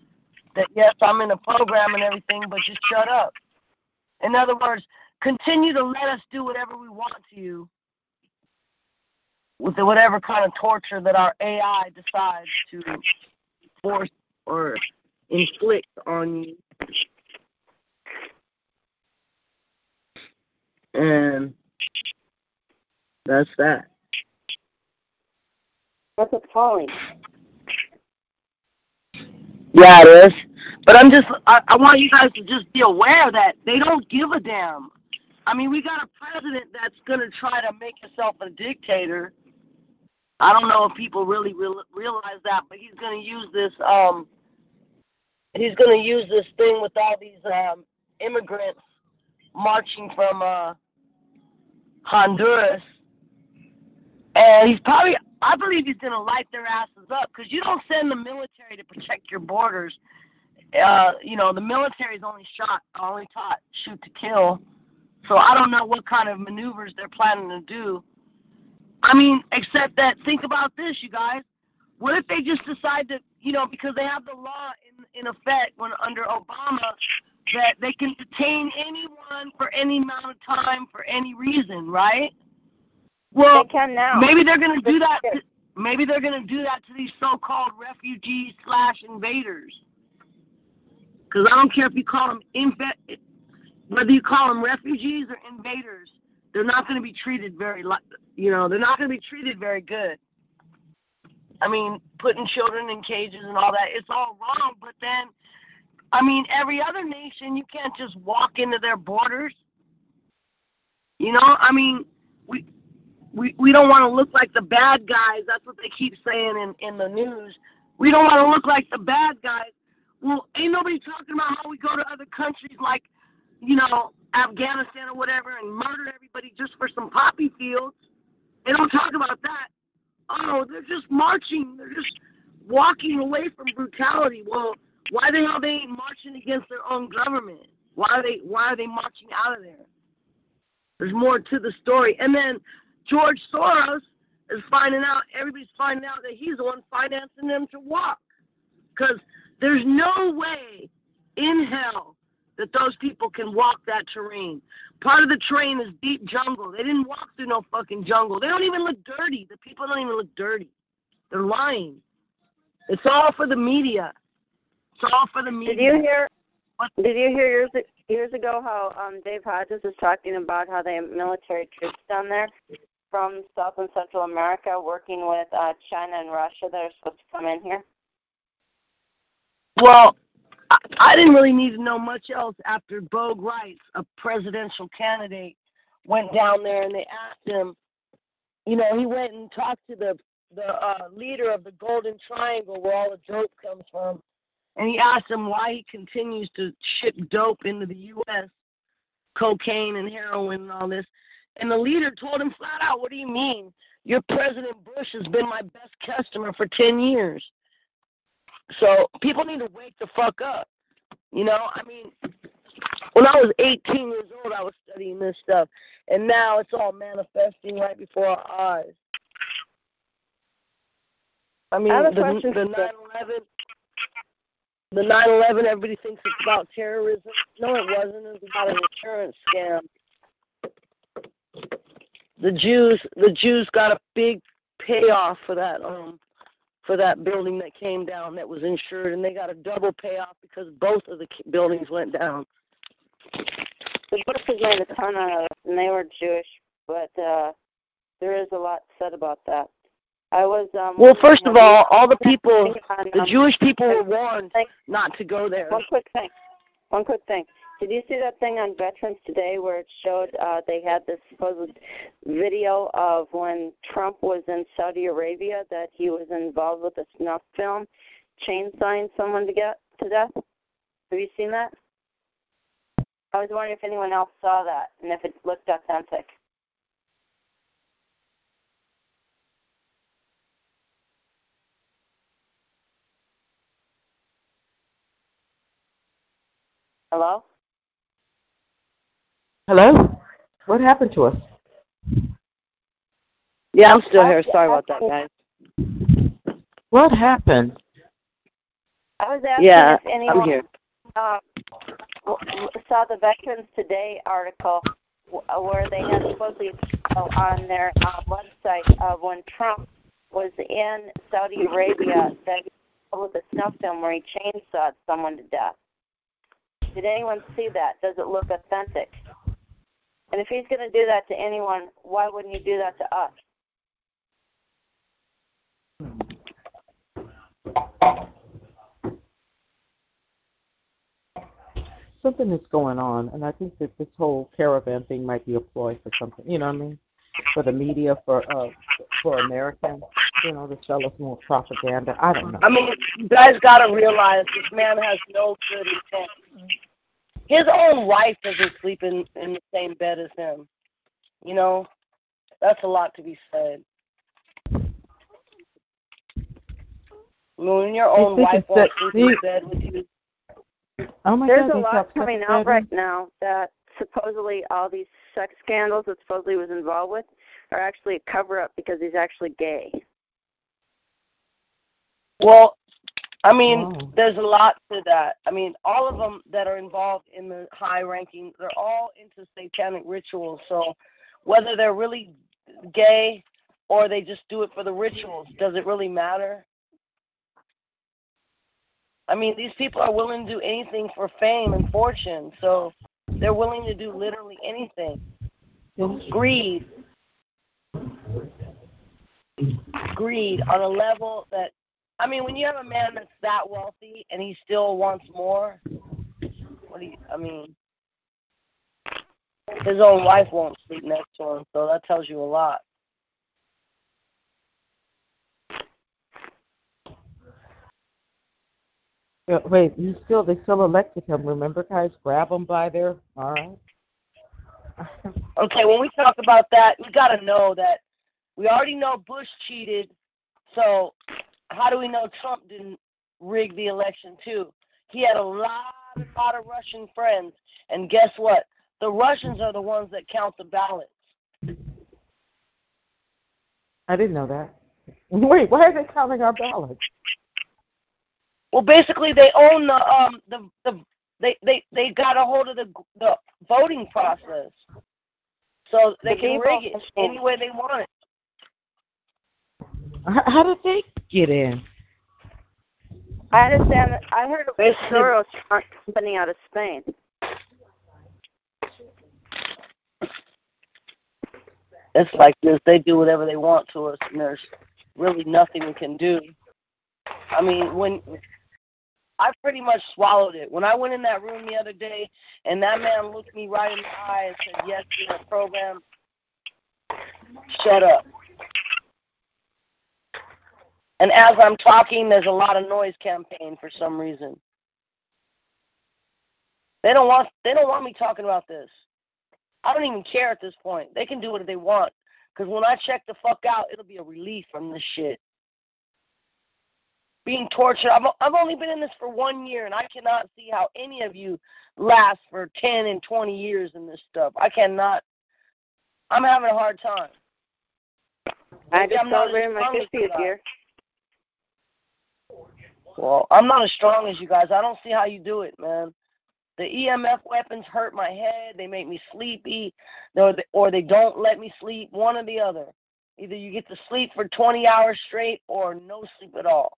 that yes, I'm in a program and everything, but just shut up. In other words, continue to let us do whatever we want to you with the, whatever kind of torture that our AI decides to force or inflict on you. And that's that. That's appalling. Yeah, it is. But I'm just, I, I want you guys to just be aware that they don't give a damn. I mean, we got a president that's going to try to make himself a dictator. I don't know if people really real, realize that, but he's going to use this. Um, he's going to use this thing with all these um, immigrants marching from uh, Honduras, and he's probably. I believe he's going to light their asses up because you don't send the military to protect your borders. Uh, you know, the military is only shot, only taught shoot to kill. So I don't know what kind of maneuvers they're planning to do. I mean, except that think about this, you guys. What if they just decide to, you know, because they have the law in in effect when under Obama that they can detain anyone for any amount of time for any reason, right? Well, they can now. maybe they're going to do that. To, maybe they're going to do that to these so-called refugees slash invaders. Because I don't care if you call them inv- whether you call them refugees or invaders, they're not going to be treated very, you know, they're not going to be treated very good. I mean, putting children in cages and all that, it's all wrong. But then, I mean, every other nation, you can't just walk into their borders. You know, I mean, we we we don't want to look like the bad guys. That's what they keep saying in in the news. We don't want to look like the bad guys. Well, ain't nobody talking about how we go to other countries like, you know, Afghanistan or whatever and murder everybody just for some poppy fields. They don't talk about that. Oh, they're just marching. They're just walking away from brutality. Well, why the hell they ain't marching against their own government? Why are they why are they marching out of there? There's more to the story. And then George Soros is finding out, everybody's finding out that he's the one financing them to walk. Because there's no way in hell that those people can walk that terrain. Part of the terrain is deep jungle. They didn't walk through no fucking jungle. They don't even look dirty. The people don't even look dirty. They're lying. It's all for the media. It's all for the media. Did you hear? Did you hear years years ago how um, Dave Hodges was talking about how they have military troops down there from South and Central America working with uh, China and Russia that are supposed to come in here? Well, I, didn't really need to know much else after Bo Gritz, a presidential candidate, went down there and they asked him, you know, he went and talked to the the uh, leader of the Golden Triangle, where all the dope comes from, and he asked him why he continues to ship dope into the U.S., cocaine and heroin and all this. And the leader told him flat out, "What do you mean? Your President Bush has been my best customer for ten years." So people need to wake the fuck up. You know, I mean, when I was 18 years old, I was studying this stuff, and now it's all manifesting right before our eyes. I mean, I the, the 9/11, the 9/11, everybody thinks it's about terrorism. No, it wasn't. It was about an insurance scam. The Jews, the Jews got a big payoff for that um for that building that came down that was insured, and they got a double payoff because both of the buildings went down. The Bushes made a ton out of and they were Jewish, but uh, there is a lot said about that. I was. Um, well, first of all, all the people, the Jewish people were warned not to go there. One quick thing. One quick thing. Did you see that thing on Veterans Today where it showed uh, they had this supposed video of when Trump was in Saudi Arabia that he was involved with a snuff film, chainsawing someone to get to death? Have you seen that? I was wondering if anyone else saw that and if it looked authentic. Hello? Hello? What happened to us? Yeah, I'm still here. Sorry about that, guys. What happened? I was asking Yeah, if anyone I'm here. uh, w- w- saw the Veterans Today article uh, where they had supposedly uh, on their uh, website uh, when Trump was in Saudi Arabia that he with a snuff film where he chainsawed someone to death. Did anyone see that? Does it look authentic? And if he's going to do that to anyone, why wouldn't he do that to us? Something is going on, and I think that this whole caravan thing might be a ploy for something. You know what I mean? For the media, for uh, for Americans, you know, to sell us more propaganda. I don't know. I mean, you guys got to realize this man has no good intent. His own wife doesn't sleep in in the same bed as him. You know, that's a lot to be said. I mean, when your own wife won't that- sleep in see- bed with you, Oh my There's God, a lot coming out bed. right now that supposedly all these sex scandals that supposedly was involved with are actually a cover up because he's actually gay. Well, I mean, Wow. there's a lot to that. I mean, all of them that are involved in the high ranking, they're all into satanic rituals. So whether they're really gay or they just do it for the rituals, does it really matter? I mean, these people are willing to do anything for fame and fortune. So they're willing to do literally anything. Greed. Greed on a level that I mean, when you have a man that's that wealthy and he still wants more, what do you? I mean, his own wife won't sleep next to him, so that tells you a lot. Yeah, wait, you still they still elected him. Remember, guys, grab them by their all right. Okay, when we talk about that, we got to know that we already know Bush cheated, so how do we know Trump didn't rig the election too? He had a lot, a lot of Russian friends, and guess what? The Russians are the ones that count the ballots. I didn't know that. Wait, why are they counting our ballots? Well, basically, they own the um the the they they they got a hold of the the voting process, so they The can rig it any way they want it. How, how did they get in? I understand that I heard it was Basically- Soros company out of Spain. It's like this. They do whatever they want to us, and there's really nothing we can do. I mean, when I pretty much swallowed it. When I went in that room the other day, and that man looked me right in the eye and said, "Yes, you're a program." Shut up. And as I'm talking, there's a lot of noise campaign for some reason. They don't want they don't want me talking about this. I don't even care at this point. They can do what they want. Because when I check the fuck out, it'll be a relief from this shit. Being tortured. I've, I've only been in this for one year, and I cannot see how any of you last for 10 and 20 years in this stuff. I cannot. I'm having a hard time. I just I'm not as celebrated my strong as 50th year. Well, I'm not as strong as you guys. I don't see how you do it, man. The EMF weapons hurt my head. They make me sleepy, or they, don't let me sleep. One or the other. Either you get to sleep for 20 hours straight, or no sleep at all.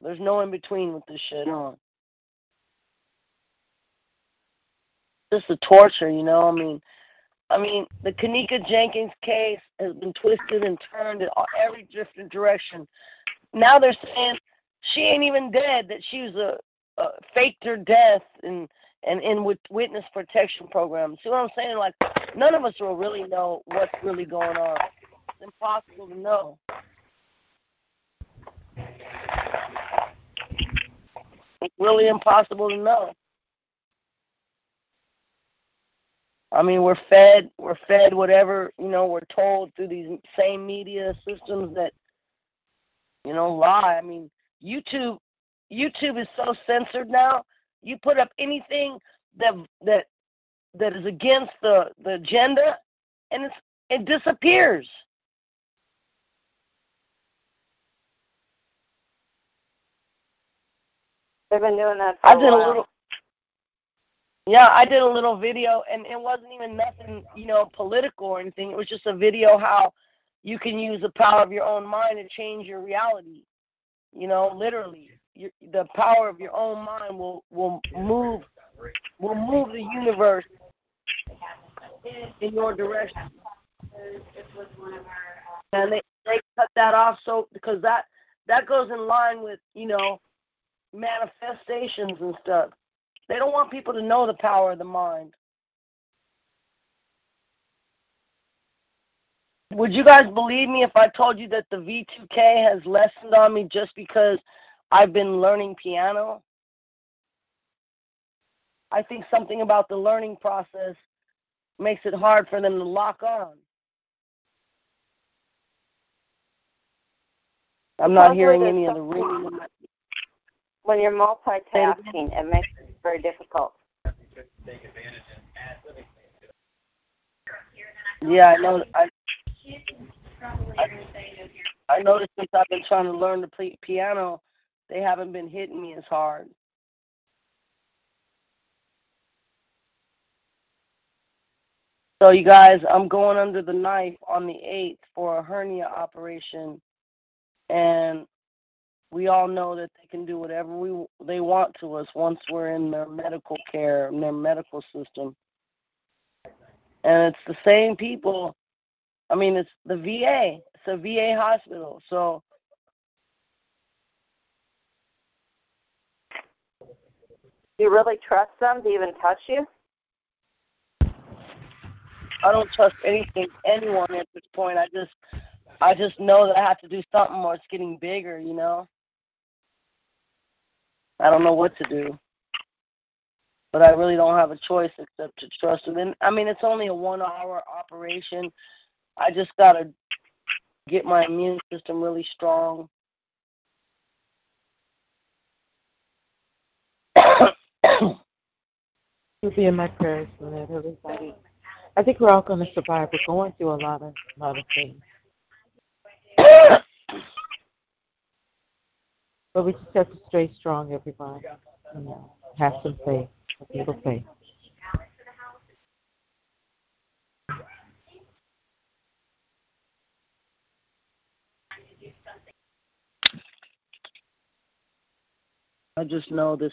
There's no in between with this shit on. Just a torture, you know. I mean, I mean, the Kenneka Jenkins case has been twisted and turned in every different direction. Now they're saying she ain't even dead; that she was a, a faked her death and and in with witness protection program. See what I'm saying? Like none of us will really know what's really going on. It's impossible to know. It's really impossible to know. I mean, we're fed, we're fed whatever you know. We're told through these same media systems that you know lie. I mean, YouTube, YouTube is so censored now. You put up anything that that that is against the the agenda, and it's it disappears. They've been doing that for I a did a while. little. Yeah, I did a little video, and it wasn't even nothing, you know, political or anything. It was just a video how you can use the power of your own mind to change your reality. You know, literally, your, the power of your own mind will will move will move the universe in your direction. And they they cut that off so because that that goes in line with you know manifestations and stuff. they don't want people to know the power of the mind. Would you guys believe me if I told you that the V2K has lessened on me just because I've been learning piano? I think something about the learning process makes it hard for them to lock on. I'm not hearing any of the ringing. When you're multitasking, it makes it very difficult. Yeah, I know. I, I, noticed since I've been trying to learn to play piano, they haven't been hitting me as hard. So you guys, I'm going under the knife on the 8th for a hernia operation and we all know that they can do whatever we they want to us once we're in their medical care, in their medical system. And it's the same people. I mean, it's the VA. It's a VA hospital. So Do you really trust them to even touch you? I don't trust anything, anyone at this point. I just I just know that I have to do something or it's getting bigger, you know. I don't know what to do. But I really don't have a choice except to trust them. And I mean it's only a one hour operation. I just gotta get my immune system really strong. You'll be in my prayers for that, everybody. I think we're all going to survive. We're going through a lot of, a lot of things. but we just have to stay strong, everybody. You know, have some faith, a little faith. I just know this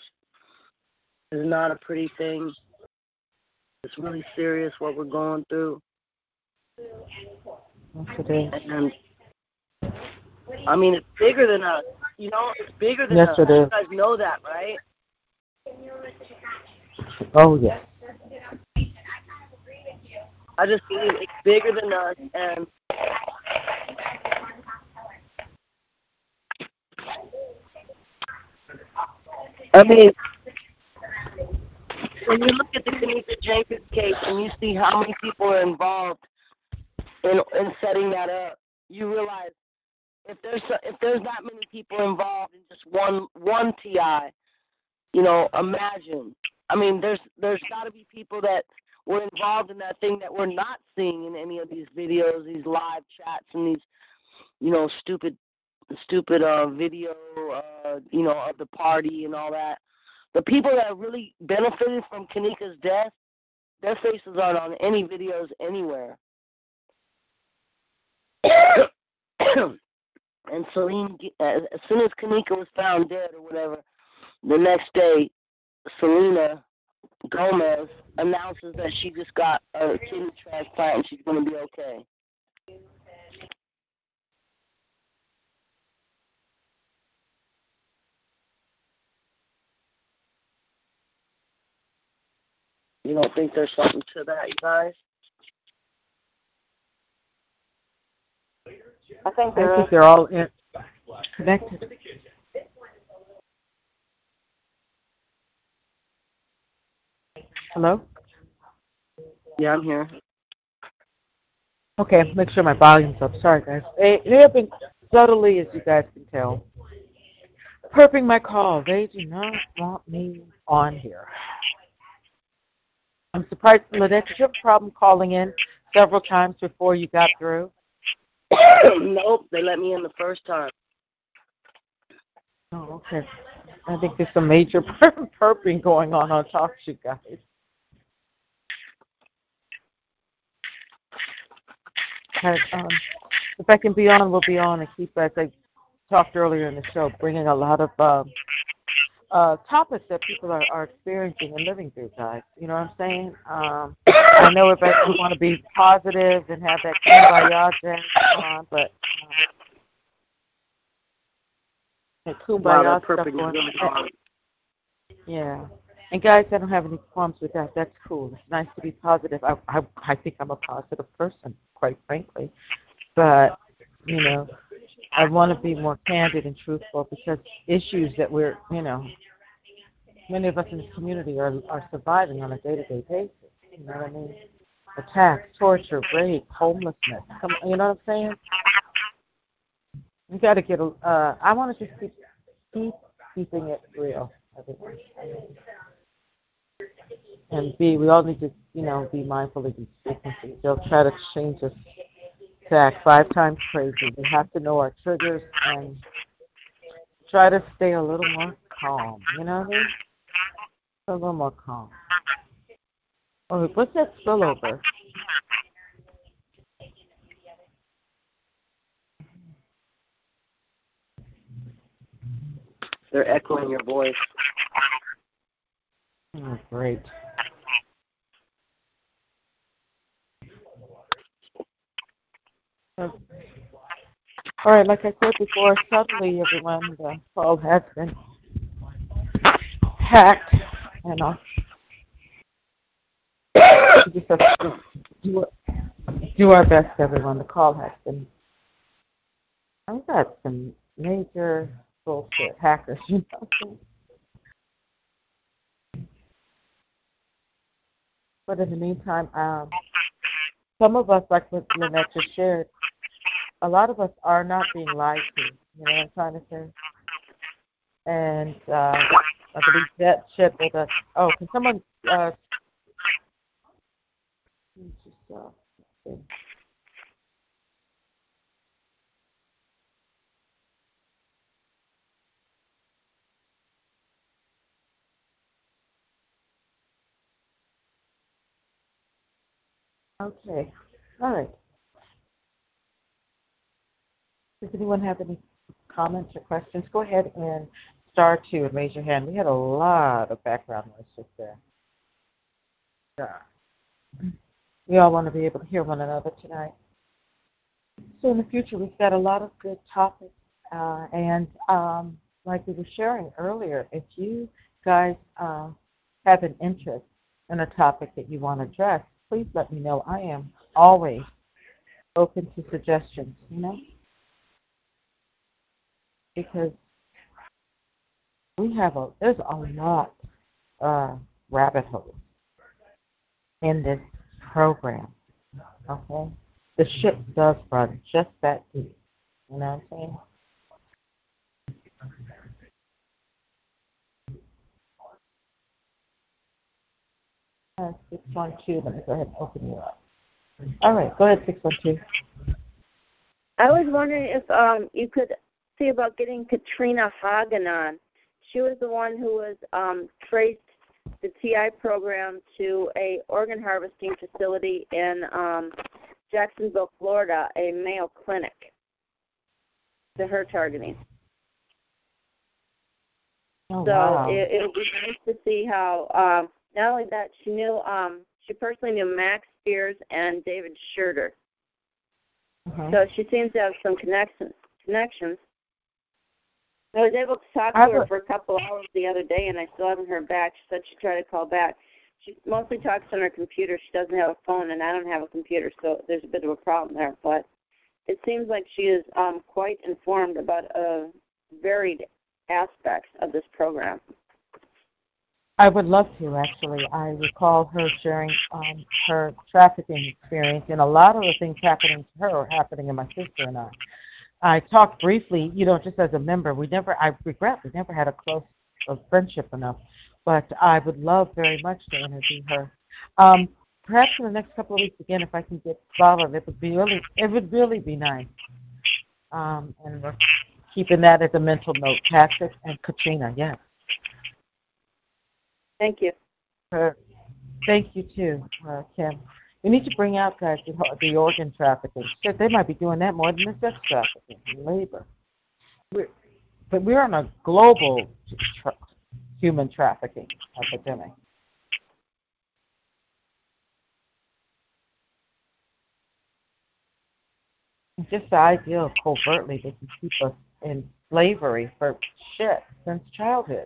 is not a pretty thing. It's really serious what we're going through. Yes, it is. And um, I mean, it's bigger than us. You know, it's bigger than Yes, us. it is. You guys know that, right? Oh, yes. I just believe it's bigger than us, and I mean, when you look at the Kenneka Jenkins case and you see how many people are involved in in setting that up, you realize if there's if there's that many people involved in just one one TI, you know, imagine. I mean, there's there's got to be people that were involved in that thing that we're not seeing in any of these videos, these live chats, and these, you know, stupid stupid uh video, uh, you know, of the party and all that. The people that really benefited from Kenneka's death, their faces aren't on any videos anywhere. and Celine, as as soon as Kanika was found dead or whatever, the next day, Selena Gomez announces that she just got a kidney transplant and she's going to be okay. You don't think there's something to that, you guys? I think I think they're all in, connected. Hello? Yeah, I'm here. Okay, make sure my volume's up. Sorry, guys. They, they have been subtly, as you guys can tell, perping my call. They do not want me on here. I'm surprised, Lynette, did you have a problem calling in several times before you got through? nope, they let me in the first time. Oh, okay. I think there's some major perping going on on Talk to You guys. Okay, um, if I can be on, we'll be on and keep, as I talked earlier in the show, bringing a lot of um, uh, topics that people are, are experiencing and living through, guys. You know what I'm saying? Um, I know if I want to be positive and have that kumbaya dance on, but that kumbaya stuff going on. Yeah. And guys, I don't have any qualms with that. That's cool. It's nice to be positive. I I, I think I'm a positive person, quite frankly. But you know, I want to be more candid and truthful because issues that we're, you know, many of us in the community are are surviving on a day-to-day basis. You know what I mean? Attacks, torture, rape, homelessness. Come, you know what I'm saying? We got to get a. Uh, I want to just keep keep keeping it real. And B, we all need to, you know, be mindful of these frequencies. They'll try to change us to act five times crazy. We have to know our triggers and try to stay a little more calm. You know what I mean? A little more calm. Oh, what's that spillover? They're echoing your voice. Oh, great. So, all right, like I said before, suddenly everyone, the call has been hacked, and uh, we just have to do, do our best, everyone. The call has been. I've got some major bullshit hackers, you know. But in the meantime, um, some of us, like what Lynette just shared, a lot of us are not being lied to. You know what I'm trying to say? And uh, I believe that ship with us. Oh, can someone? Uh, uh, Okay. All right. Does anyone have any comments or questions? Go ahead and star two and raise your hand. We had a lot of background noise just there. Yeah. We all want to be able to hear one another tonight. So in the future, we've got a lot of good topics, uh, and um, like we were sharing earlier, if you guys uh, have an interest in a topic that you want to address, please let me know. I am always open to suggestions, you know? Because we have a there's a lot uh rabbit holes in this program. Okay? The ship does run just that deep. You know what I'm saying? Uh, 612, let me go ahead and open you up. All right, go ahead, 612. I was wondering if um, you could see about getting Katrina Hagen on. She was the one who was um, traced the TI program to a organ harvesting facility in um, Jacksonville, Florida, a Mayo Clinic. To her targeting. Oh, so wow. it, it would be nice to see how um, not only that she knew um, she personally knew Max Spiers and David Schurter. Uh-huh. So she seems to have some connections. Connections. I was able to talk to her for a couple of hours the other day, and I still haven't heard back. She said she'd try to call back. She mostly talks on her computer. She doesn't have a phone, and I don't have a computer, so there's a bit of a problem there. But it seems like she is um, quite informed about uh, varied aspects of this program. I would love to actually. I recall her sharing um, her trafficking experience, and a lot of the things happening to her are happening to my sister and I. I talked briefly, you know, just as a member. We never, I regret, we never had a close a friendship enough, but I would love very much to interview her. Um, perhaps in the next couple of weeks again, if I can get solid, it would be really, it would really be nice. Um, and we're keeping that as a mental note. Patrick and Katrina, yes. Thank you. Uh, thank you too, uh, Kim. We need to bring out guys the, the organ trafficking. They might be doing that more than the sex trafficking and labor. We're, but we're on a global tra- human trafficking epidemic. Just the idea of covertly they can keep us in slavery for shit since childhood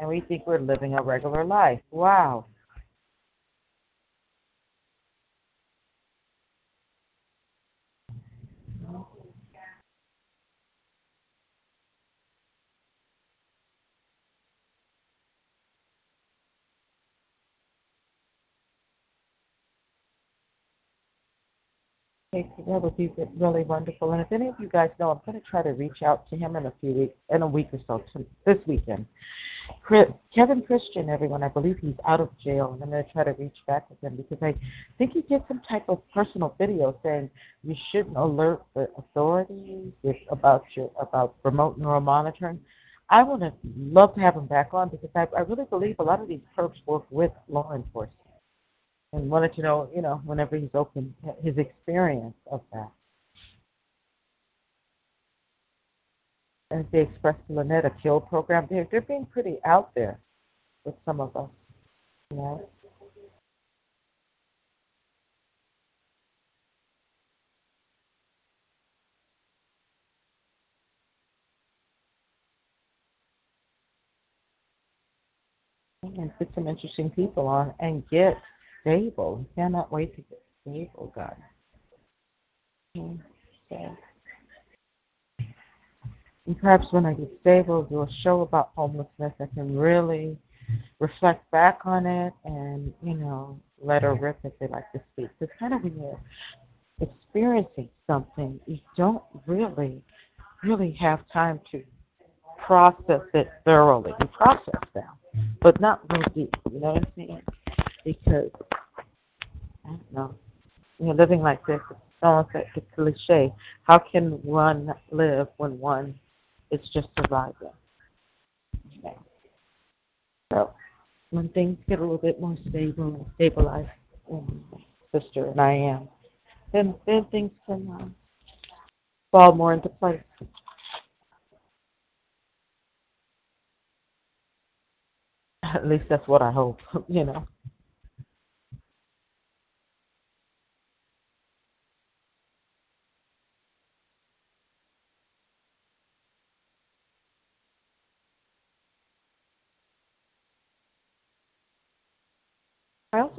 and we think we're living a regular life. Wow. That would be really wonderful. And if any of you guys know, I'm going to try to reach out to him in a few weeks, in a week or so, to, this weekend. Chris, Kevin Christian, everyone, I believe he's out of jail, and I'm going to try to reach back with him because I think he did some type of personal video saying you shouldn't alert the authorities about your about remote neural monitoring. I would have loved to have him back on because I, I really believe a lot of these perps work with law enforcement and wanted to know, you know, whenever he's open, his experience of that. As they expressed Lynette, a kill program, they're, they're being pretty out there with some of us, you know. and put some interesting people on and get stable. He cannot wait to get stable, God. And perhaps when I get stable, do a show about homelessness. I can really reflect back on it and, you know, let her rip if they like to speak. It's kind of when you're experiencing something, you don't really, really have time to process it thoroughly. You process them, but not real deep. You know what I'm saying? Because I don't know. You know, living like this, it's almost like a cliche. How can one live when one is just surviving? Okay. So when things get a little bit more stable and stabilized, um, sister and I am, then then things can uh, fall more into place. At least that's what I hope, you know.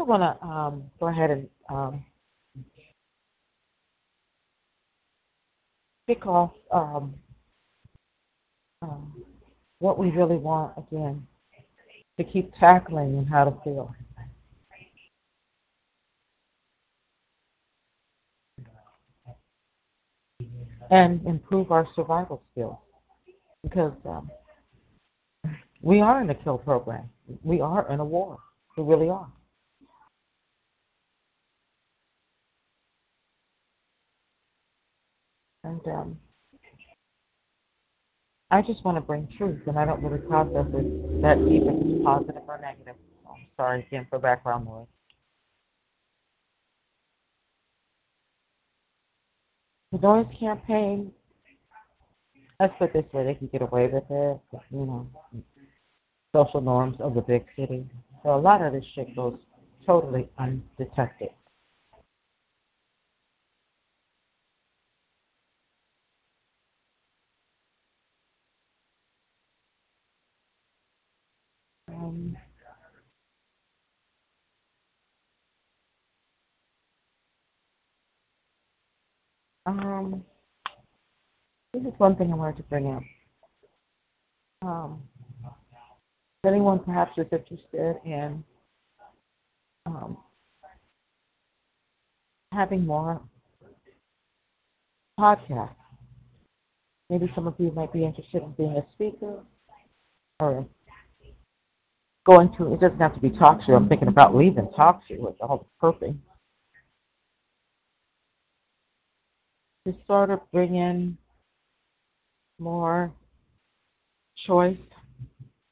Also want to um, go ahead and um, kick off um, um, what we really want again to keep tackling and how to feel. And improve our survival skills because um, we are in a kill program. We are in a war. We really are. And um, I just want to bring truth, and I don't really process it that deep if it's positive or negative. I'm sorry again for background noise. The noise campaign, let's put this way, they can get away with it, you know, social norms of the big city. So a lot of this shit goes totally undetected. Um, um, this is one thing I wanted to bring up. Um, anyone perhaps is interested in um, having more podcasts, maybe some of you might be interested in being a speaker or going to, it doesn't have to be TalkShoe. I'm thinking about leaving TalkShoe with all the To sort of bring in more choice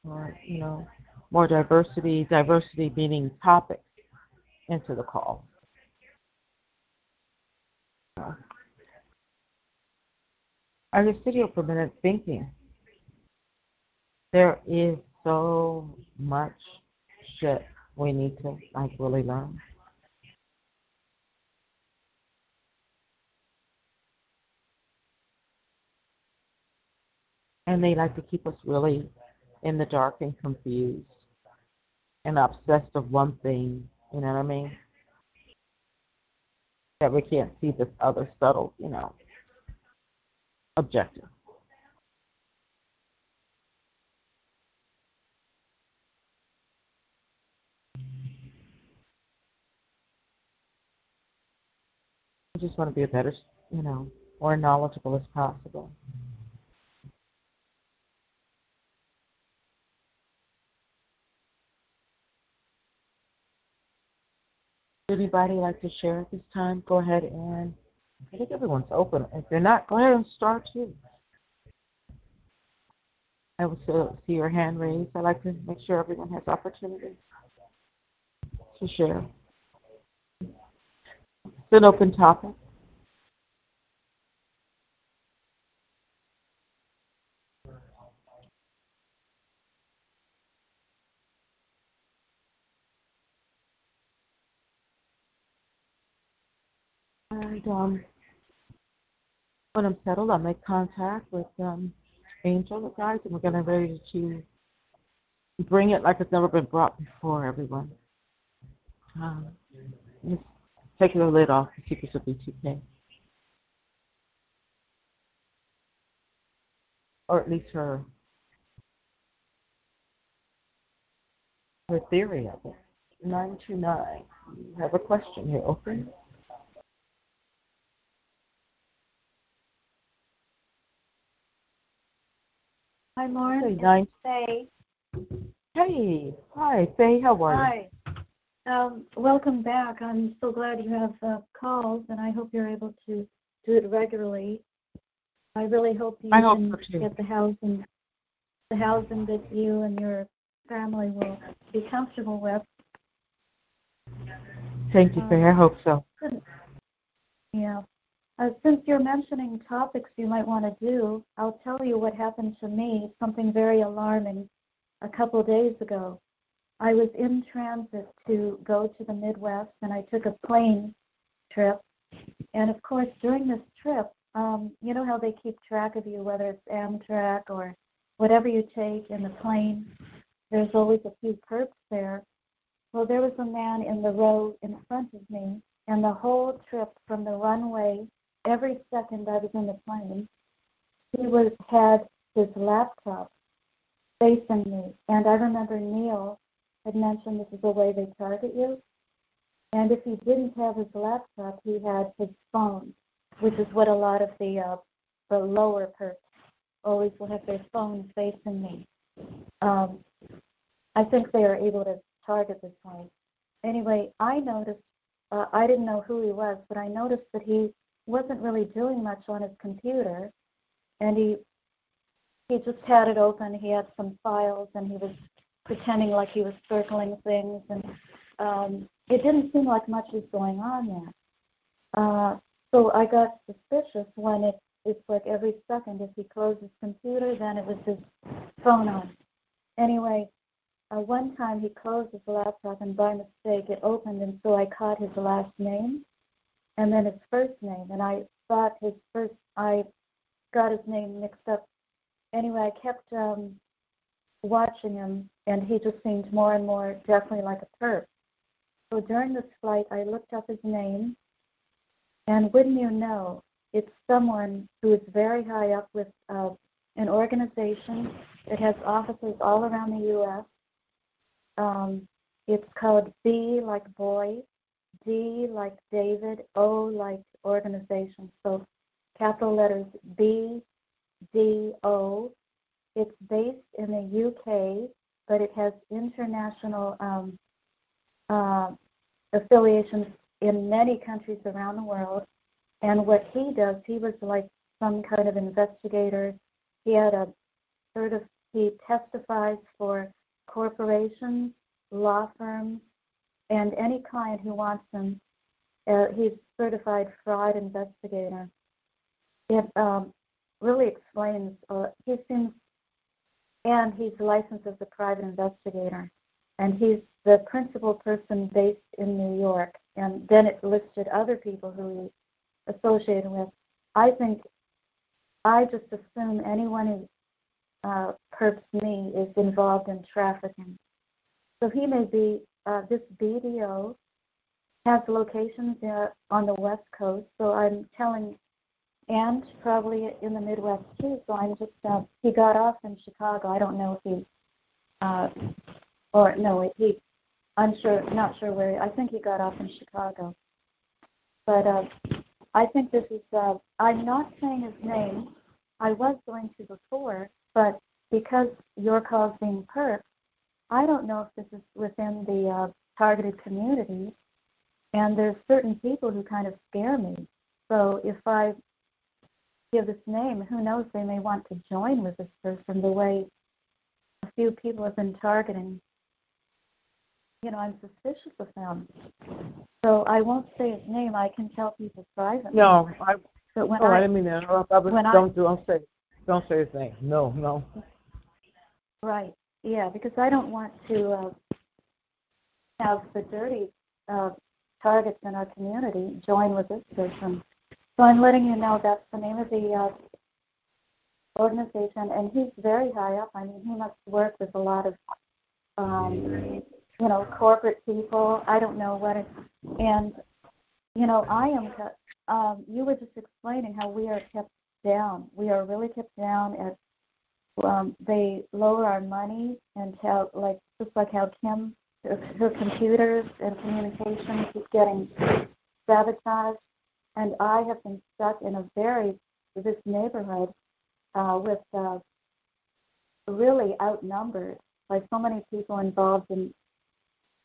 or, you know, more diversity, diversity meaning topics into the call. I was sitting here for a minute thinking there is so much shit we need to like really learn. And they like to keep us really in the dark and confused and obsessed of one thing. You know what I mean? That we can't see this other subtle, you know, objective. I just want to be a better, you know, more knowledgeable as possible. Anybody like to share at this time? Go ahead and I think everyone's open. If you're not, go ahead and start too. I will see your hand raised. I like to make sure everyone has opportunity to share. It's an open topic. And um, when I'm settled, I'll make contact with um, Angel, the guys, and we're getting ready to bring it like it's never been brought before, everyone. Um, just taking the lid off the Secrets of BTK. Or at least her her theory of it. 929. You have a question here, open. Hi, Lauren. It's nice. Faye. Hey, hi, Faye, how are you? Hi. Um, welcome back. I'm so glad you have uh, calls, and I hope you're able to do it regularly. I really hope you I hope can so, get the housing, the housing that you and your family will be comfortable with. Thank you, Faye. I hope so. Yeah. Uh, since you're mentioning topics you might want to do, I'll tell you what happened to me, something very alarming, a couple days ago. I was in transit to go to the Midwest, and I took a plane trip. And of course, during this trip, um, you know how they keep track of you, whether it's Amtrak or whatever you take in the plane. There's always a few perps there. Well, there was a man in the row in front of me, and the whole trip from the runway every second I was in the plane, he was had his laptop facing me. And I remember Neil had mentioned this is the way they target you. And if he didn't have his laptop, he had his phone, which is what a lot of the uh, the lower perks always will have their phone facing me. Um, I think they are able to target this way. Anyway, I noticed. Uh, I didn't know who he was, but I noticed that he wasn't really doing much on his computer, and he he just had it open. He had some files, and he was pretending like he was circling things, and um, it didn't seem like much was going on there. Uh, so I got suspicious when it it's like every second if he closed his computer, then it was his phone on. Anyway, uh, one time he closed his laptop, and by mistake it opened, and so I caught his last name and then his first name. And I thought his first, I got his name mixed up. Anyway, I kept um, watching him, and he just seemed more and more definitely like a perp. So during this flight, I looked up his name, and wouldn't you know, it's someone who is very high up with uh, an organization that has offices all around the U.S. Um, it's called B like boy, D like David, O like organization. So capital letters B, D, O. It's based in the UK, but it has international um, uh, affiliations in many countries around the world. And what he does, he was like some kind of investigator. He had a sort of, he testifies for corporations, law firms, and any client who wants him, uh, he's certified fraud investigator. It um, really explains. Uh, he seems, and he's licensed as a private investigator, and he's the principal person based in New York. And then it listed other people who he's associated with. I think I just assume anyone who uh, perps me is involved in trafficking. So he may be, uh, this BDO has locations uh, on the West Coast, so I'm telling, and probably in the Midwest too, so I'm just, uh, he got off in Chicago. I don't know if he, uh, or no, he, I'm sure, not sure where, I think he got off in Chicago. But uh, I think this is, uh, I'm not saying his name. I was going to before, but because your call's being perked, I don't know if this is within the uh, targeted community. And there's certain people who kind of scare me. So if I give this name, who knows, they may want to join with this person the way a few people have been targeting. You know, I'm suspicious of them. So I won't say his name. I can tell people privately. No, I. But when oh, I, I didn't mean to interrupt. I was, when I- don't do. Don't say. Don't say his name. No, no. Right. Yeah, because I don't want to uh, have the dirty uh, targets in our community join with this person. So I'm letting you know that's the name of the uh, organization, and he's very high up. I mean, he must work with a lot of, um, you know, corporate people. I don't know what it, and you know, I am. Um, you were just explaining how we are kept down. We are really kept down at um, they lower our money and how, like, just like how Kim, her, her computers and communications is getting sabotaged. And I have been stuck in a very, this neighborhood uh, with uh, really outnumbered by so many people involved in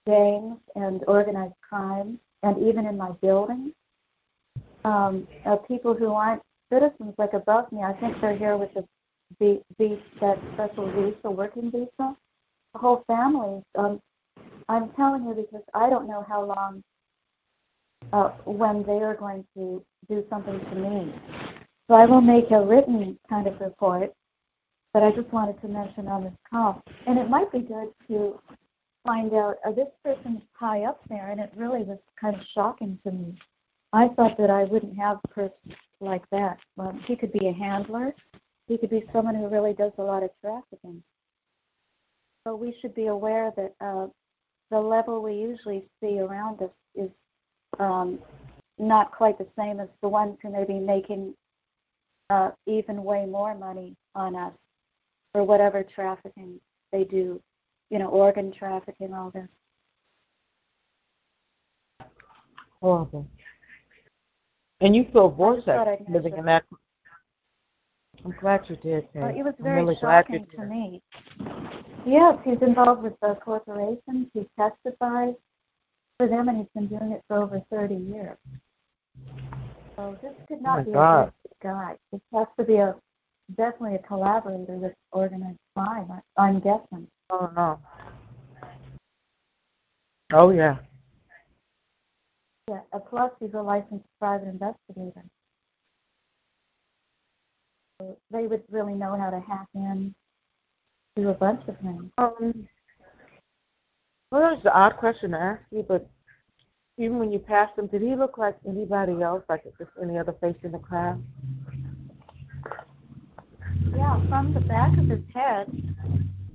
gangs and organized crime, and even in my building. Um, uh, people who aren't citizens like above me, I think they're here with the the, the that special visa, working visa. The whole family. Um, I'm telling you because I don't know how long uh, when they are going to do something to me. So I will make a written kind of report, but I just wanted to mention on this call. And it might be good to find out, uh, this person's high up there, and it really was kind of shocking to me. I thought that I wouldn't have a person like that. Well, he could be a handler. He could be someone who really does a lot of trafficking. So we should be aware that uh, the level we usually see around us is um, not quite the same as the ones who may be making uh, even way more money on us for whatever trafficking they do, you know, organ trafficking, all this. Horrible. And you feel I just thought vortex living in that. I'm glad you did. It was very really shocking to me. Yes, he's involved with the corporations. He testifies for them, and he's been doing it for over 30 years. So this could Oh not be God. a good guy. This has to be a definitely a collaborator with organized crime. I'm guessing. Oh no. Oh yeah. Yeah. Plus, he's a licensed private investigator. They would really know how to hack in to a bunch of things. Um. Well, was an odd question to ask you, but even when you passed him, did he look like anybody else, like just any other face in the crowd? Yeah, from the back of his head,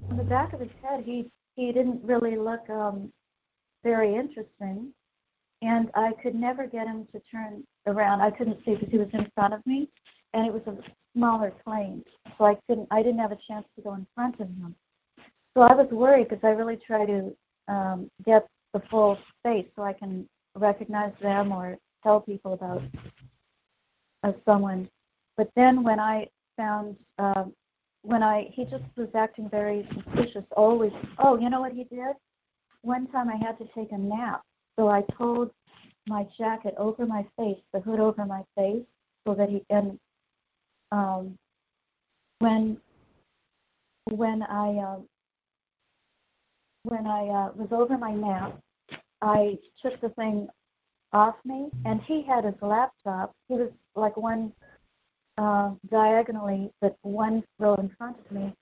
from the back of his head, he he didn't really look um, very interesting, and I could never get him to turn around. I couldn't see because he was in front of me, and it was a smaller plane, so I couldn't. I didn't have a chance to go in front of him. So I was worried because I really try to um, get the full space so I can recognize them or tell people about uh, someone. But then when I found um, when I he just was acting very suspicious. Always, oh, you know what he did? One time I had to take a nap, so I pulled my jacket over my face, the hood over my face, so that he and um, when when I uh, when I uh, was over my nap, I took the thing off me, and he had his laptop. He was like one uh, diagonally, but one row in front of me.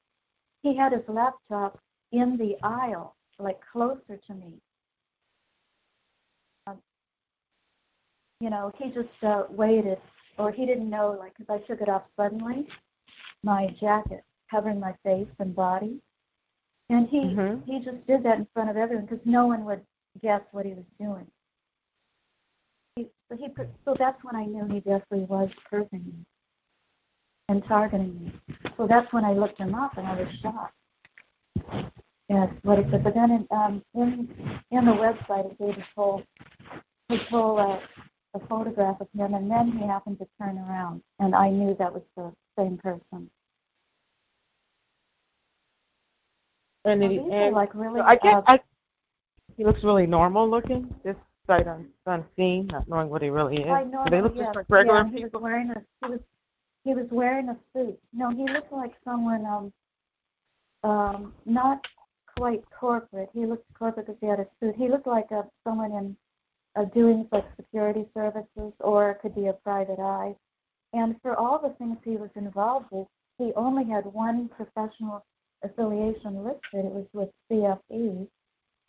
He had his laptop in the aisle, like closer to me. Uh, you know, he just uh, waited, or he didn't know, like, because I took it off suddenly, my jacket. covering my face and body. And he Mm-hmm. he just did that in front of everyone because no one would guess what he was doing. He, so he so that's when I knew he definitely was cursing me and targeting me. So that's when I looked him up and I was shocked. Yes, what it said. But then in um in in the website it gave his whole his whole uh, a photograph of him and then he happened to turn around and I knew that was the same person. And, So he, and like really so I guess uh, I, he looks really normal looking. Just sight un, unseen, not knowing what he really is. I Do they look yes. just like regular yeah, he was wearing a he was he was wearing a suit. No, he looked like someone um um not quite corporate. He looked corporate because he had a suit. He looked like a someone in uh, doing like security services, or it could be a private eye. And for all the things he was involved with, he only had one professional affiliation listed. It was with CFE,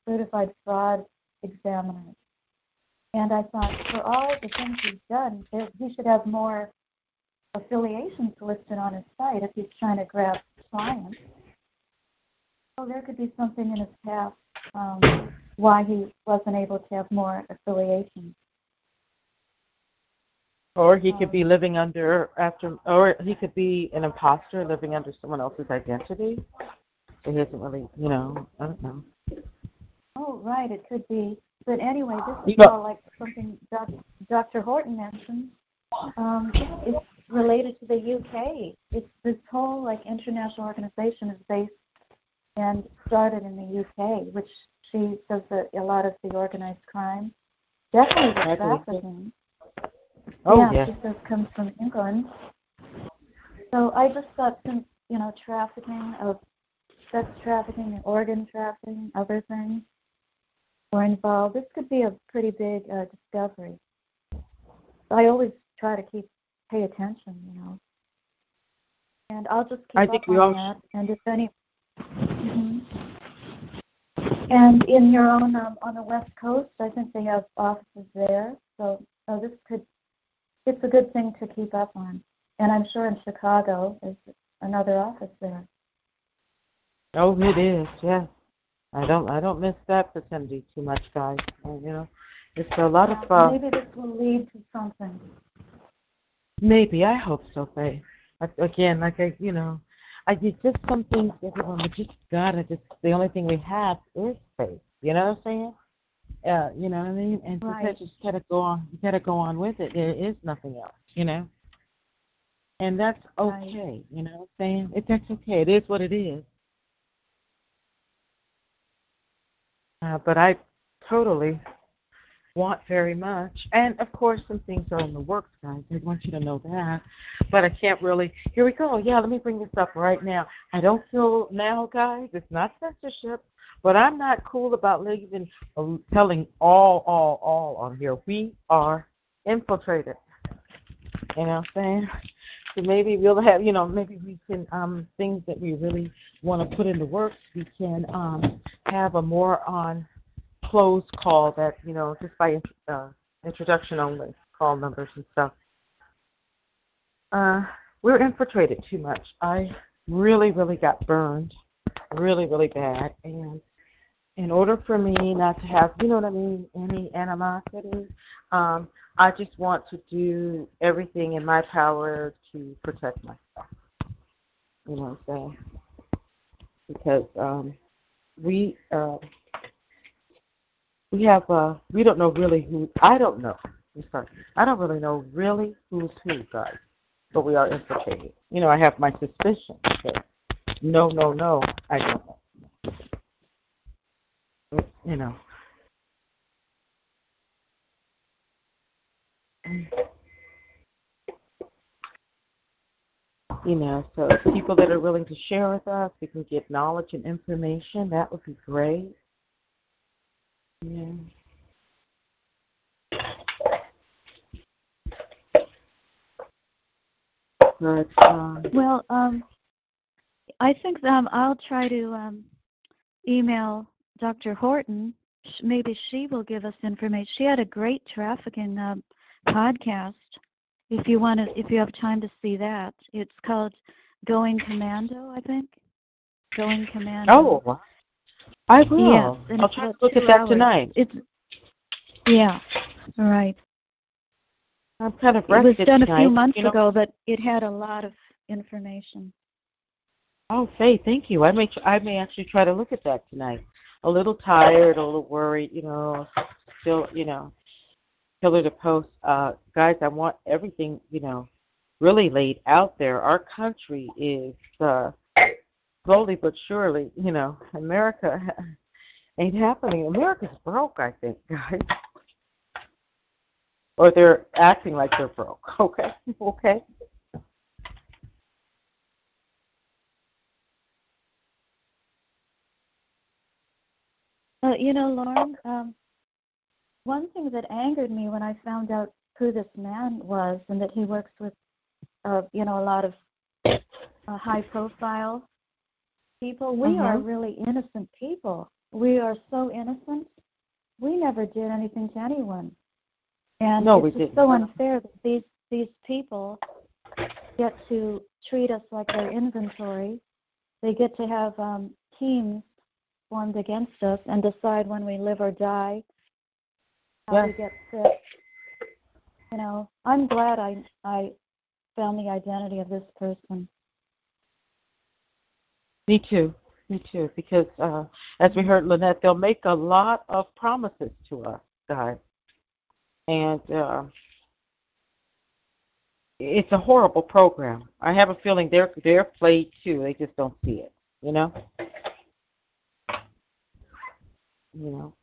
Certified Fraud Examiners. And I thought, for all the things he's done, he should have more affiliations listed on his site if he's trying to grab clients. So there could be something in his past um, why he wasn't able to have more affiliations. Or he could be living under after, or he could be an imposter living under someone else's identity. So he isn't really, you know, I don't know. Oh, right, it could be. But anyway, this is all like something Dr. Horton mentioned. Um, it's related to the UK. It's this whole like international organization is based and started in the UK, which she does a, a lot of the organized crime. Definitely the I believe so. trafficking. Oh yeah, yeah. she says comes from England. So I just thought since, you know, trafficking of sex trafficking, and organ trafficking, other things were involved, this could be a pretty big uh, discovery. I always try to keep pay attention, you know. And I'll just keep I up think we on all that. And if any. And in your own um, on the West Coast, I think they have offices there. So, so this could it's a good thing to keep up on. And I'm sure in Chicago there's another office there. Oh, it is. Yeah. I don't. I don't miss that vicinity too much, guys. And, you know, it's a lot of. Uh, Maybe this will lead to something. Maybe I hope so, Faye. Again, like I, you know, I did just some things everyone we just gotta just. The only thing we have is faith. You know what I'm saying? Uh, you know what I mean? And Right. just gotta go on, you gotta go on with it. There is nothing else. You know. And that's Right. okay. You know what I'm saying? It, that's okay. It is what it is. Uh, but I totally want very much. And of course, some things are in the works, guys. I want you to know that. But I can't really. Here we go. Yeah, let me bring this up right now. I don't feel now, guys. It's not censorship, but I'm not cool about leaving, uh, telling all, all, all on here. We are infiltrated. You know what I'm saying? So maybe we'll have, you know, maybe we can um things that we really want to put into works. We can um have a more on closed call that you know just by uh, introduction only call numbers and stuff. Uh, we're infiltrated too much. I really, really got burned, really, really bad, and in order for me not to have, you know what I mean, any animosity, um, I just want to do everything in my power to protect myself. You know what I'm saying? Because um, we uh, we have uh, we don't know really who I don't know. I'm sorry, I don't really know really who's who, guys. But we are infiltrated. You know, I have my suspicions. But no, no, no, I don't know. You know. You know, so people that are willing to share with us, we can get knowledge and information. That would be great. Yeah. But um, Well, um, I think um, I'll try to um, email Dr. Horton. Maybe she will give us information. She had a great trafficking uh, podcast. If you want to, if you have time to see that, it's called Going Commando, I think. Going Commando. Oh, I will. Yes, and I'll try to look at that hours. tonight. It's yeah, right. I'm kind of It was rested done a few months you know? ago, but it had a lot of information. Oh, Faye, thank you. I may tr- I may actually try to look at that tonight. A little tired, a little worried, you know, still, you know, pillar to post. Uh, guys, I want everything, you know, really laid out there. Our country is uh, slowly but surely, you know, America ain't happening. America's broke, I think, guys. Or they're acting like they're broke. Okay, okay. Uh, you know, Lauren, um, one thing that angered me when I found out who this man was and that he works with, uh, you know, a lot of uh, high-profile people. We are Mhm. really innocent people. We are so innocent. We never did anything to anyone, and No, it's we just so unfair that these these people get to treat us like their inventory. They get to have um, teams formed against us and decide when we live or die, how we get sick. You know, I'm glad I I found the identity of this person. Me too. Me too. Because uh, as we heard Lynette, they'll make a lot of promises to us, guys. And uh, it's a horrible program. I have a feeling they're they're played too. They just don't see it. You know. You know.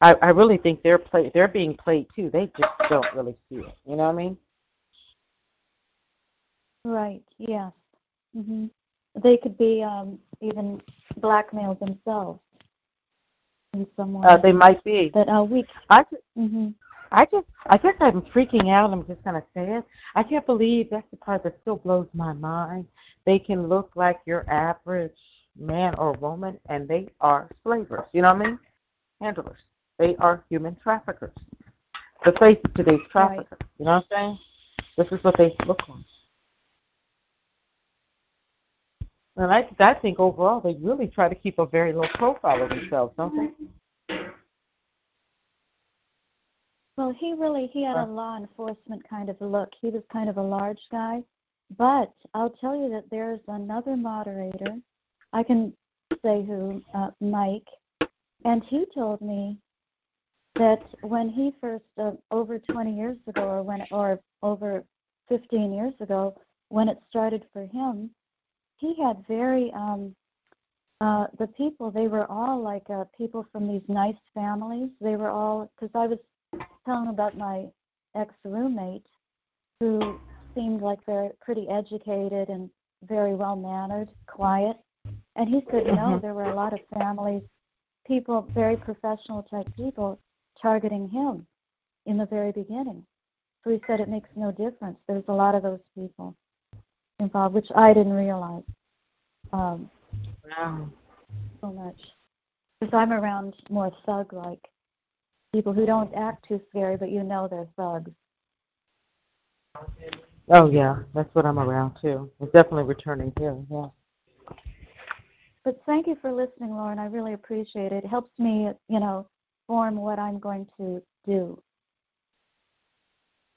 I I really think they're play they're being played too. They just don't really see it. You know what I mean? Right. Yes. hmm They could be um, even blackmailed themselves in some way. Uh, they might be. But uh, we. I just, hmm I just, I guess I'm freaking out. I'm just gonna say it. I can't believe that's the part that still blows my mind. They can look like your average man or woman, and they are slavers. You know what I mean? Handlers. They are human traffickers. The face of today's trafficker. You know what I'm saying? This is what they look like. And I, I think overall they really try to keep a very low profile of themselves, don't they? Well, he really he had a law enforcement kind of look. He was kind of a large guy, but I'll tell you that there's another moderator. I can say who, uh, Mike, and he told me that when he first uh, over 20 years ago, or when or over 15 years ago, when it started for him, he had very um, uh, the people. They were all like uh, people from these nice families. They were all because I was telling about my ex roommate who seemed like very pretty educated and very well mannered, quiet. And he said, no, Mhm. there were a lot of families, people, very professional type people, targeting him in the very beginning. So he said it makes no difference. There's a lot of those people involved, which I didn't realize um, Wow. so much. Because I'm around more thug like people who don't act too scary, but you know they're thugs. Oh yeah, that's what I'm around too. It's definitely returning here. Yeah. But thank you for listening, Lauren. I really appreciate it. It helps me, you know, form what I'm going to do.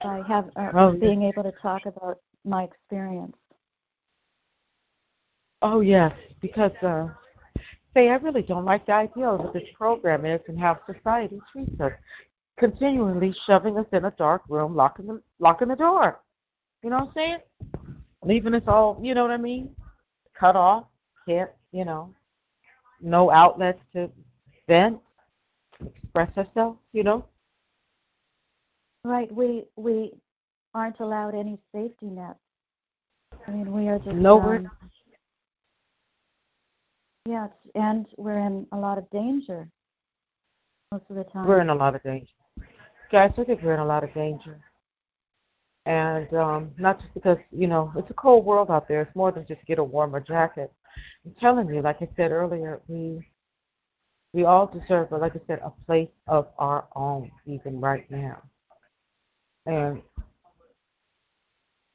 I have uh, Oh, yeah. being able to talk about my experience. Oh yes, because uh, say I really don't like the idea of what this program is and how society treats us, continually shoving us in a dark room, locking the locking the door. You know what I'm saying? Leaving us all, you know what I mean? Cut off, can't, you know, no outlets to vent, express ourselves. You know? Right. We we aren't allowed any safety nets. I mean, we are just Nowhere. um, yes, and we're in a lot of danger most of the time. We're in a lot of danger. Guys, I think we're in a lot of danger. And um, not just because, you know, it's a cold world out there. It's more than just get a warmer jacket. I'm telling you, like I said earlier, we we all deserve, but like I said, a place of our own, even right now. And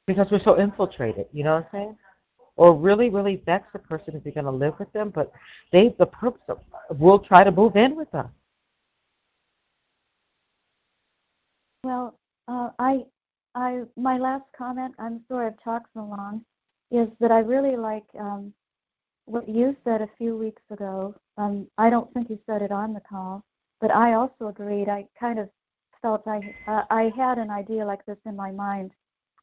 because we're so infiltrated, you know what I'm saying? Or really, really vex the person if you're going to live with them. But they, the perps, will try to move in with us. Well, uh, I, I, my last comment. I'm sorry I've talked so long. Is that I really like um, what you said a few weeks ago. Um, I don't think you said it on the call, but I also agreed. I kind of felt I uh, I had an idea like this in my mind.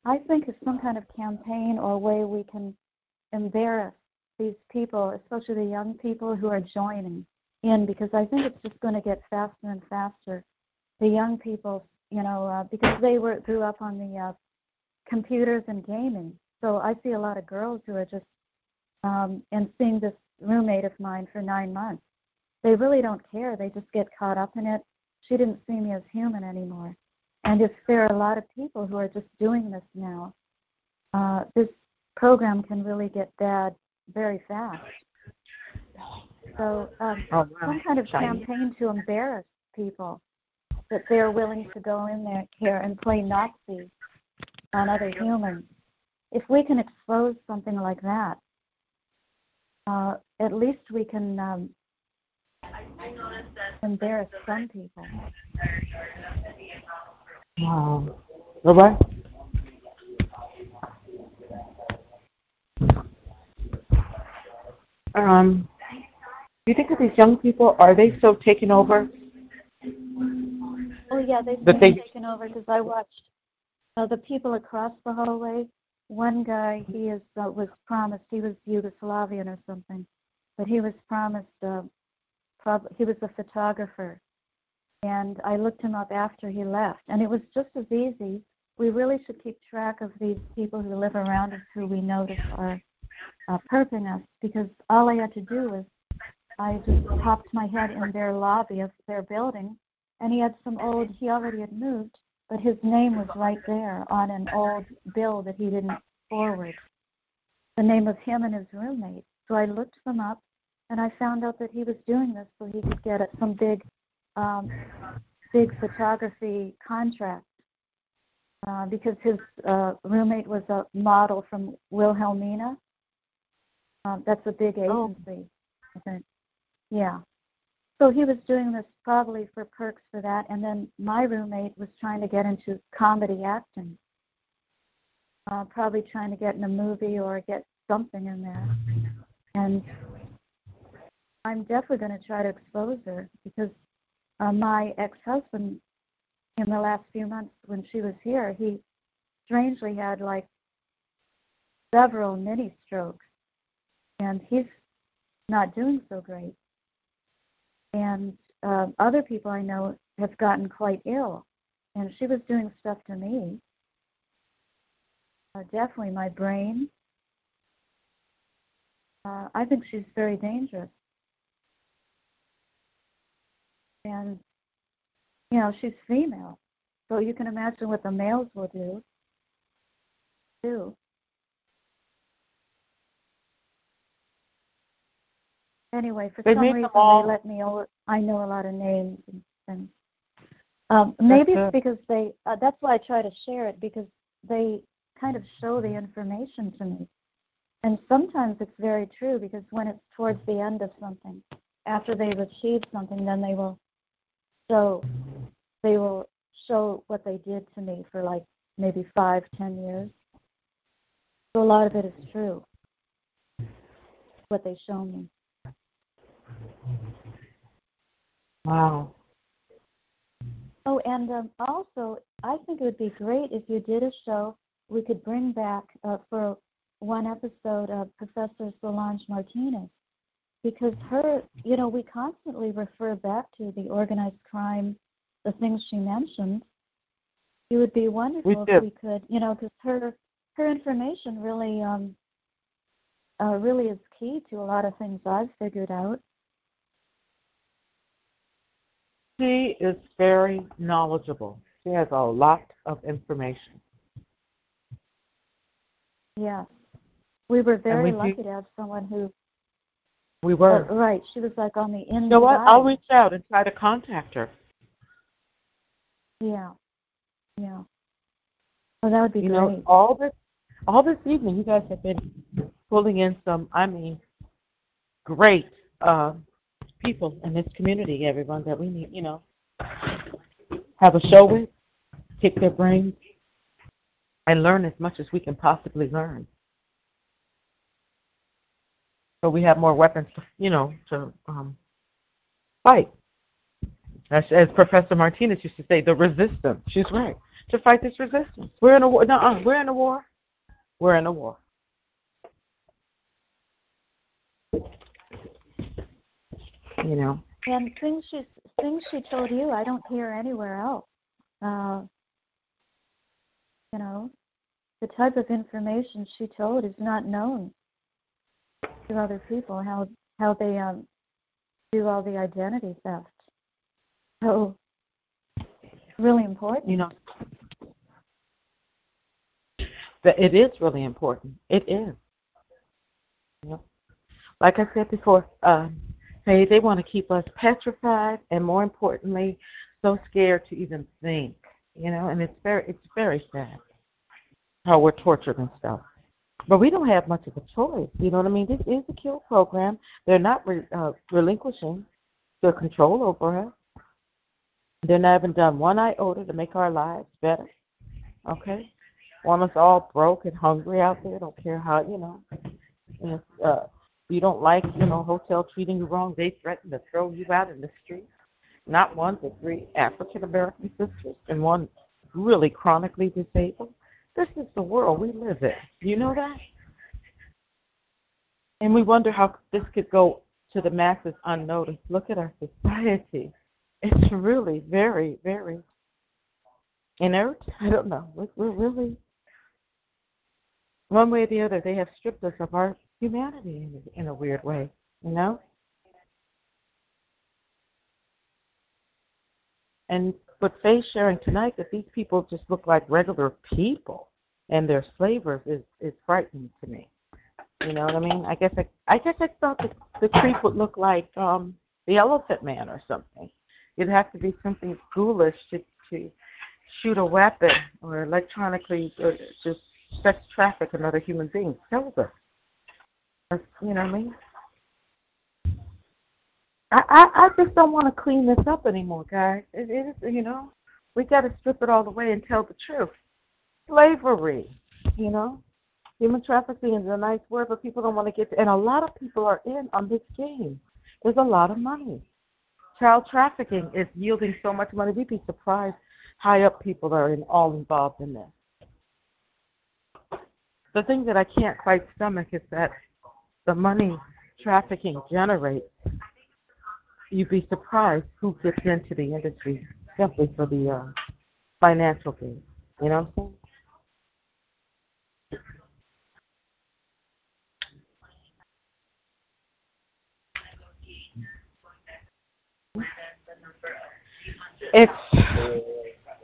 I think it's some kind of campaign or way we can embarrass these people, especially the young people who are joining in, because I think it's just going to get faster and faster. The young people, you know, uh, because they were grew up on the uh, computers and gaming. So I see a lot of girls who are just um, and seeing this roommate of mine for nine months. They really don't care. They just get caught up in it. She didn't see me as human anymore. And if there are a lot of people who are just doing this now, uh, this program can really get bad very fast. So um, oh, wow. some kind of campaign to embarrass people that they're willing to go in there here and play Nazi on other humans. If we can expose something like that, uh, at least we can um, embarrass some people. Wow. Bye Um, do you think that these young people are they so taken over? Oh yeah, they've been they... taken over because I watched uh, the people across the hallway one guy he is uh, was promised he was Yugoslavian or something, but he was promised uh, prob- he was a photographer, and I looked him up after he left, and it was just as easy. We really should keep track of these people who live around us who we notice are uh, perping because all I had to do was I just popped my head in their lobby of their building, and he had some old he already had moved but his name was right there on an old bill that he didn't forward. The name of him and his roommate. So I looked them up, and I found out that he was doing this so he could get some big, um, big photography contract. Uh, because his uh, roommate was a model from Wilhelmina. Um, that's a big oh. agency, oh. I think. Yeah. So he was doing this probably for perks for that. And then my roommate was trying to get into comedy acting, uh, probably trying to get in a movie or get something in there. And I'm definitely going to try to expose her because uh, my ex-husband, in the last few months when she was here, he strangely had like several mini strokes, and he's not doing so great and uh, other people I know have gotten quite ill. And she was doing stuff to me. Uh, definitely my brain. Uh, I think she's very dangerous. And, you know, she's female. So you can imagine what the males will do, too. Anyway, for they some reason they let me over. I know a lot of names and things. Um, maybe it's because they. Uh, that's why I try to share it because they kind of show the information to me, and sometimes it's very true because when it's towards the end of something, after they've achieved something, then they will show. They will show what they did to me for like maybe five, ten years. So a lot of it is true. What they show me. Wow. Oh, and um, also, I think it would be great if you did a show. We could bring back uh, for one episode of Professor Solange Martinez, because her, you know, we constantly refer back to the organized crime, the things she mentioned. It would be wonderful we if we could, you know, because her her information really, um, uh, really is key to a lot of things I've figured out. She is very knowledgeable. She has a lot of information. Yeah. We were very we lucky do, to have someone who. We were. Uh, right. She was like on the inside. You know what? I'll reach out and try to contact her. Yeah. Yeah. Well, that would be you great. know, all this, all this evening, you guys have been pulling in some, I mean, great uh, people in this community, everyone that we need, you know, have a show with, pick their brains, and learn as much as we can possibly learn. So we have more weapons, to, you know, to um, fight. As, as Professor Martinez used to say, the resistance. She's right. To fight this resistance. We're in a war. No, we're in a war. We're in a war. You know. And things she things she told you, I don't hear anywhere else. Uh, you know, the type of information she told is not known to other people. How how they um, do all the identity theft. So, really important. You know, it is really important. It is. You know, like I said before, uh, hey, they want to keep us petrified, and more importantly, so scared to even think. You know, and it's very, it's very sad how we're tortured and stuff. But we don't have much of a choice. You know what I mean? This is a kill program. They're not re, uh, relinquishing their control over us. They're not even done one iota to make our lives better. Okay? Want us all broke and hungry out there. Don't care how, you know. If uh, you don't like, you know, hotel treating you wrong, they threaten to throw you out in the street. Not one, but three African American sisters and one really chronically disabled. This is the world we live in. You know that? And we wonder how this could go to the masses unnoticed. Look at our society. It's really very, very inert. I don't know. We're, we're really, one way or the other, they have stripped us of our humanity in, a weird way, you know? And but Faye sharing tonight that these people just look like regular people and they're slavers is is frightening to me. You know what I mean? I guess I, I guess I thought the, the creep would look like um the Elephant Man or something. It'd have to be something ghoulish to to shoot a weapon or electronically or just sex traffic another human being. Kills us. You know what I mean? I, I I just don't want to clean this up anymore, guys. It is you know we got to strip it all away and tell the truth. Slavery, you know, human trafficking is a nice word, but people don't want to get. To, and a lot of people are in on this game. There's a lot of money. Child trafficking is yielding so much money. We'd be surprised high up people are in, all involved in this. The thing that I can't quite stomach is that the money trafficking generates you'd be surprised who gets into the industry simply for the uh, financial gain. You know what I'm saying? It's,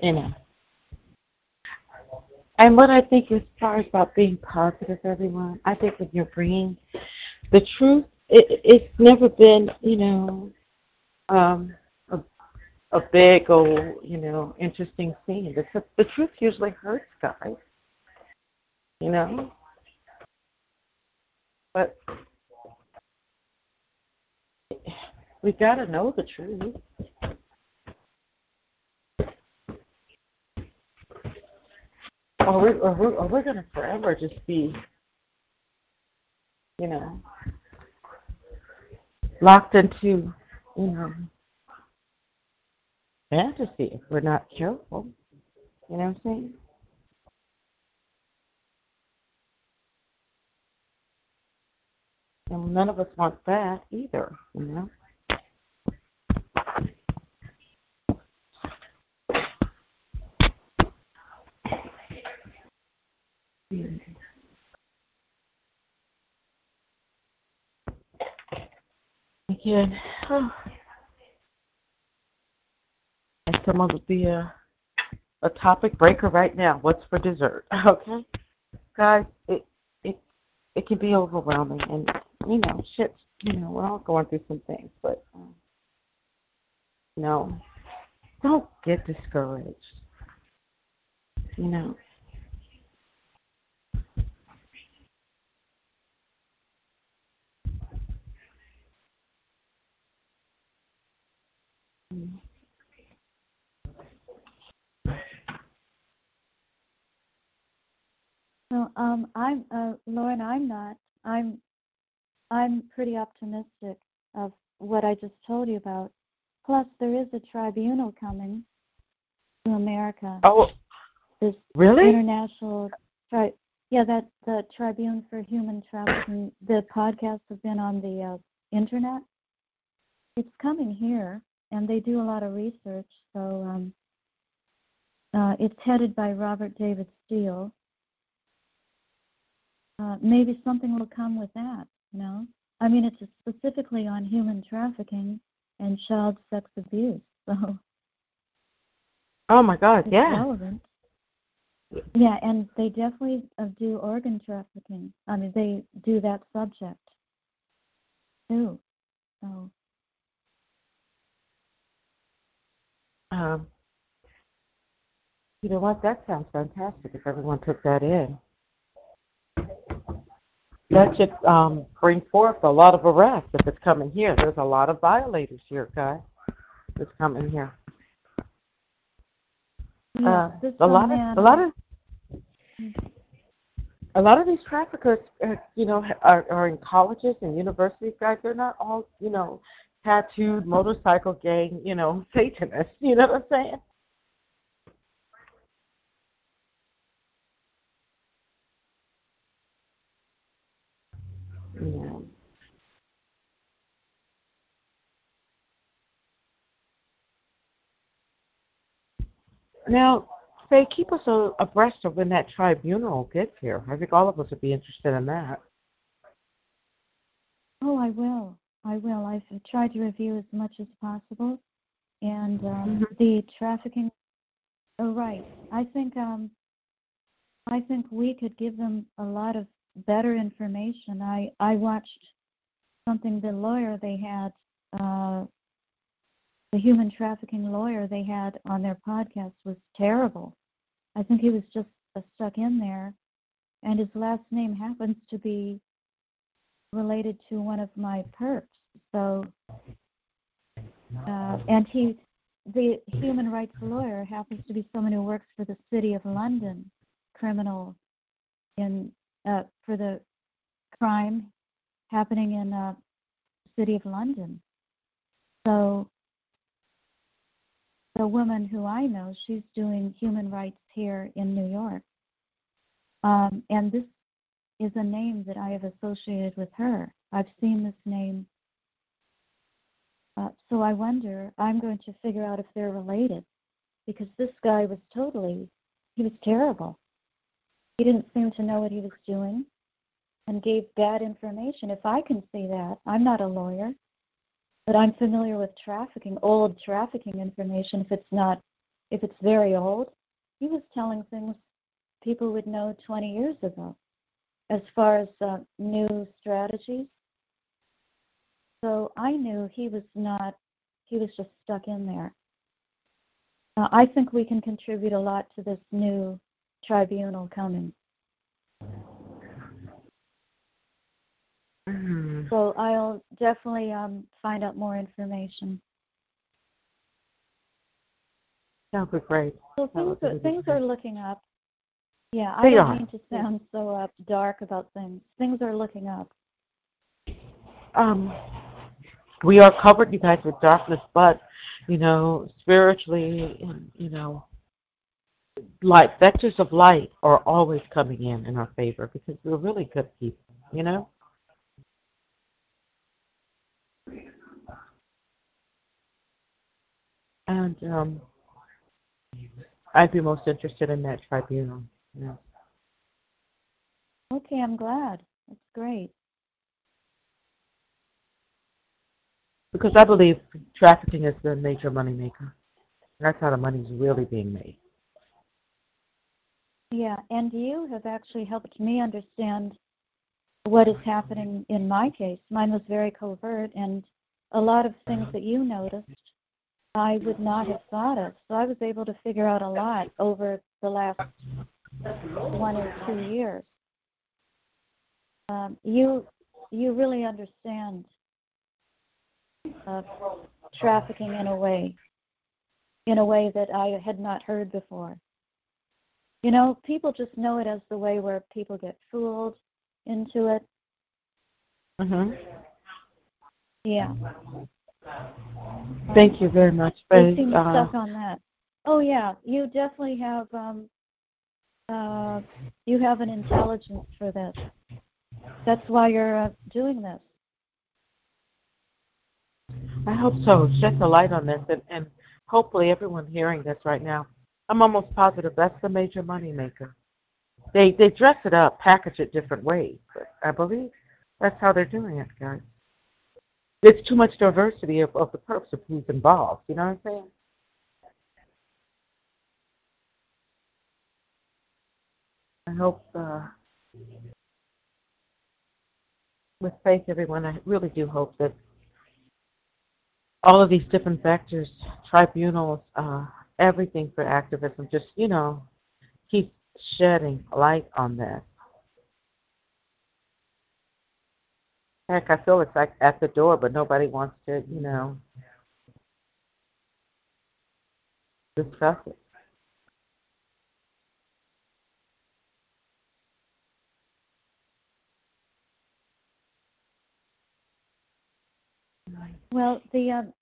you know. And what I think as far as about being positive, everyone, I think when you're bringing the truth, it, it's never been, you know, um, a, a big old, you know, interesting scene. The, the truth usually hurts guys, you know. But we got to know the truth. Or we're, or we're, we're going to forever just be, you know, locked into you know, fantasy if we're not careful. You know what I'm saying? And none of us want that either, you know. Again, oh. and someone would be a a topic breaker right now. What's for dessert? Okay, guys, it it it can be overwhelming, and you know, shit. You know, we're all going through some things, but um, no, don't get discouraged. You know, No, um, I'm uh, Lauren. I'm not. I'm I'm pretty optimistic of what I just told you about. Plus, there is a tribunal coming to America. Oh, this really? international tri- yeah, that the Tribune for Human Trafficking. The podcasts have been on the uh, internet. It's coming here, and they do a lot of research. So um, uh, it's headed by Robert David Steele. Uh, maybe something will come with that. No, I mean it's specifically on human trafficking and child sex abuse. So Oh my God, it's yeah. relevant. Yeah, and they definitely uh, do organ trafficking. I mean, they do that subject too. So Um, you know what? That sounds fantastic if everyone took that in. That should um, bring forth a lot of arrests if it's coming here. There's a lot of violators here, guys. That's coming here. yeah, Uh, a lot of a lot of a lot of these traffickers, uh, you know, are, are in colleges and universities. Guys, they're not all, you know, tattooed motorcycle gang, you know, Satanists. You know what I'm saying? Yeah. Now, Faye, keep us abreast of when that tribunal gets here. I think all of us would be interested in that. Oh, I will. I will. I've tried to review as much as possible, and um, Mhm. the trafficking. Oh, right. I think um, I think we could give them a lot of better information. I I watched something. The lawyer they had, uh, the human trafficking lawyer they had on their podcast was terrible. I think he was just uh, stuck in there, and his last name happens to be related to one of my perps. So, uh, and he, the human rights lawyer, happens to be someone who works for the City of London criminal in uh, for the crime happening in uh, City of London. So, the woman who I know, she's doing human rights here in New York, um, and this is a name that I have associated with her. I've seen this name. Uh, so I wonder, I'm going to figure out if they're related because this guy was totally, he was terrible. He didn't seem to know what he was doing and gave bad information. If I can see that, I'm not a lawyer, but I'm familiar with trafficking, old trafficking information. If it's not, if it's very old, he was telling things people would know 20 years ago as far as uh, new strategies. So I knew he was not, he was just stuck in there. Uh, I think we can contribute a lot to this new tribunal coming. Mm. So I'll definitely um, find out more information. That would be great. So things are, things are looking up. Yeah, I They don't are. mean to sound so uh, dark about things. Things are looking up. Um, we are covered, you guys, with darkness, but you know, spiritually, and you know, light vectors of light are always coming in in our favor because we're really good people. You know. And um, I'd be most interested in that tribunal. Yeah. Okay, I'm glad. That's great. Because I believe trafficking is the major moneymaker. That's how the money's really being made. Yeah, and you have actually helped me understand what is happening in my case. Mine was very covert, and a lot of things that you noticed I would not have thought of. So I was able to figure out a lot over the last one or two years. Um, you you really understand uh, trafficking in a way. in a way that I had not heard before. You know, people just know it as the way where people get fooled into it. Mhm. Yeah. Thank you very much, They seem Uh, stuck on that. Oh yeah, you definitely have um uh you have an intelligence for this. That's why you're uh, doing this. I hope so. Shed the light on this, and, and hopefully everyone hearing this right now. I'm almost positive that's the major money maker. They they dress it up, package it different ways, but I believe that's how they're doing it, guys. There's too much diversity of, of the of who's involved. You know what I'm saying? I hope uh, with faith, everyone, I really do hope that all of these different vectors, tribunals, uh, everything for activism, just, you know, keep shedding light on this. Heck, I feel it's like at the door, but nobody wants to, you know, discuss it. Well, the um,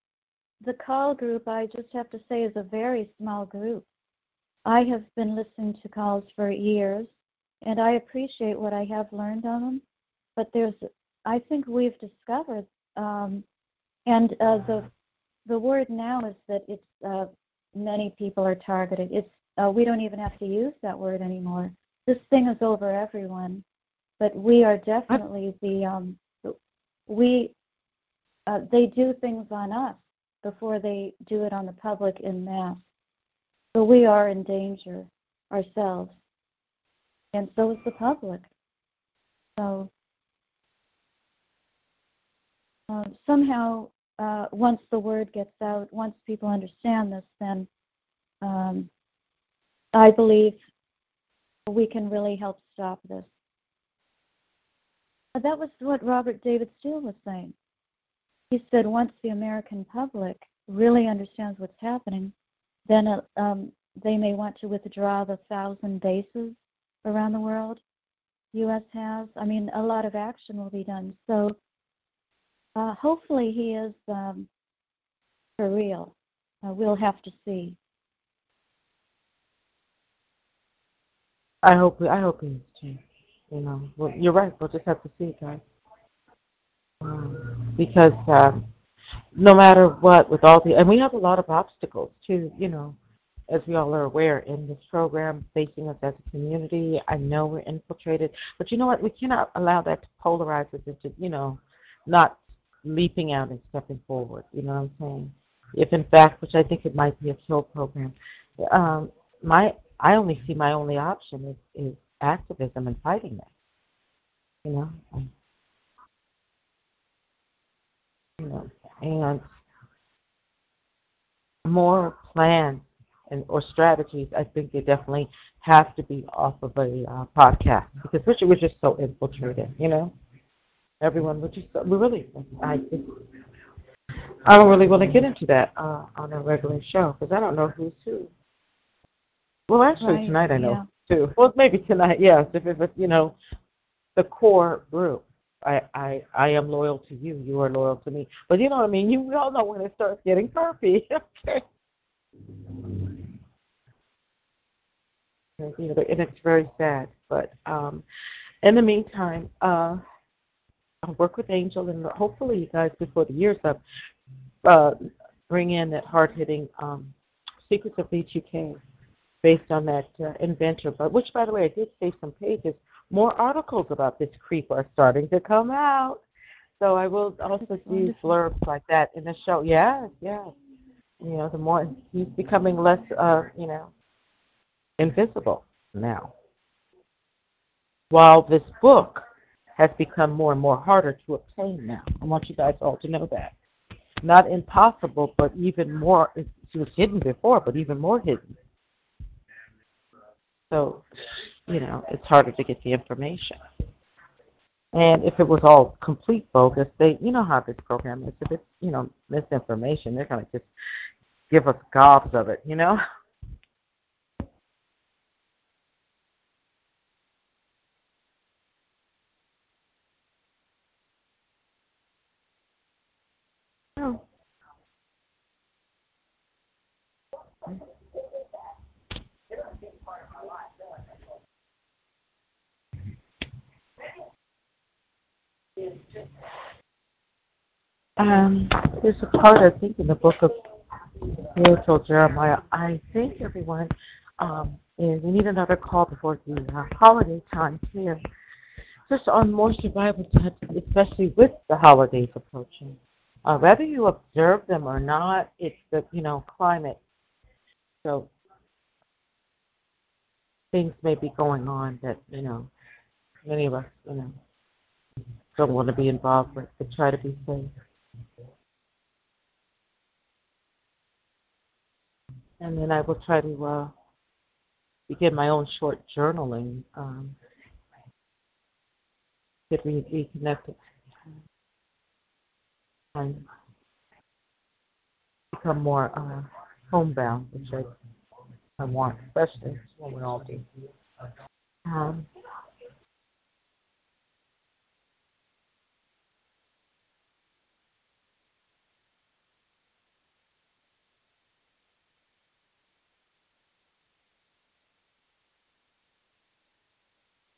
the call group, I just have to say, is a very small group. I have been listening to calls for years, and I appreciate what I have learned on them. But there's, I think we've discovered, um, and uh, the the word now is that it's uh, many people are targeted. It's uh, we don't even have to use that word anymore. This thing is over everyone, but we are definitely the um, we uh, they do things on us before they do it on the public in mass. So we are in danger ourselves, and so is the public. So uh, somehow, uh, once the word gets out, once people understand this, then um, I believe we can really help stop this. That was what Robert David Steele was saying. He said once the American public really understands what's happening, then uh, um, they may want to withdraw the thousand bases around the world U.S. has. I mean, a lot of action will be done. So uh, hopefully he is um, for real. Uh, we'll have to see. I hope I hope he's changed. You know, well, you're right. We'll just have to see, guys. Um, because um, no matter what, with all the and we have a lot of obstacles too. You know, as we all are aware in this program facing us as a community. I know we're infiltrated, but you know what? We cannot allow that to polarize us into you know, not leaping out and stepping forward. You know what I'm saying? If in fact, which I think it might be a kill program, um, my I only see my only option is, is activism and fighting that. You know, and, you know, and more plans and or strategies. I think they definitely have to be off of a uh, podcast because Richard was just so infiltrated. You know, everyone was just we really. I I don't really want to get into that uh, on a regular show because I don't know who's who. Well, actually, Right, tonight I know yeah. too. Well, maybe tonight, yes. If it was, you know, the core group. I, I I am loyal to you. You are loyal to me. But you know what I mean. You all know when it starts getting perpy. okay. And, you know, and it's very sad. But um, in the meantime, uh, I'll work with Angel, and hopefully, you guys, before the year's up, uh, bring in that hard-hitting um, Secrets of V2K based on that uh, inventor. But which, by the way, I did save some pages. More articles about this creep are starting to come out. So I will also see blurbs like that in the show. Yes, yes. You know, the more he's becoming less, uh, you know, invisible now. While this book has become more and more harder to obtain now. I want you guys all to know that. Not impossible, but even more. It was hidden before, but even more hidden. So, you know, it's harder to get the information. And if it was all complete bogus, they, you know how this program is. If it's, you know, misinformation, they're going to just give us gobs of it, you know? Oh. Um, there's a part I think in the book of spiritual Jeremiah. I think everyone, um, and we need another call before the uh, holiday time here. Just on more survival tips, especially with the holidays approaching. Uh, whether you observe them or not, it's the you know climate. So things may be going on that you know many of us you know don't want to be involved with, but try to be safe. And then I will try to uh, begin my own short journaling. Um, get re- reconnected and become more uh, homebound, which I, I want, especially when we all do. Um,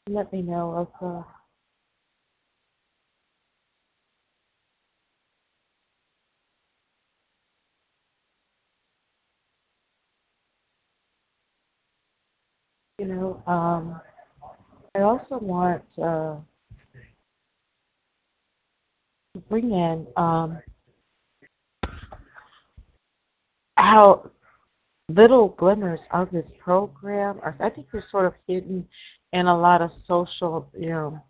let me know if uh, you know um, I also want uh, to bring in um, how little glimmers of this program are I think they're sort of hidden in a lot of social, you know,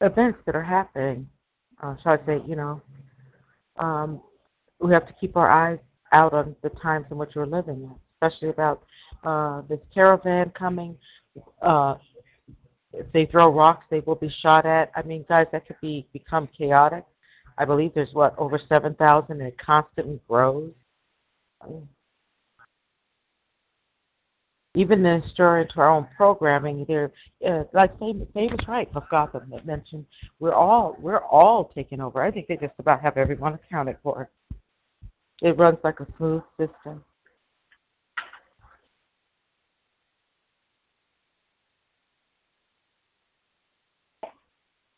events that are happening. Uh, shall I say, you know, um, we have to keep our eyes out on the times in which we're living in, especially about uh, this caravan coming. Uh, if they throw rocks, they will be shot at. I mean, guys, that could be become chaotic. I believe there's what over seven thousand, and it constantly grows. I mean, even then stir into our own programming. There, uh, like David's right of Gotham that mentioned we're all we're all taking over. I think they just about have everyone accounted for. It runs like a smooth system.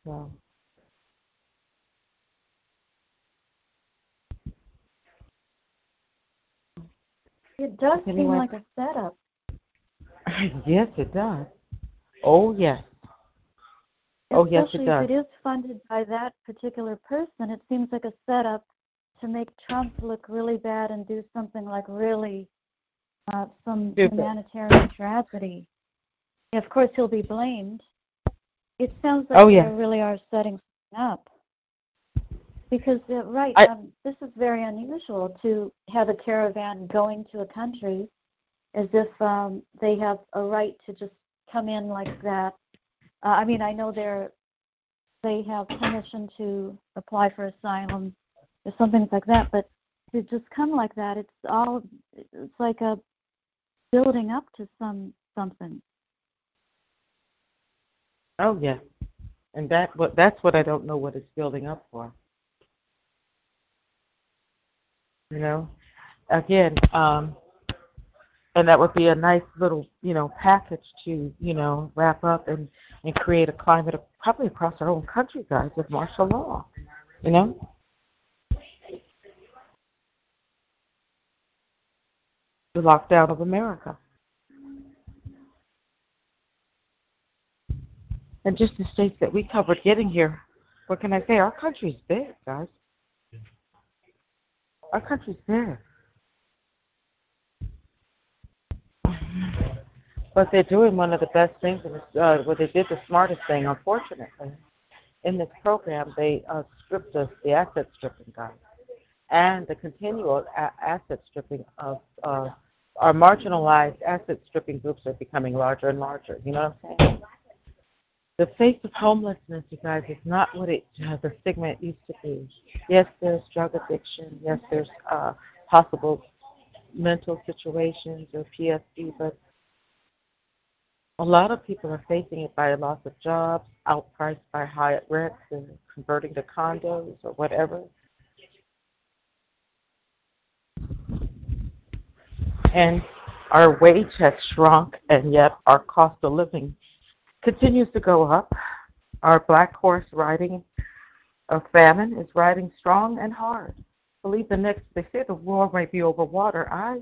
So. It does seem like a setup. yes, it does. Oh yes. Oh yes, it does. if it is funded by that particular person, it seems like a setup to make Trump look really bad and do something like really uh, some Stupid. humanitarian tragedy. Of course, he'll be blamed. It sounds like Oh, yeah. they really are setting something up. Because, uh, right, I- um, this is very unusual to have a caravan going to a country as if um, they have a right to just come in like that. Uh, I mean, I know they're they have permission to apply for asylum or some things like that, but to just come like that, it's all it's like a building up to some something. Oh yeah. And that what that's what I don't know what it's building up for. You know? Again, um and that would be a nice little, you know, package to, you know, wrap up and, and create a climate of, probably across our own country, guys, with martial law. You know? The lockdown of America. And just the states that we covered getting here, what can I say? Our country's big, guys. Our country's big. But they're doing one of the best things, uh, well, they did the smartest thing, unfortunately. In this program, they uh, stripped us the asset stripping, guys, and the continual a- asset stripping of uh, our marginalized asset stripping groups are becoming larger and larger. You know what I'm saying? The face of homelessness, you guys, is not what it uh, the stigma it used to be. Yes, there's drug addiction. Yes, there's uh, possible mental situations or PSP, but a lot of people are facing it by a loss of jobs, outpriced by high rents, and converting to condos or whatever. And our wage has shrunk, and yet our cost of living continues to go up. Our black horse riding of famine is riding strong and hard. I Believe the next, they say the war might be over water. I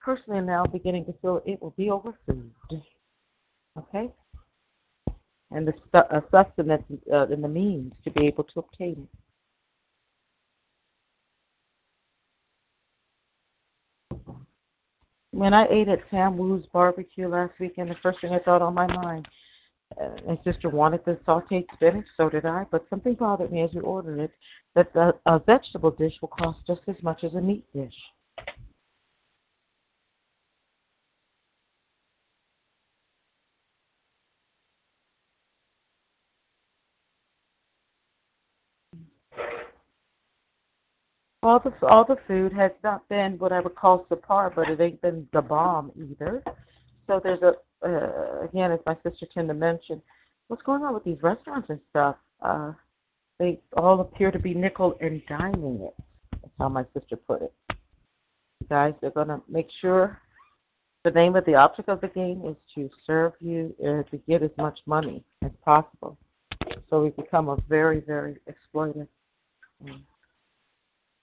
personally am now beginning to feel it will be over food. Okay? And the uh, sustenance uh, and the means to be able to obtain it. When I ate at Sam Woo's barbecue last weekend, the first thing I thought on my mind uh, my sister wanted the sauteed spinach, so did I, but something bothered me as we ordered it that the, a vegetable dish will cost just as much as a meat dish. All the all the food has not been what I would call subpar, but it ain't been the bomb either. So there's a uh, again, as my sister tend to mention, what's going on with these restaurants and stuff? Uh, they all appear to be nickel and diming it. That's how my sister put it. guys, they're to make sure the name of the object of the game is to serve you uh, to get as much money as possible. So we become a very, very exploitive, um,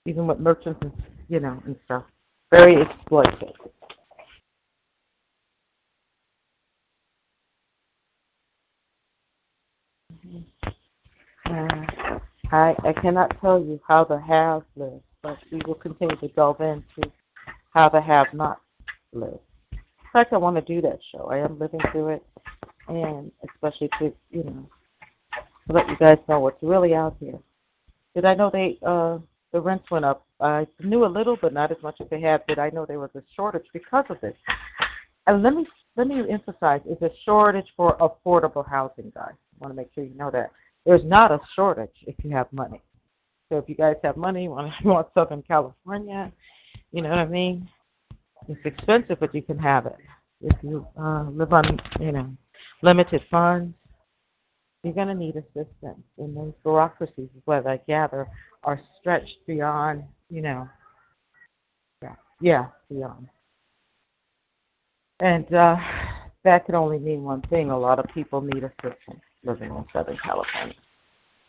even with merchants and you know and stuff, very exploitative. Uh, I, I cannot tell you how the have live, but we will continue to delve into how the have not live. In fact, I want to do that show. I am living through it, and especially to you know let you guys know what's really out here. Did I know they uh the rents went up? I knew a little, but not as much as they have. Did I know there was a shortage because of this? And let me let me emphasize: it's a shortage for affordable housing, guys. I want to make sure you know that. There's not a shortage if you have money. So if you guys have money, you want, you want Southern California, you know what I mean? It's expensive, but you can have it. If you uh, live on, you know, limited funds, you're going to need assistance. And those bureaucracies, what I gather, are stretched beyond, you know, yeah, yeah beyond. And uh, that could only mean one thing. A lot of people need assistance living in Southern California.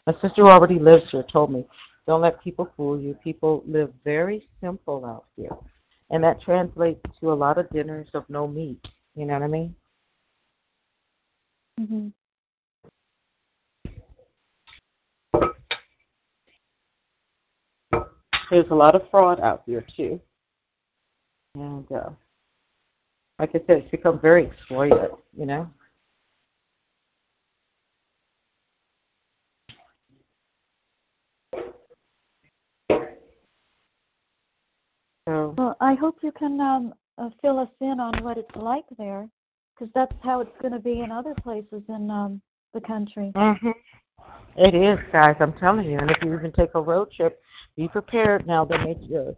My sister who already lives here told me, don't let people fool you. People live very simple out here. And that translates to a lot of dinners of no meat. You know what I mean? Mm Mhm. There's a lot of fraud out there too. And uh like I said, it's become very exploited, you know. So, Well, I hope you can um, uh, fill us in on what it's like there, because that's how it's going to be in other places in um, the country. hmm It is, guys. I'm telling you. And if you even take a road trip, be prepared. Now they make you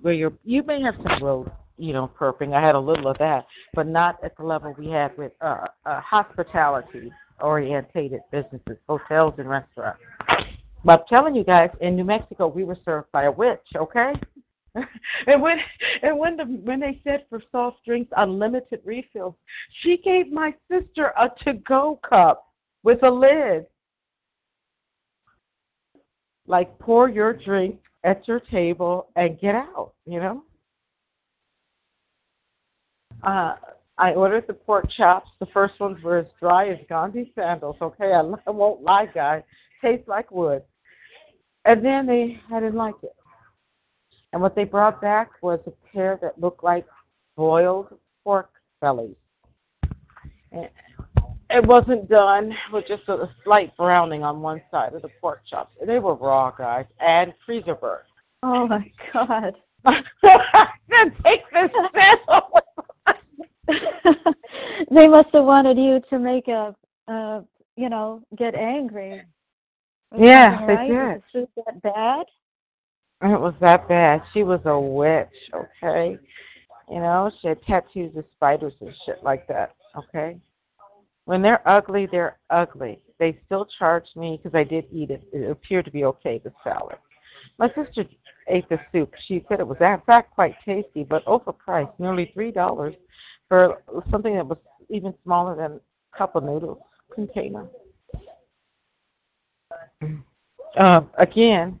where you're. You may have some road, you know, perping. I had a little of that, but not at the level we had with uh, uh, hospitality orientated businesses, hotels and restaurants. But I'm telling you guys, in New Mexico, we were served by a witch. Okay. and when and when the when they said for soft drinks unlimited refills, she gave my sister a to go cup with a lid. Like pour your drink at your table and get out, you know? Uh I ordered the pork chops. The first ones were as dry as Gandhi sandals. Okay, I, I won't lie, guys. Tastes like wood. And then they, I didn't like it. And what they brought back was a pair that looked like boiled pork bellies. It wasn't done with just a slight browning on one side of the pork chops. They were raw, guys, and freezer burnt. Oh my God. then take this they must have wanted you to make a, uh, you know, get angry. or Yeah, they right? Was did. the soup that bad? It was that bad. She was a witch, okay? You know, she had tattoos of spiders and shit like that. Okay. When they're ugly, they're ugly. They still charged me because I did eat it. It appeared to be okay, the salad. My sister ate the soup. She said it was in fact quite tasty, but overpriced, nearly three dollars for something that was even smaller than a cup of noodles container. Uh, again,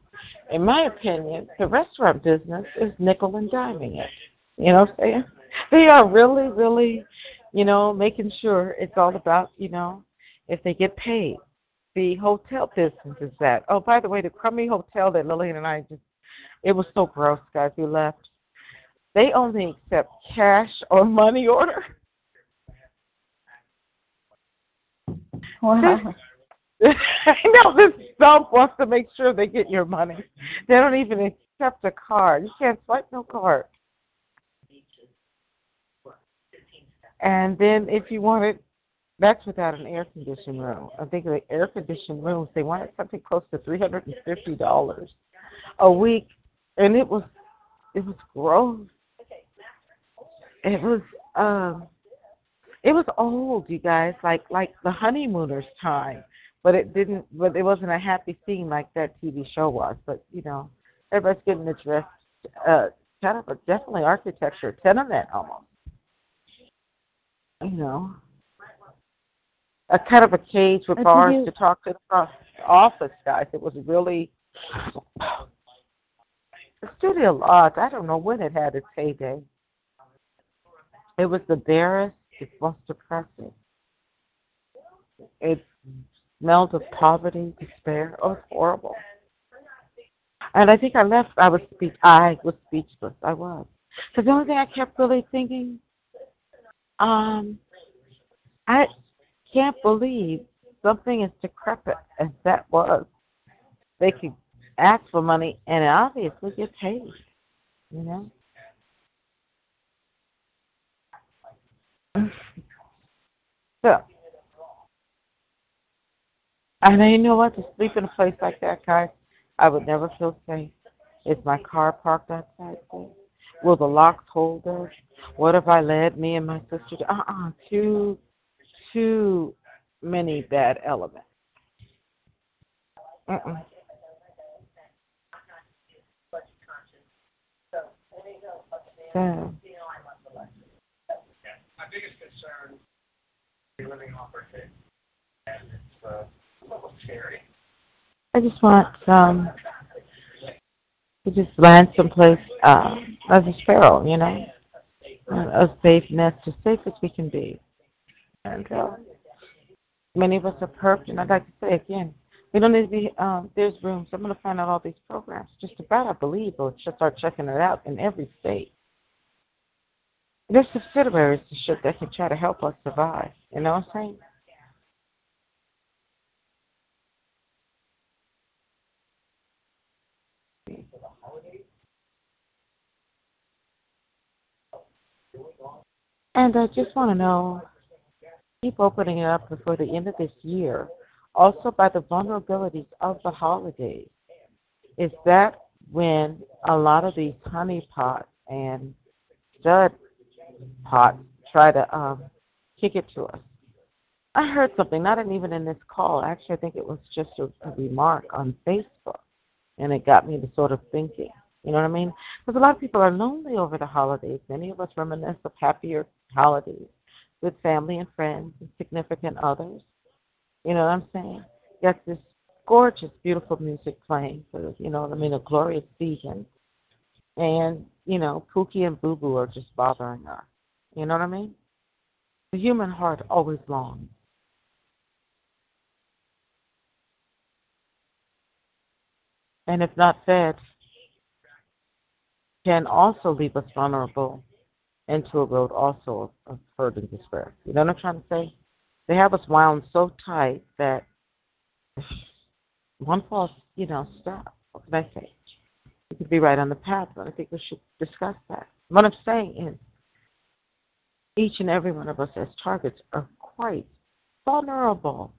in my opinion, the restaurant business is nickel and diming it. You know what I'm saying? They are really, really, you know, making sure it's all about, you know, if they get paid. The hotel business is that. Oh, by the way, the crummy hotel that Lillian and I just, it was so gross, guys. We left. They only accept cash or money order. Wow. I know this dump wants to make sure they get your money. They don't even accept a card. You can't swipe no card. And then if you want it, that's without an air conditioned room. I think the air conditioned rooms they wanted something close to three hundred and fifty dollars a week, and it was it was gross. It was um it was old, you guys, like like the honeymooners time. But it didn't but it wasn't a happy scene like that TV show was. But, you know, everybody's getting addressed uh kind of a definitely architecture, tenement almost. You know. A kind of a cage with bars you- to talk to the office guys. It was really the studio lodge, I don't know when it had its heyday. It was the barest, it was depressing. It smelled of poverty, despair. Oh, it's horrible. And I think I left. I was speech. I was speechless. I was. Because the only thing I kept really thinking, um, I can't believe something as decrepit as that was. They could ask for money and obviously get paid. You know. So, I know you know what? To sleep in a place like that, guys, I would never feel safe. Is my car parked outside? Will the locks hold us? What if I led me and my sister? To, uh-uh, too, too many bad elements. Uh-uh. So, My biggest concern is living off our faith. And it's uh, a little scary. I just want um to just land someplace uh, as a sparrow, you know, a safe nest, as safe as we can be. And uh, many of us are perfect, and I'd like to say again, we don't need to be. Um, there's rooms. I'm going to find out all these programs. Just about, I believe, or just start checking it out in every state. There's subsidiaries to shit that can try to help us survive. You know what I'm saying? And I just want to know, keep opening it up before the end of this year. Also, by the vulnerabilities of the holidays, is that when a lot of these honey pots and stud pots try to um, kick it to us? I heard something, not even in this call. Actually, I think it was just a, a remark on Facebook, and it got me to sort of thinking. You know what I mean? Because a lot of people are lonely over the holidays. Many of us reminisce of happier holidays with family and friends and significant others. You know what I'm saying? Got this gorgeous, beautiful music playing for, you know what I mean, a glorious season. And, you know, Pookie and Boo Boo are just bothering us. You know what I mean? The human heart always longs. And if not fed, can also leave us vulnerable into a road also of, hurt and despair. You know what I'm trying to say? They have us wound so tight that one false, you know, step. What can I say? We could be right on the path, but I think we should discuss that. What I'm saying is, each and every one of us as targets are quite vulnerable.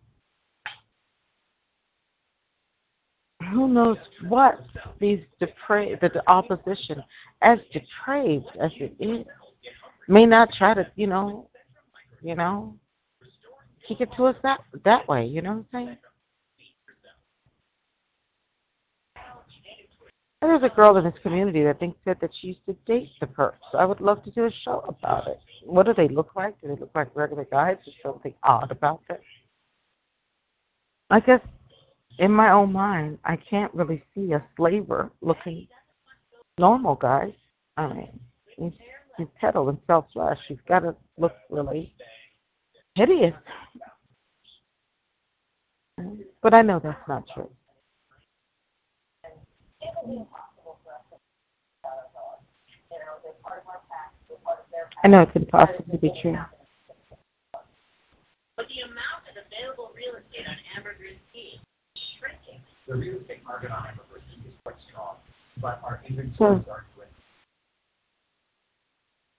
Who knows what these depraved, the opposition, as depraved as it is, may not try to, you know, you know, kick it to us that that way. You know what I'm saying? There's a girl in this community that thinks said that she used to date the perps. I would love to do a show about it. What do they look like? Do they look like regular guys? Is something odd about them? I guess in my own mind, I can't really see a slaver looking normal guy. I mean, he's, he's peddle and self flesh. He's got to look really hideous. But I know that's not true. I know it could possibly be true. But the amount of available real estate on Ambergris Caye is shrinking. The real estate market on Ambergris Caye is quite strong, but our hmm. inventories are dwindling.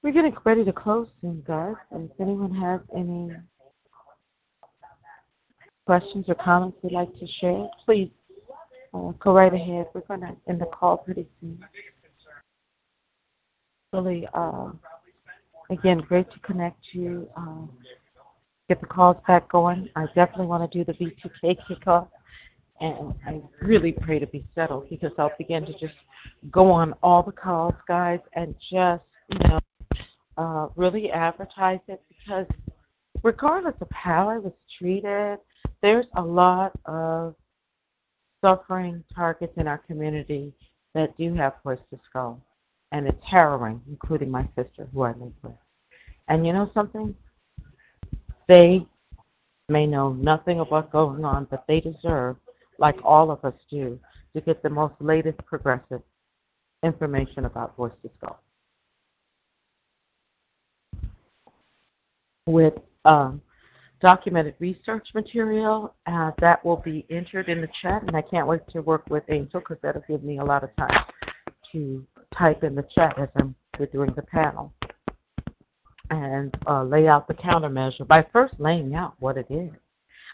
We're getting ready to close soon, guys. And if anyone has any questions or comments they'd like to share, please uh, go right ahead. We're going to end the call pretty soon. Really, uh, again, great to connect you. Um, get the calls back going. I definitely want to do the V2K kickoff. And I really pray to be settled because I'll begin to just go on all the calls, guys, and just, you know, uh, really advertise it because regardless of how I was treated, there's a lot of suffering targets in our community that do have to skull. And it's harrowing, including my sister who I live with. And you know something? They may know nothing of what's going on, but they deserve, like all of us do, to get the most latest progressive information about voice to skull. With um, documented research material uh, that will be entered in the chat, and I can't wait to work with Angel because that'll give me a lot of time to type in the chat as I'm doing the panel and uh, lay out the countermeasure by first laying out what it is.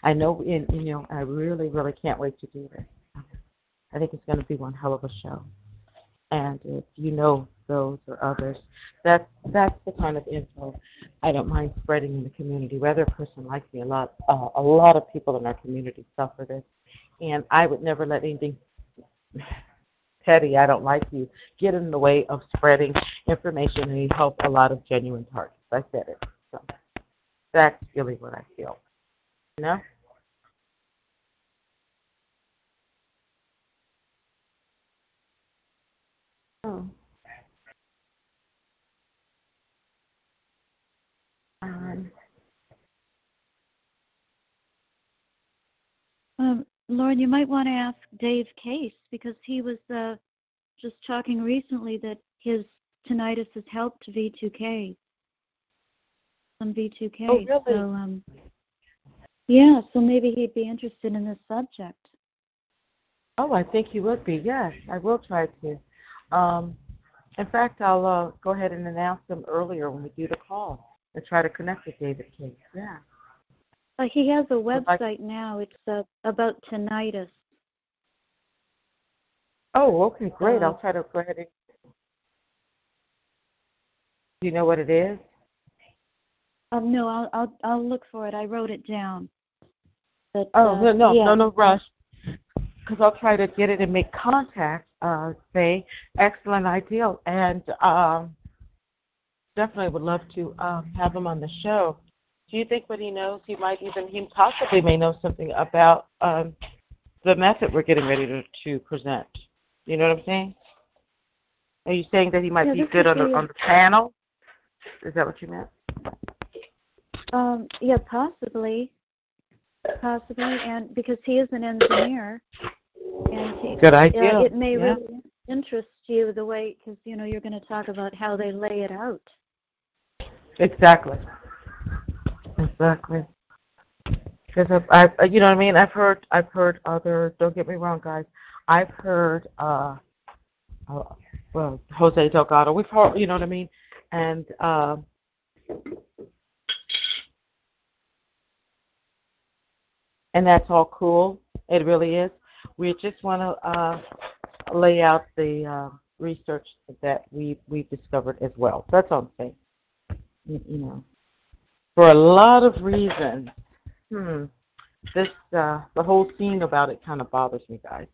I know, in, you know, I really, really can't wait to do this. I think it's going to be one hell of a show. And if you know those or others, that's that's the kind of info I don't mind spreading in the community. Whether a person likes me a lot, uh, a lot of people in our community suffer this, and I would never let anything petty, I don't like you, get in the way of spreading information and help a lot of genuine targets. I said it. So that's really what I feel. You know? Oh. Um, Um, Lauren, you might want to ask Dave Case because he was uh, just talking recently that his tinnitus has helped V2K. Some V2K. Oh, really? So, um, yeah, so maybe he'd be interested in this subject. Oh, I think he would be. Yes, I will try to. Um, in fact, I'll uh, go ahead and announce them earlier when we do the call and try to connect with David Case. Yeah. Uh, he has a website now. It's uh, about tinnitus. Oh, okay, great. Uh, I'll try to go ahead and. Do you know what it is? Um, no, I'll, I'll I'll look for it. I wrote it down. But, Oh, uh, no, no, yeah. no, no rush. Because I'll try to get it and make contact. Uh, say, excellent, ideal, and um, definitely would love to um, have him on the show. Do you think what he knows, he might even, he possibly may know something about um, the method we're getting ready to, to present? You know what I'm saying? Are you saying that he might Yeah, be good on the on the panel? Is that what you meant? Um, yeah, possibly, possibly, and because he is an engineer, and he, Good uh, idea. it may Yeah. really interest you the way because you know you're going to talk about how they lay it out. Exactly. Exactly. Because I've, I, you know what I mean. I've heard, I've heard other. Don't get me wrong, guys. I've heard, uh, uh well, Jose Delgado. We've heard, you know what I mean, and uh, and that's all cool. It really is. We just want to uh, lay out the uh, research that we we've discovered as well. That's all I'm saying. You know, for a lot of reasons. Hmm. This uh, the whole scene about it kind of bothers me, guys.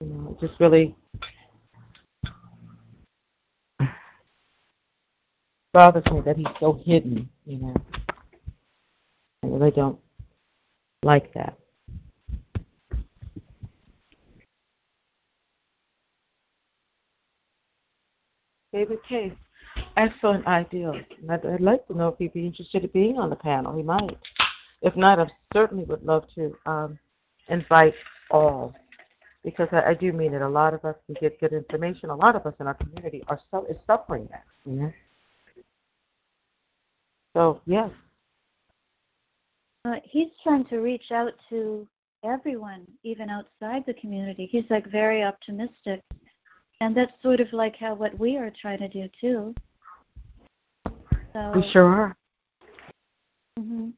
You know, it just really bothers me that he's so hidden. You know, I really don't like that. David Case. Excellent idea. I'd, I'd like to know if he'd be interested in being on the panel. He might. If not, I certainly would love to um, invite all because I, I do mean it. A lot of us can get good information. A lot of us in our community are so is suffering that. Know? So yes. Uh, he's trying to reach out to everyone, even outside the community. He's like very optimistic, and that's sort of like how what we are trying to do too. So, we sure are. hmm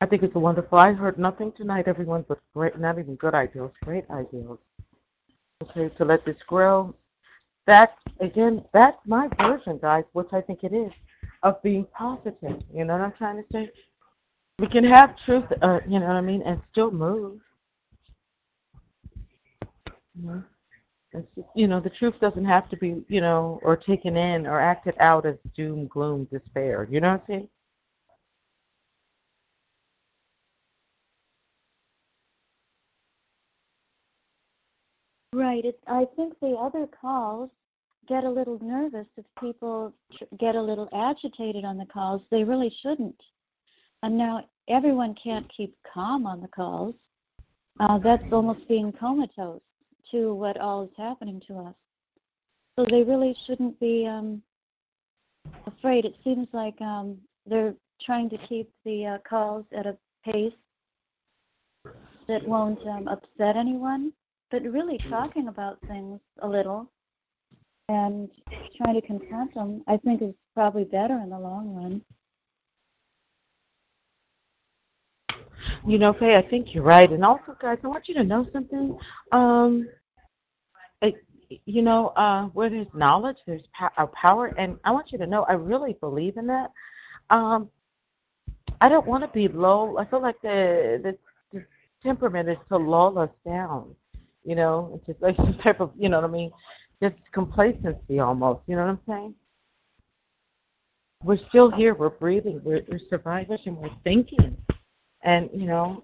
I think it's wonderful. I heard nothing tonight, everyone, but great, not even good ideas, great ideas. Okay, to let this grow. That again, that's my version, guys, which I think it is, of being positive. You know what I'm trying to say? We can have truth, uh, you know what I mean, and still move. You know? You know, the truth doesn't have to be, you know, or taken in or acted out as doom, gloom, despair. You know what I'm saying? Right. It's, I think the other calls get a little nervous if people get a little agitated on the calls. They really shouldn't. And now everyone can't keep calm on the calls. Uh, that's almost being comatose to what all is happening to us. So they really shouldn't be um, afraid. It seems like um, they're trying to keep the uh, calls at a pace that won't um, upset anyone, but really talking about things a little and trying to confront them, I think is probably better in the long run. You know, Faye, I think you're right. And also, guys, I want you to know something. Um, it, you know, uh, where there's knowledge, there's po- power, and I want you to know I really believe in that. Um, I don't want to be low. I feel like the, the the temperament is to lull us down. You know, it's just like some type of, you know what I mean, just complacency almost. You know what I'm saying? We're still here. We're breathing. We're, we're survivors, and we're thinking. And you know,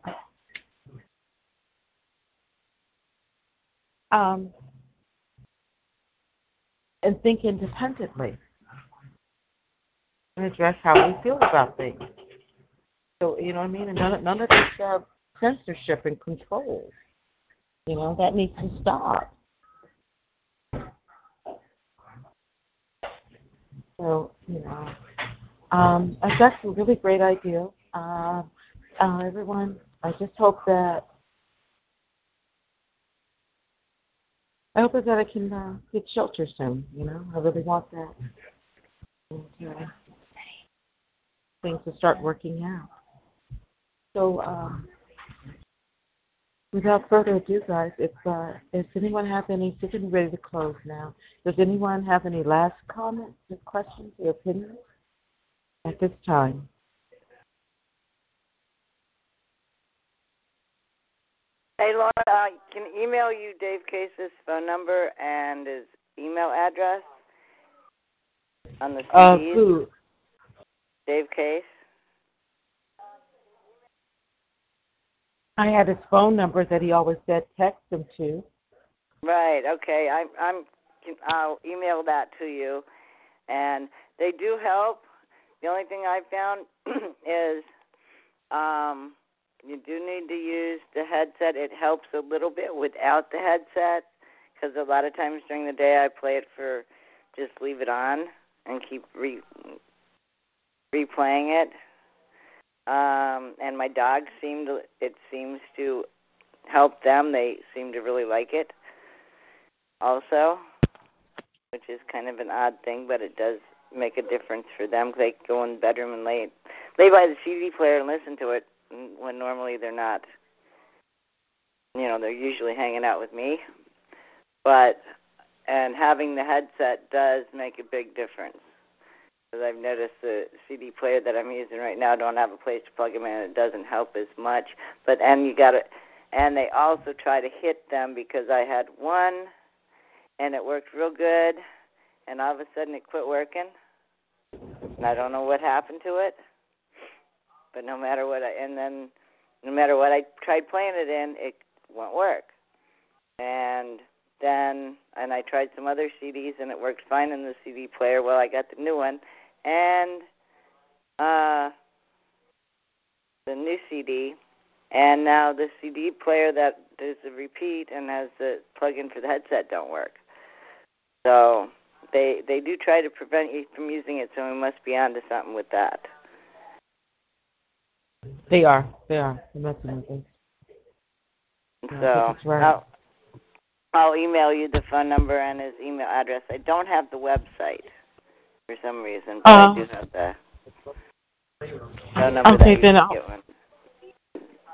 um, and think independently and address how we feel about things. So you know what I mean? And none, none of this uh, censorship and control. You know that needs to stop. So you know, um, got some really great ideas. Uh, uh, everyone, I just hope that I hope that I can uh, get shelter soon. You know, I really want that. And, uh, things to start working out. So, um, without further ado, guys, if uh, if anyone have any, we're getting ready to close now. Does anyone have any last comments, or questions, or opinions at this time? Hey, Laura, I can email you Dave Case's phone number and his email address on the Uh, CDs. who? Dave Case. I had his phone number that he always said text him to. Right. Okay. I, I'm. I'll email that to you, and they do help. The only thing I found is um, you do need to use the headset. It helps a little bit without the headset because a lot of times during the day I play it for just leave it on and keep re replaying it. Um, and my dogs seem to. It seems to help them. They seem to really like it. Also, which is kind of an odd thing, but it does make a difference for them. They go in the bedroom and lay lay by the CD player and listen to it when normally they're not. You know, they're usually hanging out with me. But and having the headset does make a big difference. Because I've noticed the CD player that I'm using right now don't have a place to plug them in. It doesn't help as much. But and you got to, and they also try to hit them because I had one, and it worked real good, and all of a sudden it quit working, and I don't know what happened to it. But no matter what I and then no matter what I tried playing it in, it won't work. And then and I tried some other CDs and it worked fine in the CD player. Well, I got the new one and uh the new CD and now the CD player that does the repeat and has the plug-in for the headset don't work. So they they do try to prevent you from using it, so we must be onto something with that. They are. They are. They're messing with us. So right. I'll, I'll email you the phone number and his email address. I don't have the website for some reason, but Uh, I do have the phone number. Okay, then I'll-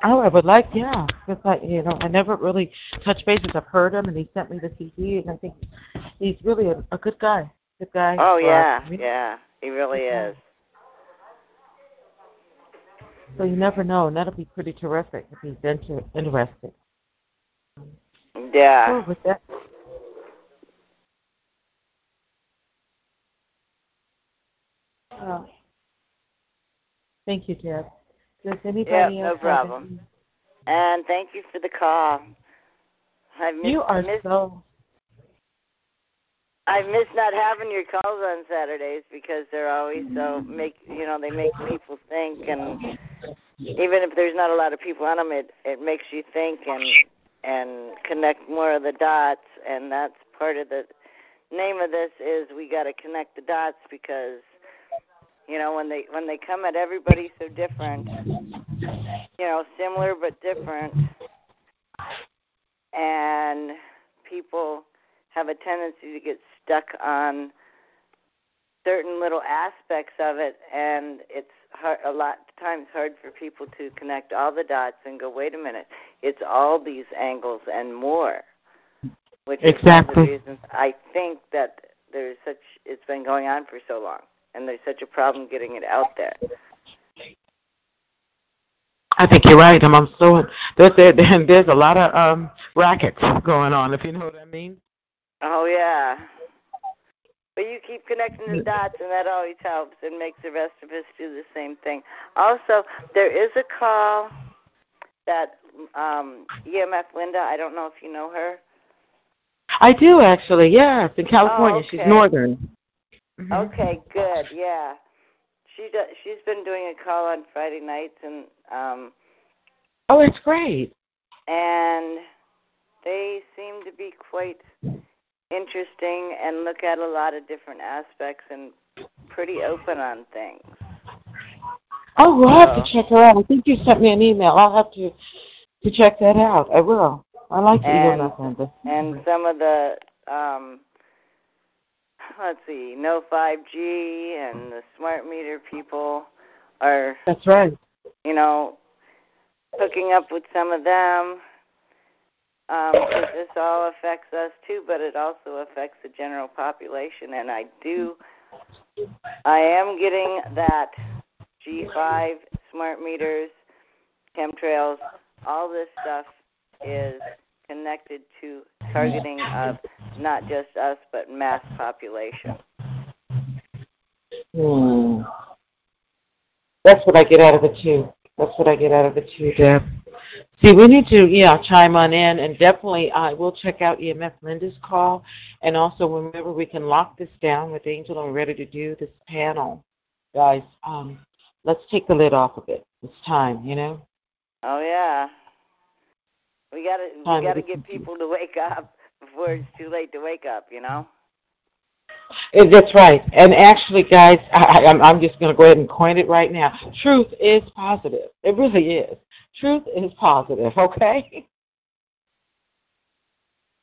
Oh, I would like, yeah, because I, you know, I never really touched bases. I've heard him, and he sent me the CD, and I think he's really a, a good guy. Good guy. Oh yeah, yeah, he really is. So you never know, and that'll be pretty terrific if he's inter- interested. Yeah. Oh, with that. Oh. Thank you, Deb. Does anybody Yeah, no problem. And thank you for the call. I've missed, You are missed, so. I miss not having your calls on Saturdays because they're always so make you know they make people think and even if there's not a lot of people on them it it makes you think and and connect more of the dots. And that's part of the name of this is we got to connect the dots because you know when they when they come at everybody so different you know similar but different. And people have a tendency to get stuck on certain little aspects of it and it's hard, a lot of times hard for people to connect all the dots and go wait a minute it's all these angles and more which is one of the reasons i think that there's such it's been going on for so long and there's such a problem getting it out there I think you're right. I'm, I'm so there's there, there's a lot of um rackets going on, if you know what I mean. Oh yeah. But you keep connecting the dots, and that always helps and makes the rest of us do the same thing. Also, there is a call that um, EMF Linda. I don't know if you know her. I do actually. Yes, in California. She's Oh, okay. northern. Mhm. Okay, good. Yeah, she does. She's been doing a call on Friday nights, and um, Oh, that's great. and they seem to be quite interesting and look at a lot of different aspects and pretty open on things. Oh, we'll have to check her out. I think you sent me an email. I'll have to to check that out. I will. I like the And- EMF Linda. and some of the um let's see no 5g and the smart meter people are That's right. you know hooking up with some of them um this all affects us too but it also affects the general population and i do i am getting that g5 smart meters chemtrails all this stuff is connected to targeting of not just us but mass population. Hmm. That's what I get out of it too. That's what I get out of it too, Deb. See, we need to, yeah, chime on in, and definitely I will check out EMF Linda's call, and also whenever we can lock this down with Angel and we're ready to do this panel, guys. Um, let's take the lid off of it. It's time, you know. Oh yeah. We gotta we gotta get people to wake up before it's too late to wake up, you know? Eh, That's right. And actually, guys, I, I- I'm, I'm just going to go ahead and coin it right now. Truth is positive. It really is. Truth is positive, okay?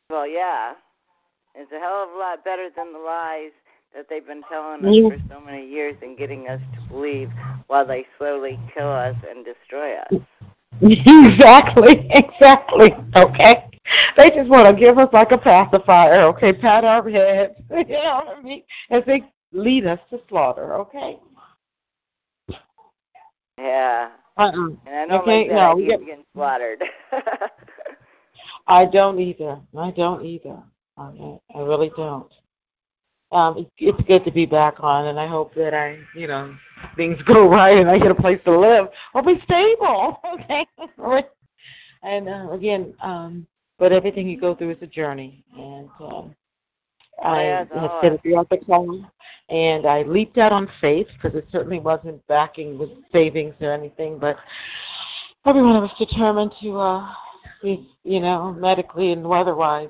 Well yeah. It's a hell of a lot better than the lies that they've been telling us Yeah. for so many years and getting us to believe while they slowly kill us and destroy us. exactly, exactly. Okay. they just want to give us like a pacifier, okay? Pat our heads, you know what I mean? As they lead us to slaughter, okay? Yeah. Uh-uh. And I don't Okay, like no, we get- getting slaughtered. I don't either. I don't either. Okay, I really don't. Um, it- it's good to be back on, and I hope that I, you know, things go right and I get a place to live or be stable. Okay. and uh, again, um, but everything you go through is a journey, and um, I yeah, had it's said it throughout the call, and I leaped out on faith because it certainly wasn't backing with savings or anything, but every one of us determined to, uh, be, you know, medically and weather-wise,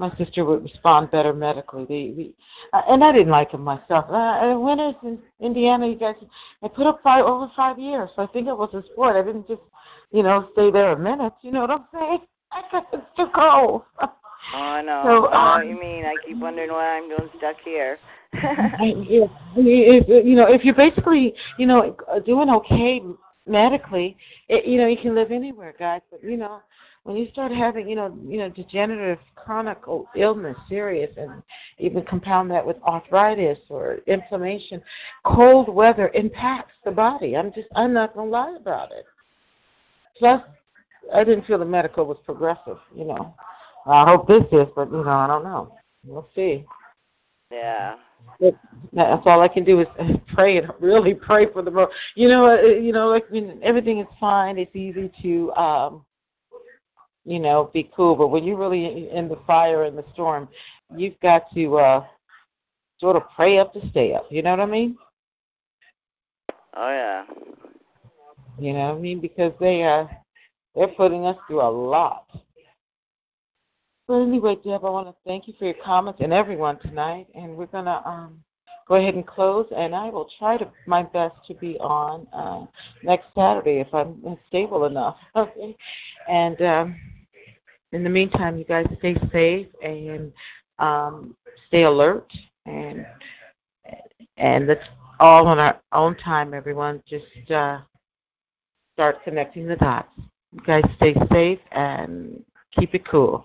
my sister would respond better medically. The, the, uh, and I didn't like him myself. Uh, uh, winters in Indiana, you guys, I put up five over five years, so I think it was a sport. I didn't just, you know, stay there a minute. You know what I'm saying? I got it's too cold. oh, I know. So, I know what um, you mean. I keep wondering why I'm doing stuck here. I- yeah, I if you know, if you're basically, you know, doing okay medically, it, you know, you can live anywhere, guys. But you know, when you start having, you know, you know, degenerative chronic illness, serious, and even compound that with arthritis or inflammation, cold weather impacts the body. I'm just, I'm not gonna lie about it. Plus, I didn't feel the medical was progressive. You know, I hope this is, but you know, I don't know. We'll see. yeah. But that's all I can do is pray and really pray for the mo You know, uh, you know, like when everything is fine, it's easy to, um, you know, be cool. But when you're really in the fire and the storm, you've got to uh, sort of pray up to stay up. You know what I mean? Oh yeah. You know what I mean? Because they uh, they're putting us through a lot. But anyway, Deb, I want to thank you for your comments and everyone tonight, and we're gonna um, go ahead and close. And I will try to my best to be on uh, next Saturday if I'm stable enough. Okay. And um, in the meantime, you guys stay safe and um, stay alert, and and let's all on our own time, everyone. Just uh, start connecting the dots. You guys stay safe and keep it cool.